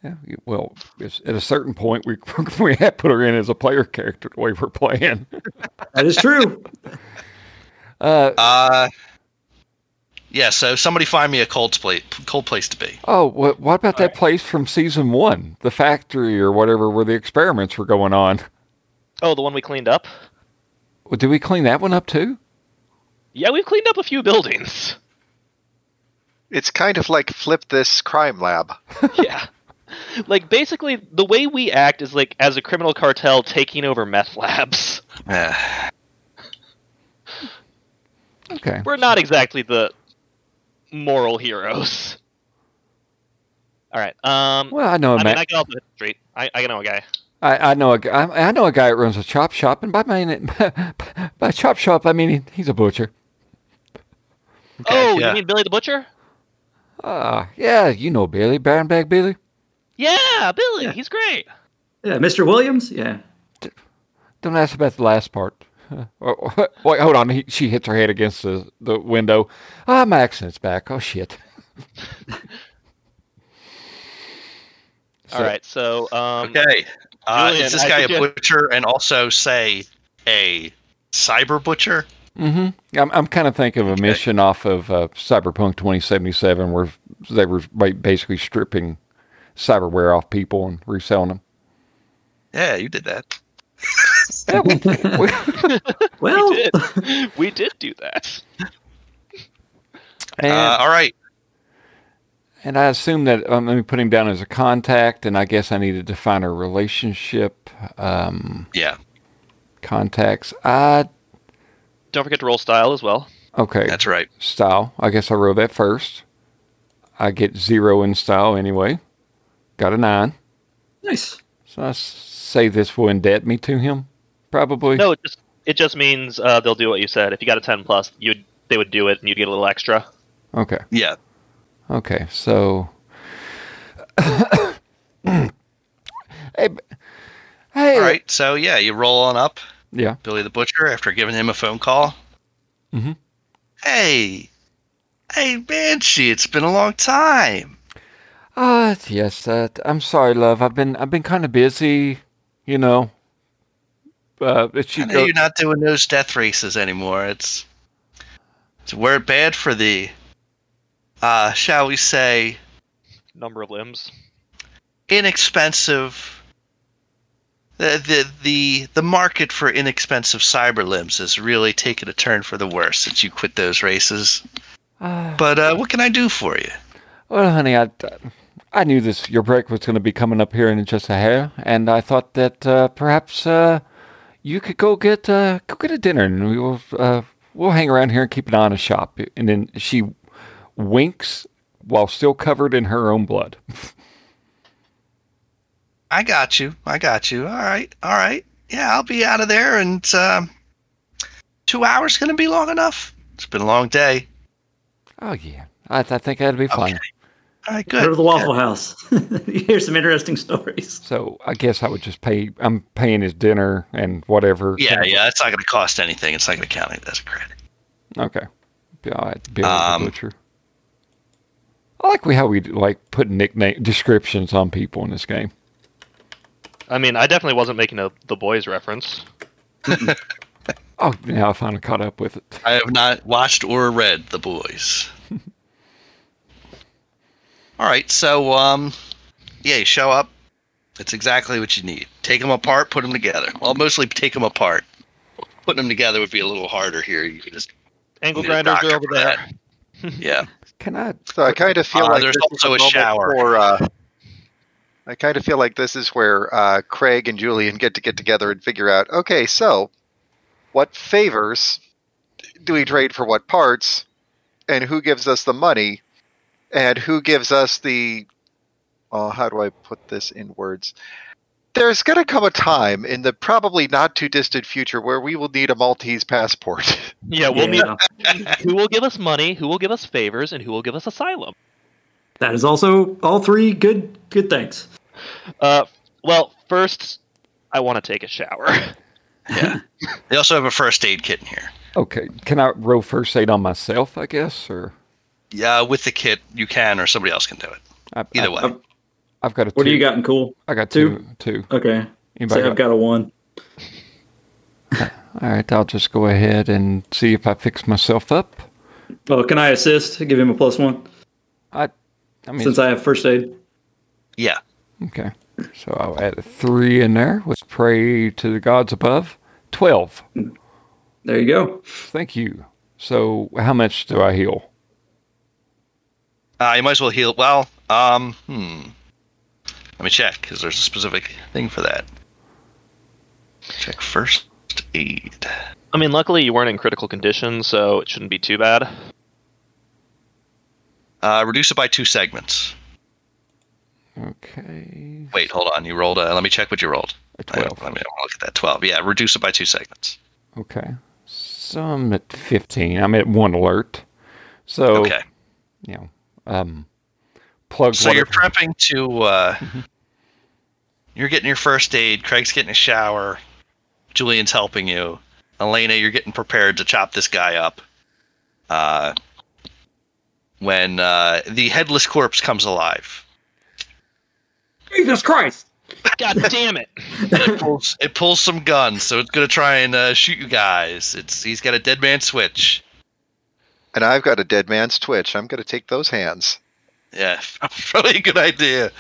Yeah, well, it's, at a certain point, we we had put her in as a player character the way we're playing. That is true. Uh, Uh, yeah. So somebody find me a cold place, cold place to be. oh, what, what about that place from season one, the factory or whatever, where the experiments were going on? Oh, the one we cleaned up. Well, Did we clean that one up too? Yeah, we've cleaned up a few buildings. It's kind of like flip this crime lab. yeah. Like basically, the way we act is like as a criminal cartel taking over meth labs. Uh, Okay. We're not exactly the moral heroes. All right. Um. Well, I know a I man. mean, I can also the street. I, I know a guy. I, I know a guy. I, I know a guy that runs a chop shop, and by main, by chop shop, I mean he's a butcher. oh, yeah. you mean Billy the Butcher? Ah, yeah, you know Billy, Brownback Billy. Yeah, Billy, he's great. Yeah, Mr. Williams. Yeah. Don't ask about the last part. Uh, oh, Wait, hold on. He, she hits her head against the, the window. Ah, my accent's back. Oh, shit. All right, so um, Okay. Uh, Julian, is this guy a suggest- butcher and also say a cyber butcher? Mm-hmm. I'm, I'm kind of thinking of a mission off of uh, Cyberpunk 2077 where they were basically stripping cyberware off people and reselling them. Yeah, you did that. Yeah, we, we, Well, we did. we did do that. and, uh, all right. and I assume that um, let me put him down as a contact, and I guess I need to define a relationship. Um, Yeah. contacts. I Don't forget to roll style as well. okay. That's right. style. I guess I wrote that first. I get zero in style anyway. Got a nine. nice. So I say this will indebt me to him, probably. No, it just it just means uh, they'll do what you said. If you got a ten plus, you would they would do it, and you'd get a little extra. Okay. Yeah. Okay. So. hey. Hey. All right. So yeah, you roll on up, Yeah. Billy the Butcher, after giving him a phone call. Mm-hmm. Hey, hey, Banshee, it's been a long time. Uh yes. Uh, I'm sorry, love. I've been I've been kind of busy. You know. Uh, it I know go. you're not doing those death races anymore. It's it's a word bad for the, uh, shall we say, Number of limbs. inexpensive. The, the the the market for inexpensive cyber limbs has really taken a turn for the worse since you quit those races. Uh, But uh, what can I do for you? Well, honey, I, I knew this your break was going to be coming up here in just a hair, and I thought that uh, perhaps uh, you could go get uh, go get a dinner, and we will uh, we'll hang around here and keep an eye on the shop. And then she winks while still covered in her own blood. I got you. I got you. All right. All right. Yeah, I'll be out of there, and um, two hours going to be long enough. It's been a long day. Oh yeah, I, I think that'd be fine. Okay. All right. Go to the Waffle House. you hear some interesting stories. So I guess I would just pay. I'm paying his dinner and whatever. Yeah, yeah. It's not going to cost anything. It's not going to count it as a credit. Okay. Be all right. Bill Um, the butcher. I like how we like put nickname descriptions on people in this game. I mean, I definitely wasn't making a the boys reference. Oh, now I finally caught up with it. I have not watched or read The Boys. All right, so um, yeah, you show up. It's exactly what you need. Take them apart, put them together. Well, mostly take them apart. Putting them together would be a little harder here. You could just Angle Need a grinders over there. that. yeah. Can I? So I kind of feel Uh, like there's also a moment shower. For, uh, I kind of feel like this is where uh, Craig and Julian get to get together and figure out. Okay, so what favors do we trade for what parts, and who gives us the money, and who gives us the? Oh, how do I put this in words? There's going to come a time in the probably not too distant future where we will need a Maltese passport. Yeah, we'll Yeah. meet who will give us money, who will give us favors, and who will give us asylum. That is also all three good good things. Uh, well, first, I want to take a shower. Yeah. they also have a first aid kit in here. Okay. Can I roll first aid on myself? I guess, or Yeah, with the kit you can, or somebody else can do it. I, Either I, way. I've got a. What two. do you got in cool? I got Two? two. Two. Okay. Anybody So I've got a one. All right. I'll just go ahead and see if I fix myself up. Oh, can I assist? Give him a plus one I. I mean, since I have first aid. Yeah. okay. So I'll add a three in there. Let's pray to the gods above. Twelve. There you go. Thank you. So how much do I heal? Uh, you might as well heal. Well, um, hmm. Let me check because there's a specific thing for that. Check first aid. I mean, luckily you weren't in critical condition, so it shouldn't be too bad. Uh, reduce it by two segments. Okay. Wait, hold on. You rolled a. Let me check what you rolled. A I, twelve. let me look at that. Twelve. Yeah, reduce it by two segments. Okay. So I'm at 15. I'm at one alert. So, Okay. you know, um, plug. So you're whatever- prepping to. Uh, you're getting your first aid. Craig's getting a shower. Julian's helping you. Elena, you're getting prepared to chop this guy up. Uh, when uh, the headless corpse comes alive, Jesus Christ! God damn it! it pulls, it pulls some guns, so it's gonna try and uh, shoot you guys. It's he's got a dead man switch. And I've got a dead man's twitch. I'm going to take those hands. Yeah, probably a good idea.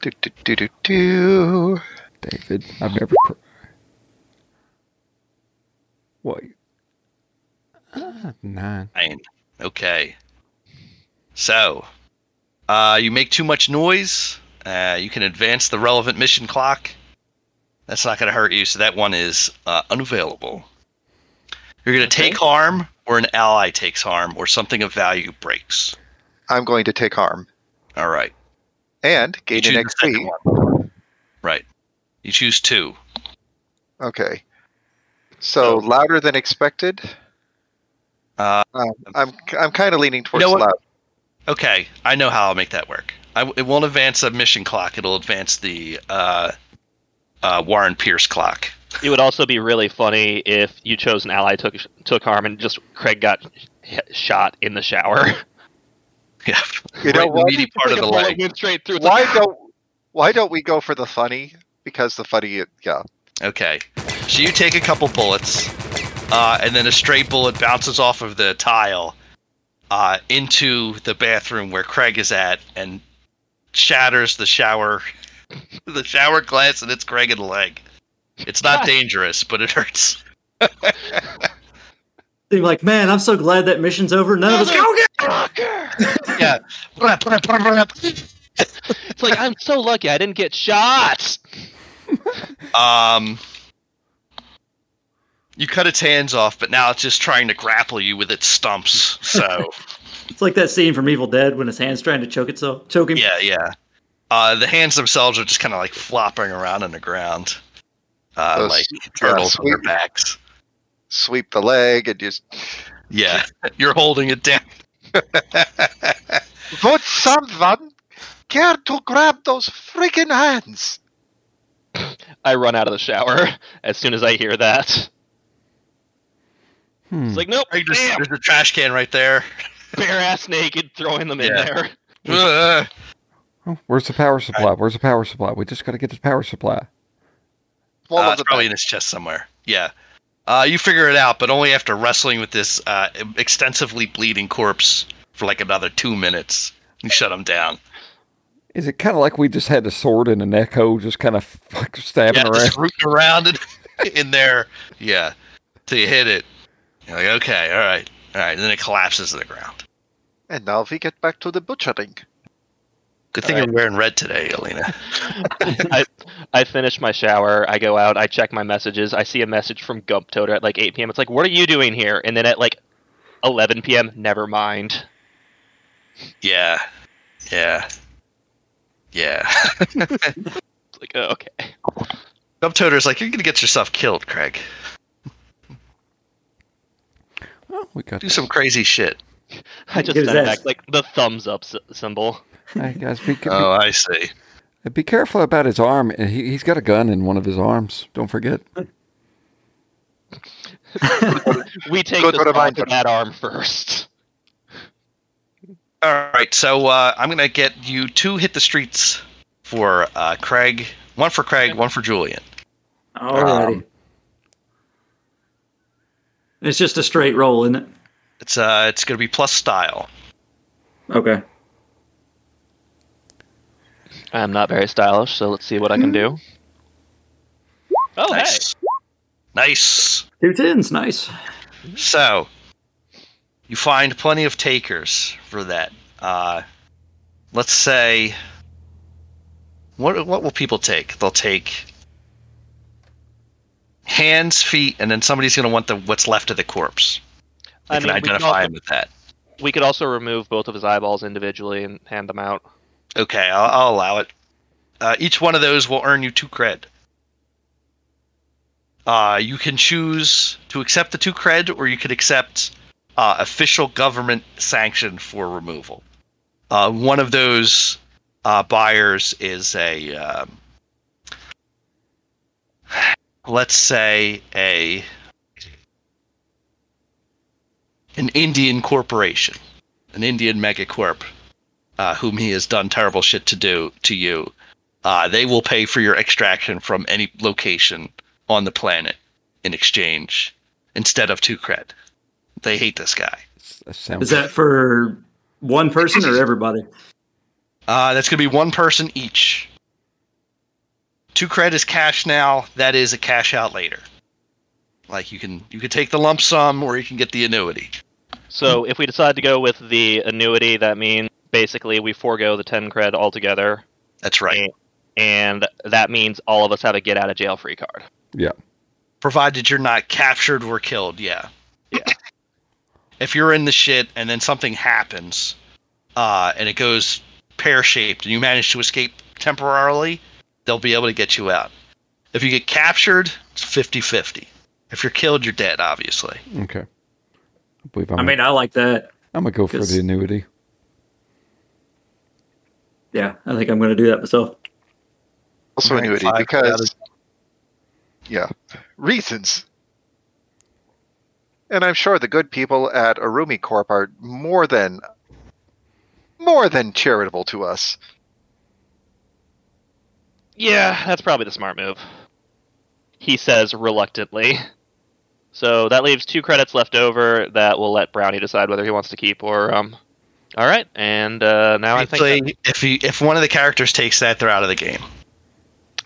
Do, do, do, do, do. David. I've never. Pr- what? Uh, nine. Fine. Okay. So, uh, you make too much noise. Uh, you can advance the relevant mission clock. That's not going to hurt you, so that one is uh, unavailable. You're going to Okay. take harm, or an ally takes harm, or something of value breaks. I'm going to take harm All right. and You gain an XP. Right. You choose two. Okay. So So- louder than expected. Uh, Um, I'm I'm kind of leaning towards know loud. okay, I know how I'll make that work. I, it won't advance a mission clock. It'll advance the uh, uh, Warren Pierce clock. It would also be really funny if you chose an ally took took harm and just Craig got hit, shot in the shower. Yeah. You know right in the what? meaty part of the leg. went straight through. Why like, don't Why don't we go for the funny? Because the funny, yeah. Okay. So you take a couple bullets, uh, and then a stray bullet bounces off of the tile uh, into the bathroom where Craig is at and shatters the shower the shower glass and it's Craig in the leg. It's not dangerous, but it hurts. They're like, man, I'm so glad that mission's over. None of us go get. yeah. It's like I'm so lucky I didn't get shot. Um, you cut its hands off, but now it's just trying to grapple you with its stumps. So It's like that scene from Evil Dead when his hand's trying to choke itself, choke him. yeah, yeah. Uh, the hands themselves are just kind of like flopping around on the ground, uh, Those- like turtles on their backs. Sweep the leg and just Yeah, you're holding it down. would someone care to grab those freaking hands? I run out of the shower as soon as I hear that. Hmm. It's like nope, Craig just- bam, there's a trash can right there. bare ass naked, throwing them in there. Oh, where's the power supply? Where's the power supply? We just got to get the power supply. One Uh, of it's the probably in his chest somewhere. Yeah. Uh, you figure it out, but only after wrestling with this uh, extensively bleeding corpse for like another two minutes. You shut him down. Is it kind of like we just had a sword and an echo just kind of like stabbing Yeah, around? just rooting around in, in there. Yeah. Till you hit it. You're like, okay, all right, all right. And then it collapses to the ground. And now we get back to the butchering. Good thing All you're wearing red today, Elena. I I finish my shower. I go out. I check my messages. I see a message from Gump Toter at like 8 p.m. It's like, what are you doing here? And then at like 11 p.m., never mind. Yeah. Yeah. Yeah. It's like, oh, okay. Subtoter's like, you're going to get yourself killed, Craig. Oh, we got Do some crazy shit. I just Get sent back like the thumbs up symbol. Hey guys, be, be, Oh, I see. be careful about his arm. He, he's got a gun in one of his arms. Don't forget. We take Good the reminder. spot to that arm first. All right, so uh, I'm gonna get you two hit the streets for uh, Craig. One for Craig, one for Julian. Alrighty. Um, it's just a straight roll, isn't it? It's uh, it's gonna be plus style. Okay. I'm not very stylish, so let's see what I can do. Oh, hey. nice, Two tins, nice. So you find plenty of takers for that. Uh, let's say, what what will people take? They'll take hands, feet, and then somebody's gonna want the what's left of the corpse. They I can mean, we can identify also- him with that. We could also remove both of his eyeballs individually and hand them out. Okay, I'll, I'll allow it. Uh, each one of those will earn you two cred. Uh, you can choose to accept the two cred, or you could accept uh, official government sanction for removal. Uh, one of those uh, buyers is a, um, let's say a an Indian corporation, an Indian megacorp, uh, whom he has done terrible shit to do to you. Uh, they will pay for your extraction from any location on the planet in exchange instead of two cred. They hate this guy. That Is that for one person or everybody? Uh, that's going to be one person each. Two cred is cash now. That is a cash out later. Like you can you can take the lump sum or you can get the annuity. So if we decide to go with the annuity, that means basically we forego the 10 cred altogether, That's right. and that means all of us have a get out of jail free card. yeah. Provided you're not captured or killed. Yeah. Yeah. if you're in the shit and then something happens, uh, and it goes pear shaped and you manage to escape temporarily, they'll be able to get you out. If you get captured, it's 50 50. If you're killed, you're dead, obviously. Okay. I believe I'm. I mean, I like that. I'm gonna go for the annuity. Yeah, I think I'm going to do that myself. Also Rank annuity five because yeah, reasons. And I'm sure the good people at Arumi Corp are more than more than charitable to us. Yeah, that's probably the smart move. He says reluctantly. So that leaves two credits left over that will let Brownie decide whether he wants to keep or um. All right, and uh, now I think that if you, if one of the characters takes that, they're out of the game.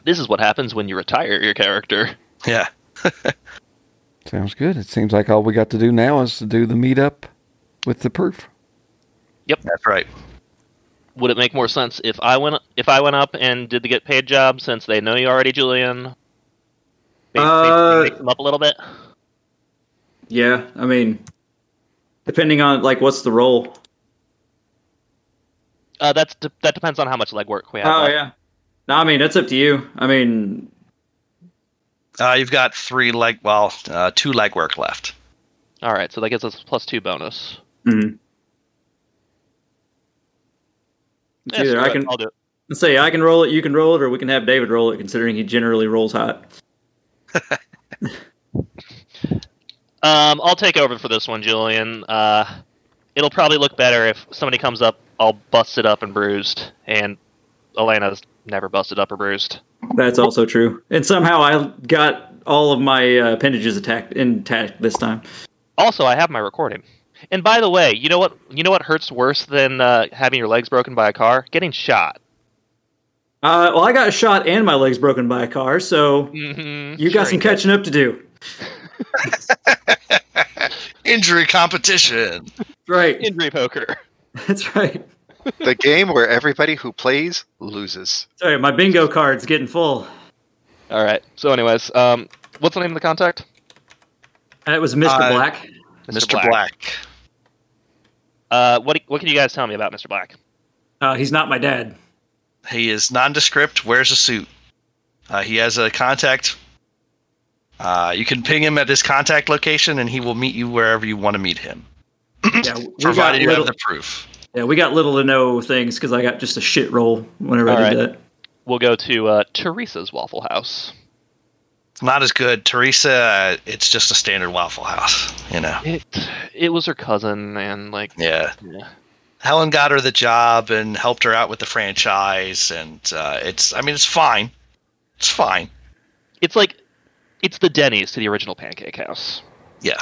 this is what happens when you retire your character. Yeah. Sounds good. It seems like all we got to do now is to do the meetup with the proof. Yep, that's right. Would it make more sense if I went if I went up and did the get paid job since they know you already, Julian? Ba- Uh, mix them up a little bit. Yeah, I mean, depending on like what's the role. Uh, that's de- that depends on how much legwork we have. Oh left. yeah. No, I mean that's up to you. I mean, Uh, you've got three leg, well, uh, two leg work left. All right, so that gives us plus two bonus. mhm. Yeah, either screw I it, can I'll do it. let's say I can roll it, you can roll it, or we can have David roll it, considering he generally rolls hot. Um, I'll take over for this one, Julian. Uh, it'll probably look better if somebody comes up all busted up and bruised, and Elena's never busted up or bruised. That's also true. And somehow I got all of my uh, appendages attacked intact this time. Also, I have my recording. And by the way, you know what? You know what hurts worse than uh, having your legs broken by a car? Getting shot. Uh, well, I got shot and my legs broken by a car, so Mm-hmm. you got some catching up to do. Injury competition. Right. injury poker. That's right. The game where everybody who plays loses. Sorry, my bingo card's getting full. All right. So, anyways, um, what's the name of the contact? It was Mr. Uh, Black. Mr. Black. Uh, what what can you guys tell me about Mr. Black? Uh, he's not my dad. He is nondescript, wears a suit. Uh, he has a contact. Uh, you can ping him at his contact location, and he will meet you wherever you want to meet him, Yeah, we got provided you little, have the proof. yeah, we got little to no things because I got just a shit roll whenever I All did right. that. We'll go to uh, Teresa's Waffle House. Not as good. Teresa, uh, it's just a standard Waffle House, you know. It it was her cousin, and like Yeah. yeah. Helen got her the job and helped her out with the franchise, and uh, it's, I mean, it's fine. It's fine. it's like it's the Denny's to the original Pancake House. Yeah.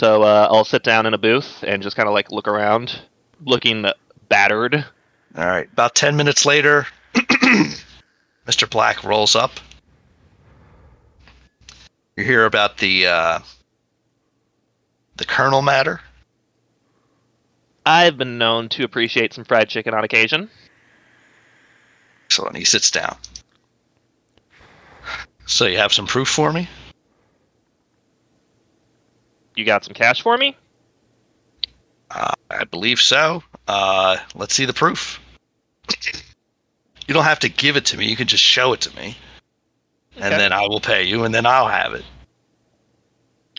So uh, I'll sit down in a booth and just kind of like look around, looking battered. All right. About 10 minutes later, Mr. Black rolls up. You hear about the uh, the Colonel matter. I've been known to appreciate some fried chicken on occasion. Excellent. He sits down. So you have some proof for me? You got some cash for me? Uh, I believe so. Uh, let's see the proof. You don't have to give it to me. You can just show it to me, and then I will pay you, and then I'll have it.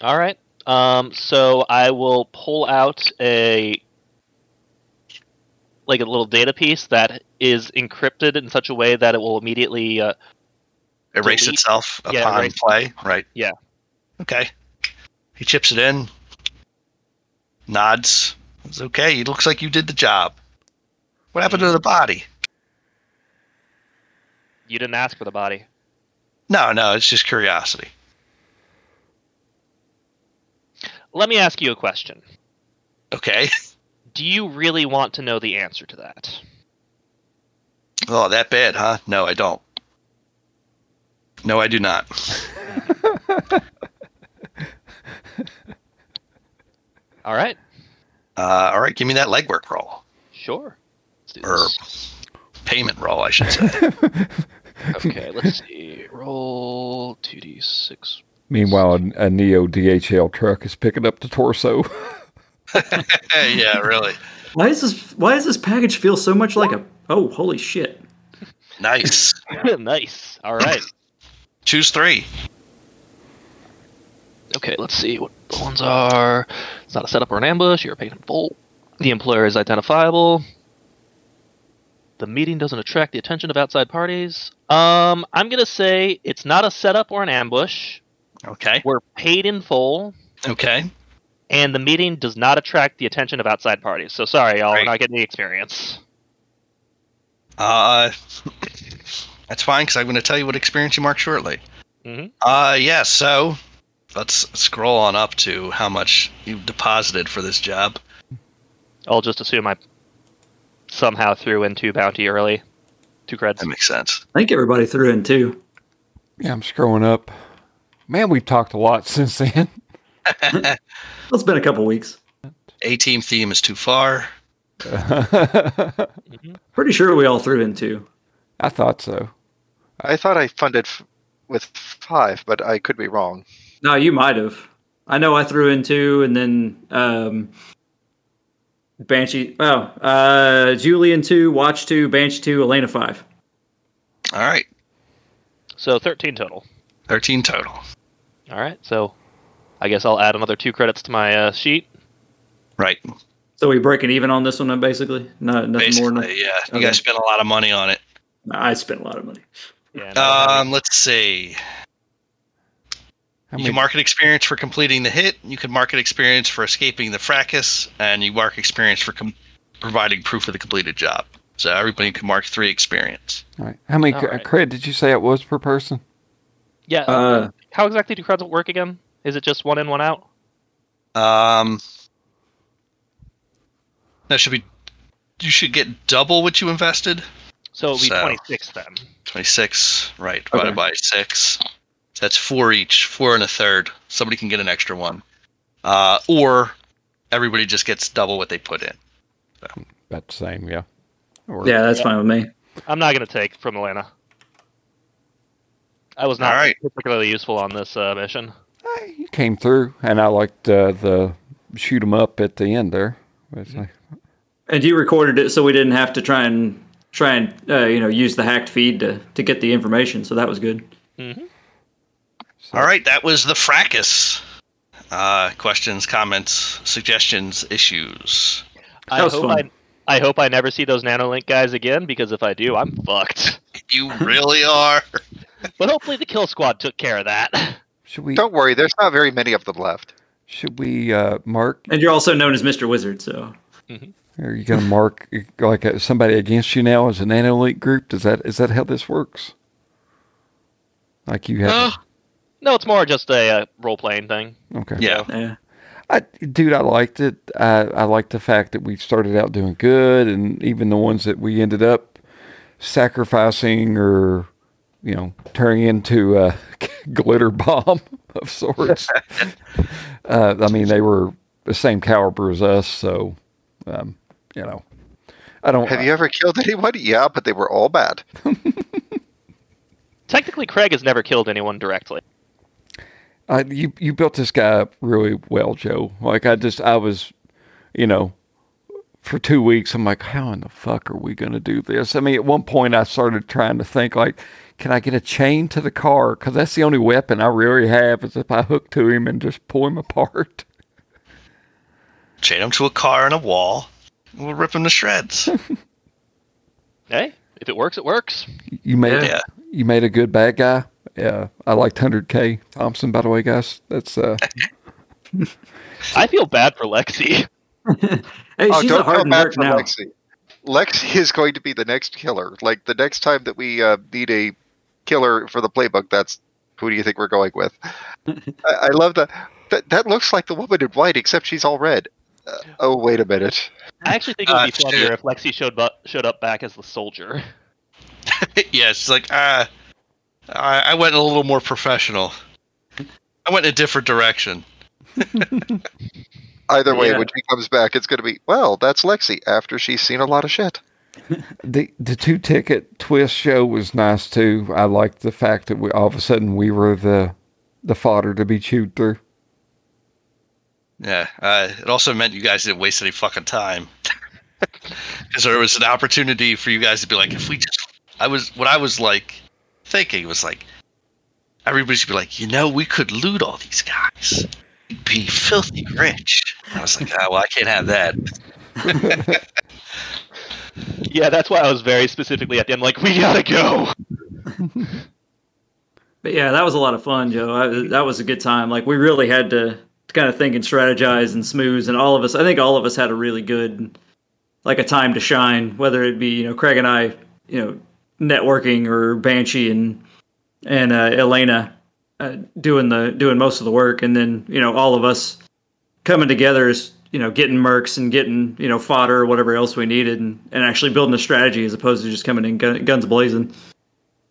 All right. Um, so I will pull out a like a little data piece that is encrypted in such a way that it will immediately. Uh, Erase Delete. itself Yeah, upon erase. play. Right. Yeah. Okay. He chips it in. Nods. It's okay. It looks like you did the job. What happened to the body? you didn't ask for the body. No, no. It's just curiosity. Let me ask you a question. Okay. Do you really want to know the answer to that? Oh, that bad, huh? No, I don't. No, I do not. All right. Uh, all right, give me that legwork roll Sure. Let's do or payment roll, I should say. Okay, let's see. Roll 2d6. Meanwhile, a, a Neo DHL truck is picking up the torso. yeah, really. Why is this? Why does this package feel so much like a? Oh, holy shit! Nice. nice. All right. Choose three. Okay, let's see what the ones are. It's not a setup or an ambush. You're paid in full. The employer is identifiable. The meeting doesn't attract the attention of outside parties. Um, I'm gonna say it's not a setup or an ambush. Okay. We're paid in full, Okay. and the meeting does not attract the attention of outside parties. So sorry, y'all, Right. we're not getting the experience. Uh, that's fine because I'm going to tell you what experience you mark shortly. Mhm. Uh, yeah. So let's scroll on up to how much you deposited for this job. I'll just assume I somehow threw in two bounty early, two creds. That makes sense. I think everybody threw in two. yeah, I'm scrolling up. Man, we've talked a lot since then. It's been a couple weeks. A team theme is too far. Mm-hmm. Pretty sure we all threw in two. I thought so. I thought I funded f- with five, but I could be wrong. No, you might have. I know I threw in two, and then um, Banshee. Oh, uh, Julian two, Watch two, Banshee two, Elena five. All right. So 13 total. 13 total. All right, so I guess I'll add another two credits to my uh, sheet. Right. So we break it even on this one, then basically. No, nothing Basically, more. Than, yeah. You Okay. guys spent a lot of money on it. I spent a lot of money. Yeah, no, I Um, let's see. You can market experience for completing the hit. You can market experience for escaping the fracas, and you mark experience for com- providing proof of the completed job. So everybody can mark three experience. All right. How many c- right. did you say it was per person? Yeah. Uh, um, how exactly do credits work again? Is it just one in, one out? Um, that should be. You should get double what you invested. So it'll be so, 26 then. 26, right, divided okay. by 6 that's four each. Four and a third. Somebody can get an extra one, uh, or everybody just gets double what they put in. About the same, yeah. Or, yeah, that's fine with me. I'm not going to take from Atlanta. I was not All right. particularly useful on this uh, mission. You came through, and I liked uh, the shoot 'em up at the end there. Like, And you recorded it, so we didn't have to try and try and uh, you know use the hacked feed to to get the information. So that was good. So- All right, that was the fracas. Uh, questions, comments, suggestions, issues. I That was hope fun. I, I hope I never see those nanolink guys again because if I do, I'm fucked. You really are. But hopefully the kill squad took care of that. Should we? Don't worry, there's not very many of them left. Should we uh, mark? And you're also known as Mr. Wizard, so Are you going to mark like uh, somebody against you now as a nanolink group? Does that is that how this works? Like you have? Uh, no, it's more just a uh, role playing thing. okay. yeah. yeah. I, dude, I liked it. I, I liked the fact that we started out doing good, and even the ones that we ended up sacrificing or, you know, turning into a glitter bomb of sorts. uh, I mean, they were the same caliber as us, so, um, you know, I don't. Have you ever killed anyone? Yeah, but they were all bad. Technically, Craig has never killed anyone directly. I, you you built this guy up really well, Joe. Like I just I was, you know, for two weeks, I'm like, how in the fuck are we going to do this? I mean, at one point, I started trying to think, like, can I get a chain to the car? Because that's the only weapon I really have is if I hook to him and just pull him apart. Chain him to a car and a wall. We'll rip him to shreds. Hey, if it works, it works. You made Yeah. you made a good bad guy. Yeah, I liked 100K Thompson, by the way, guys. That's uh, I feel bad for Lexi. Hey, oh, she's don't feel bad for now. Lexi. Lexi is going to be the next killer. Like the next time that we uh, need a killer for the playbook, that's who do you think we're going with? I, I love the that. That looks like the woman in white, except she's all red. Uh, oh, wait a minute. I actually think it would Uh, be funnier if Lexi showed bu- showed up back as the soldier. yeah, it's like, ah, I, I went a little more professional. I went in a different direction. Either way, Yeah. when she comes back, it's going to be well. That's Lexi after she's seen a lot of shit. the the two ticket twist show was nice too. I liked the fact that we all of a sudden we were the the fodder to be chewed through. Yeah, uh, it also meant you guys didn't waste any fucking time. Because there was an opportunity for you guys to be like, if we just, I was, what I was like thinking was like, everybody should be like, you know, we could loot all these guys, We'd be filthy rich. I was like, ah, well, I can't have that. Yeah, that's why I was very specifically at the end, like, we gotta go. But yeah, that was a lot of fun, Joe. I, that was a good time. Like we really had to, to kind of think and strategize and smooth, and all of us. I think all of us had a really good, like a time to shine. Whether it be you know Craig and I, you know, networking or Banshee and and uh, Elena uh, doing the doing most of the work, and then you know all of us coming together is you know getting mercs and getting you know fodder or whatever else we needed, and, and actually building a strategy as opposed to just coming in gun, guns blazing.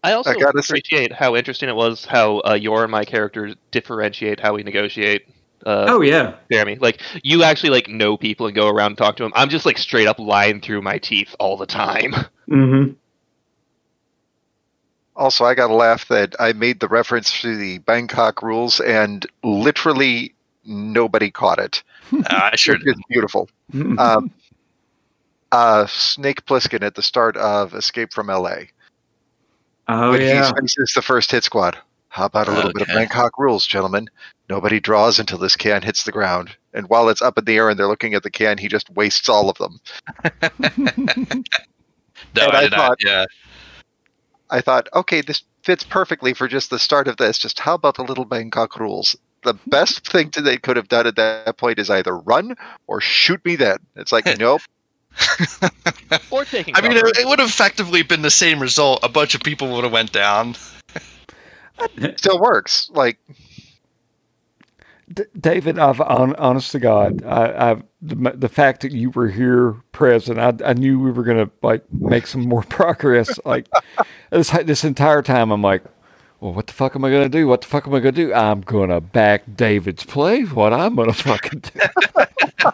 I also I gotta say- appreciate how interesting it was how uh, your and my characters differentiate how we negotiate. Uh, Oh yeah, Jeremy, like you actually like know people and go around and talk to them. I'm just like straight up lying through my teeth all the time. mm-hmm. Also, I got to laugh that I made the reference to the Bangkok rules, and literally nobody caught it. Uh, I sure It's beautiful. um, uh, Snake Plissken at the start of Escape from L.A. Oh when yeah. he faces the first hit squad. How about a little bit of Bangkok rules, gentlemen? Nobody draws until this can hits the ground. And while it's up in the air and they're looking at the can, he just wastes all of them. no, and I I did not. thought- Yeah, I thought, okay, this fits perfectly for just the start of this. Just how about the little Bangkok rules? The hmm. best thing that they could have done at that point is either run or shoot me then. It's like, nope. or taking. I mean, cover. it, it would have effectively been the same result. A bunch of people would have went down. Still works. Like, D- David, I've on, honest to God, I, I've the, the fact that you were here present, I, I knew we were gonna like make some more progress. Like this this entire time, I'm like, well, what the fuck am I gonna do? What the fuck am I gonna do? I'm gonna back David's play. What I'm gonna fucking do?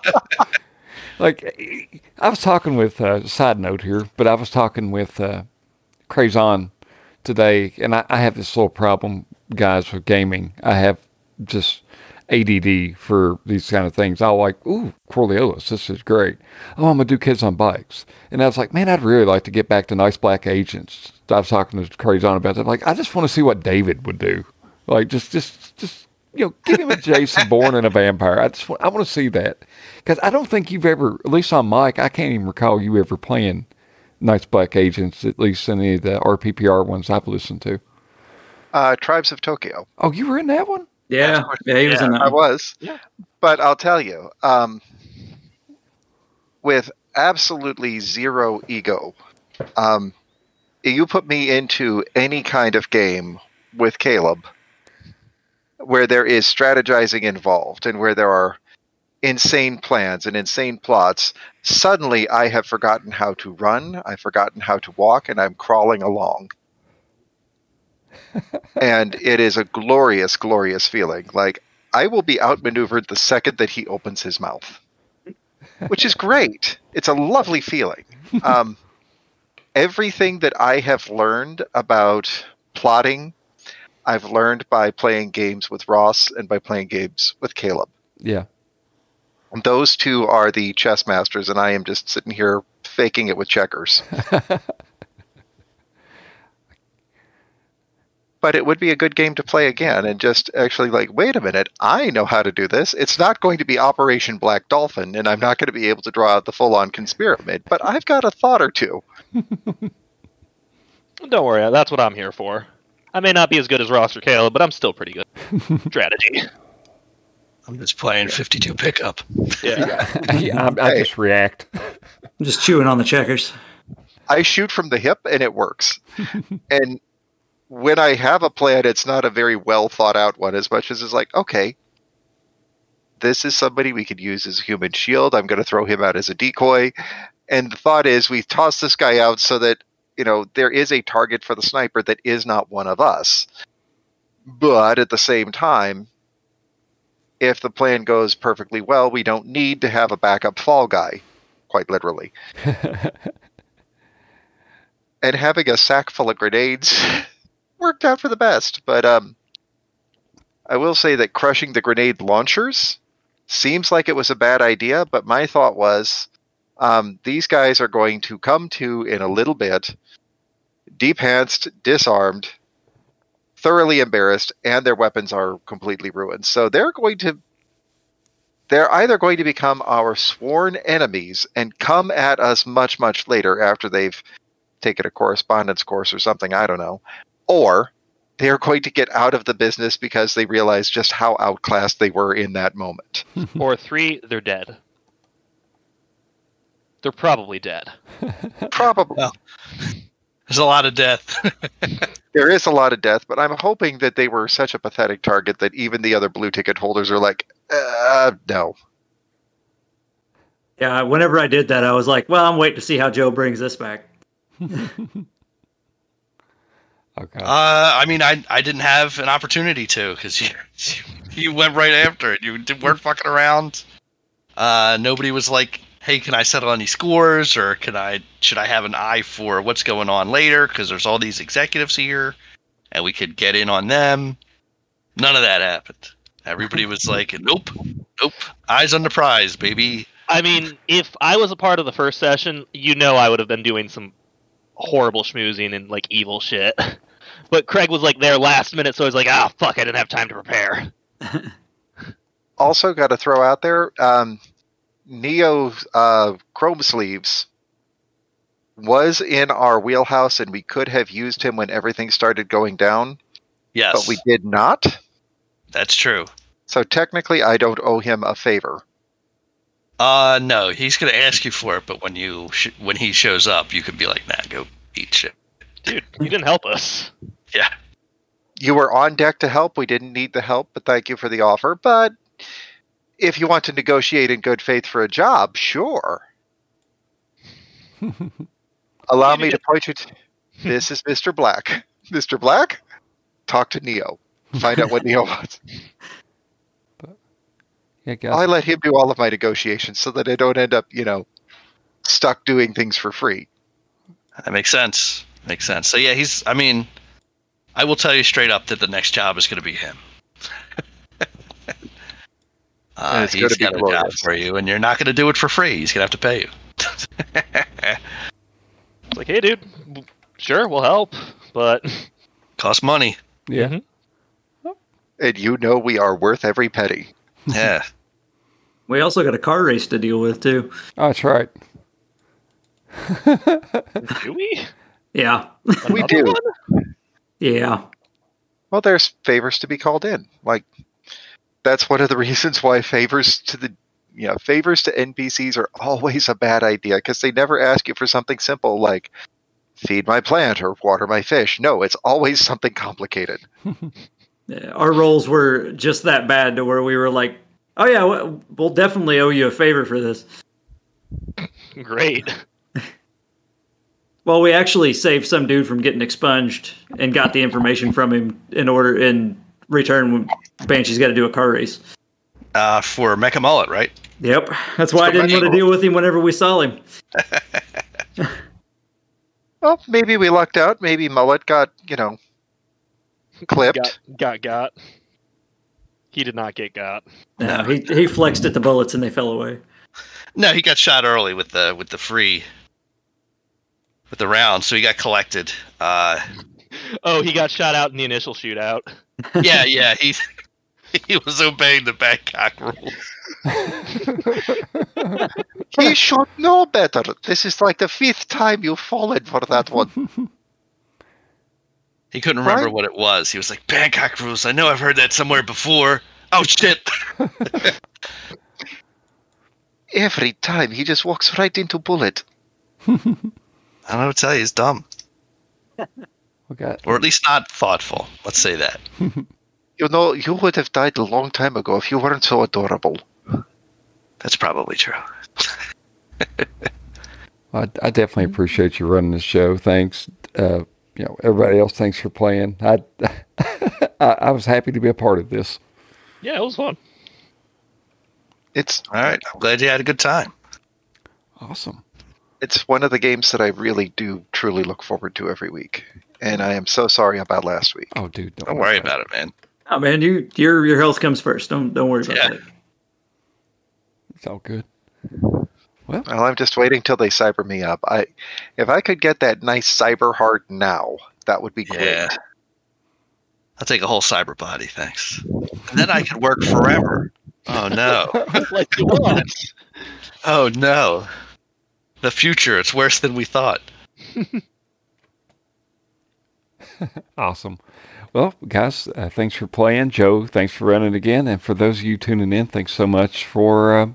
like I was talking with uh, side note here, but I was talking with uh, Crazon today, and I, I have this little problem, guys, with gaming. I have just ADD for these kind of things. I'll like, ooh, Coriolis, this is great. Oh, I'm gonna do kids on bikes, and I was like, man, I'd really like to get back to Night's Black Agents. I was talking to Crazon about that. Like, I just want to see what David would do. Like, just, just, just, you know, give him a Jason Bourne and a vampire. I just, want, I want to see that because I don't think you've ever, at least on Mike, I can't even recall you ever playing Night's Black Agents, at least any of the RPPR ones I've listened to. uh, Tribes of Tokyo. Oh, you were in that one? Yeah, yeah, he was in that. I was. Yeah. But I'll tell you, um, with absolutely zero ego, um, you put me into any kind of game with Caleb where there is strategizing involved and where there are insane plans and insane plots, suddenly I have forgotten how to run, I've forgotten how to walk, and I'm crawling along. And it is a glorious, glorious feeling. Like, I will be outmaneuvered the second that he opens his mouth, which is great. It's a lovely feeling. Um, everything that I have learned about plotting, I've learned by playing games with Ross and by playing games with Caleb. Yeah. Those two are the chess masters, and I am just sitting here faking it with checkers. but it would be a good game to play again and just actually like, wait a minute, I know how to do this. It's not going to be Operation Black Dolphin, and I'm not going to be able to draw out the full on conspiramid, but I've got a thought or two. Don't worry, that's what I'm here for. I may not be as good as Ross or Caleb, but I'm still pretty good. Strategy. I'm just playing 52 pickup. Yeah. yeah, I, I Hey. just react. I'm just chewing on the checkers. I shoot from the hip and it works. and when I have a plan, it's not a very well thought out one as much as it's like, okay, this is somebody we could use as a human shield. I'm going to throw him out as a decoy. And the thought is we toss this guy out so that, you know, there is a target for the sniper that is not one of us. But at the same time, if the plan goes perfectly well, we don't need to have a backup fall guy, quite literally and having a sack full of grenades worked out for the best. But um, I will say that crushing the grenade launchers seems like it was a bad idea. But my thought was, um, these guys are going to come to in a little bit, depantsed, disarmed, thoroughly embarrassed, and their weapons are completely ruined. So they're going to. They're either going to become our sworn enemies and come at us much, much later after they've taken a correspondence course or something, I don't know. Or they're going to get out of the business because they realize just how outclassed they were in that moment. or three, they're dead. They're probably dead. Probably Well. There's a lot of death. there is a lot of death, but I'm hoping that they were such a pathetic target that even the other blue ticket holders are like, uh, no. Yeah, whenever I did that, I was like, well, I'm waiting to see how Joe brings this back. Okay. Uh, I mean, I I didn't have an opportunity to because you you went right after it. You weren't fucking around. Uh, nobody was like, "Hey, can I settle any scores?" or "Can I should I have an eye for what's going on later?" Because there's all these executives here, and we could get in on them. None of that happened. Everybody was like, "Nope, nope, eyes on the prize, baby." I mean, if I was a part of the first session, you know I would have been doing some horrible schmoozing and like evil shit. But Craig was like there last minute, so I was like, ah, fuck, I didn't have time to prepare. Also, got to throw out there, um, Neo uh, Chrome Sleeves was in our wheelhouse, and we could have used him when everything started going down, Yes, but we did not. that's true. So technically, I don't owe him a favor. Uh, no, he's gonna ask you for it, but when you sh- when he shows up, you could be like, "Nah, go eat shit." Dude, you didn't help us. Yeah. You were on deck to help. We didn't need the help, but thank you for the offer. But if you want to negotiate in good faith for a job, sure. Allow me to point you to this is Mr. Black. Mr. Black, talk to Neo. Find out what Neo wants. Yeah, guys. I let him do all of my negotiations so that I don't end up, you know, stuck doing things for free. That makes sense. Makes sense. So yeah, he's. I mean, I will tell you straight up that the next job is going to be him. Uh, it's he's gonna be got a job for you, and you're not going to do it for free. He's going to have to pay you. It's like, hey, dude, sure, we'll help, but Costs money. yeah. Mhm. And you know we are worth every penny. Yeah. We also got a car race to deal with too. Oh, that's right. do we? Yeah, We do. one? yeah. Well, there's favors to be called in. Like that's one of the reasons why favors to the you know favors to NPCs are always a bad idea because they never ask you for something simple like feed my plant or water my fish. No, it's always something complicated. Our roles were just that bad to where we were like, oh yeah, we- we'll definitely owe you a favor for this. Great. Well, we actually saved some dude from getting expunged and got the information from him in order in return. when Banshee's got to do a car race. Uh, for Mecha Mullet, right? Yep, that's why I didn't want to deal with him whenever we saw him. Well, maybe we lucked out. Maybe Mullet got you know clipped. Got, got, got. He did not get got. No, he he flexed at the bullets and they fell away. No, he got shot early with the with the free with the round, so he got collected. Uh, Oh, he got shot out in the initial shootout. yeah, yeah, he he was obeying the Bangkok rules. He should know better. This is like the fifth time you've fallen for that one. He couldn't remember Right. what it was. He was like Bangkok rules. I know I've heard that somewhere before. Oh shit! Every time he just walks right into bullet. I don't know what to tell you. He's dumb, we got or at least not thoughtful. Let's say that. You know, you would have died a long time ago if you weren't so adorable. That's probably true. I, I definitely appreciate you running the show. Thanks. Uh, you know, everybody else, thanks for playing. I, I I was happy to be a part of this. Yeah, it was fun. It's All right, I'm glad you had a good time. Awesome. it's one of the games that I really do truly look forward to every week. And I am so sorry about last week. Oh, dude, don't, Don't worry about it, man. Oh man, you your your health comes first. Don't don't worry about Yeah. that. It's all good. Well, I'm just waiting till they cyber me up. I, if I could get that nice cyber heart now, that would be great. Yeah. I'll take a whole cyber body, thanks. And then I could work forever. Oh no. like the one. Oh no. The future, it's worse than we thought. Awesome. Well, guys, uh, thanks for playing. Joe, thanks for running again. And for those of you tuning in, thanks so much for uh,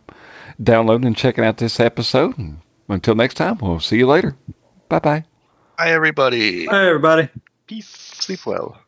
downloading and checking out this episode. And until next time, we'll see you later. Bye bye. Hi everybody. Hi everybody. Peace. Sleep well.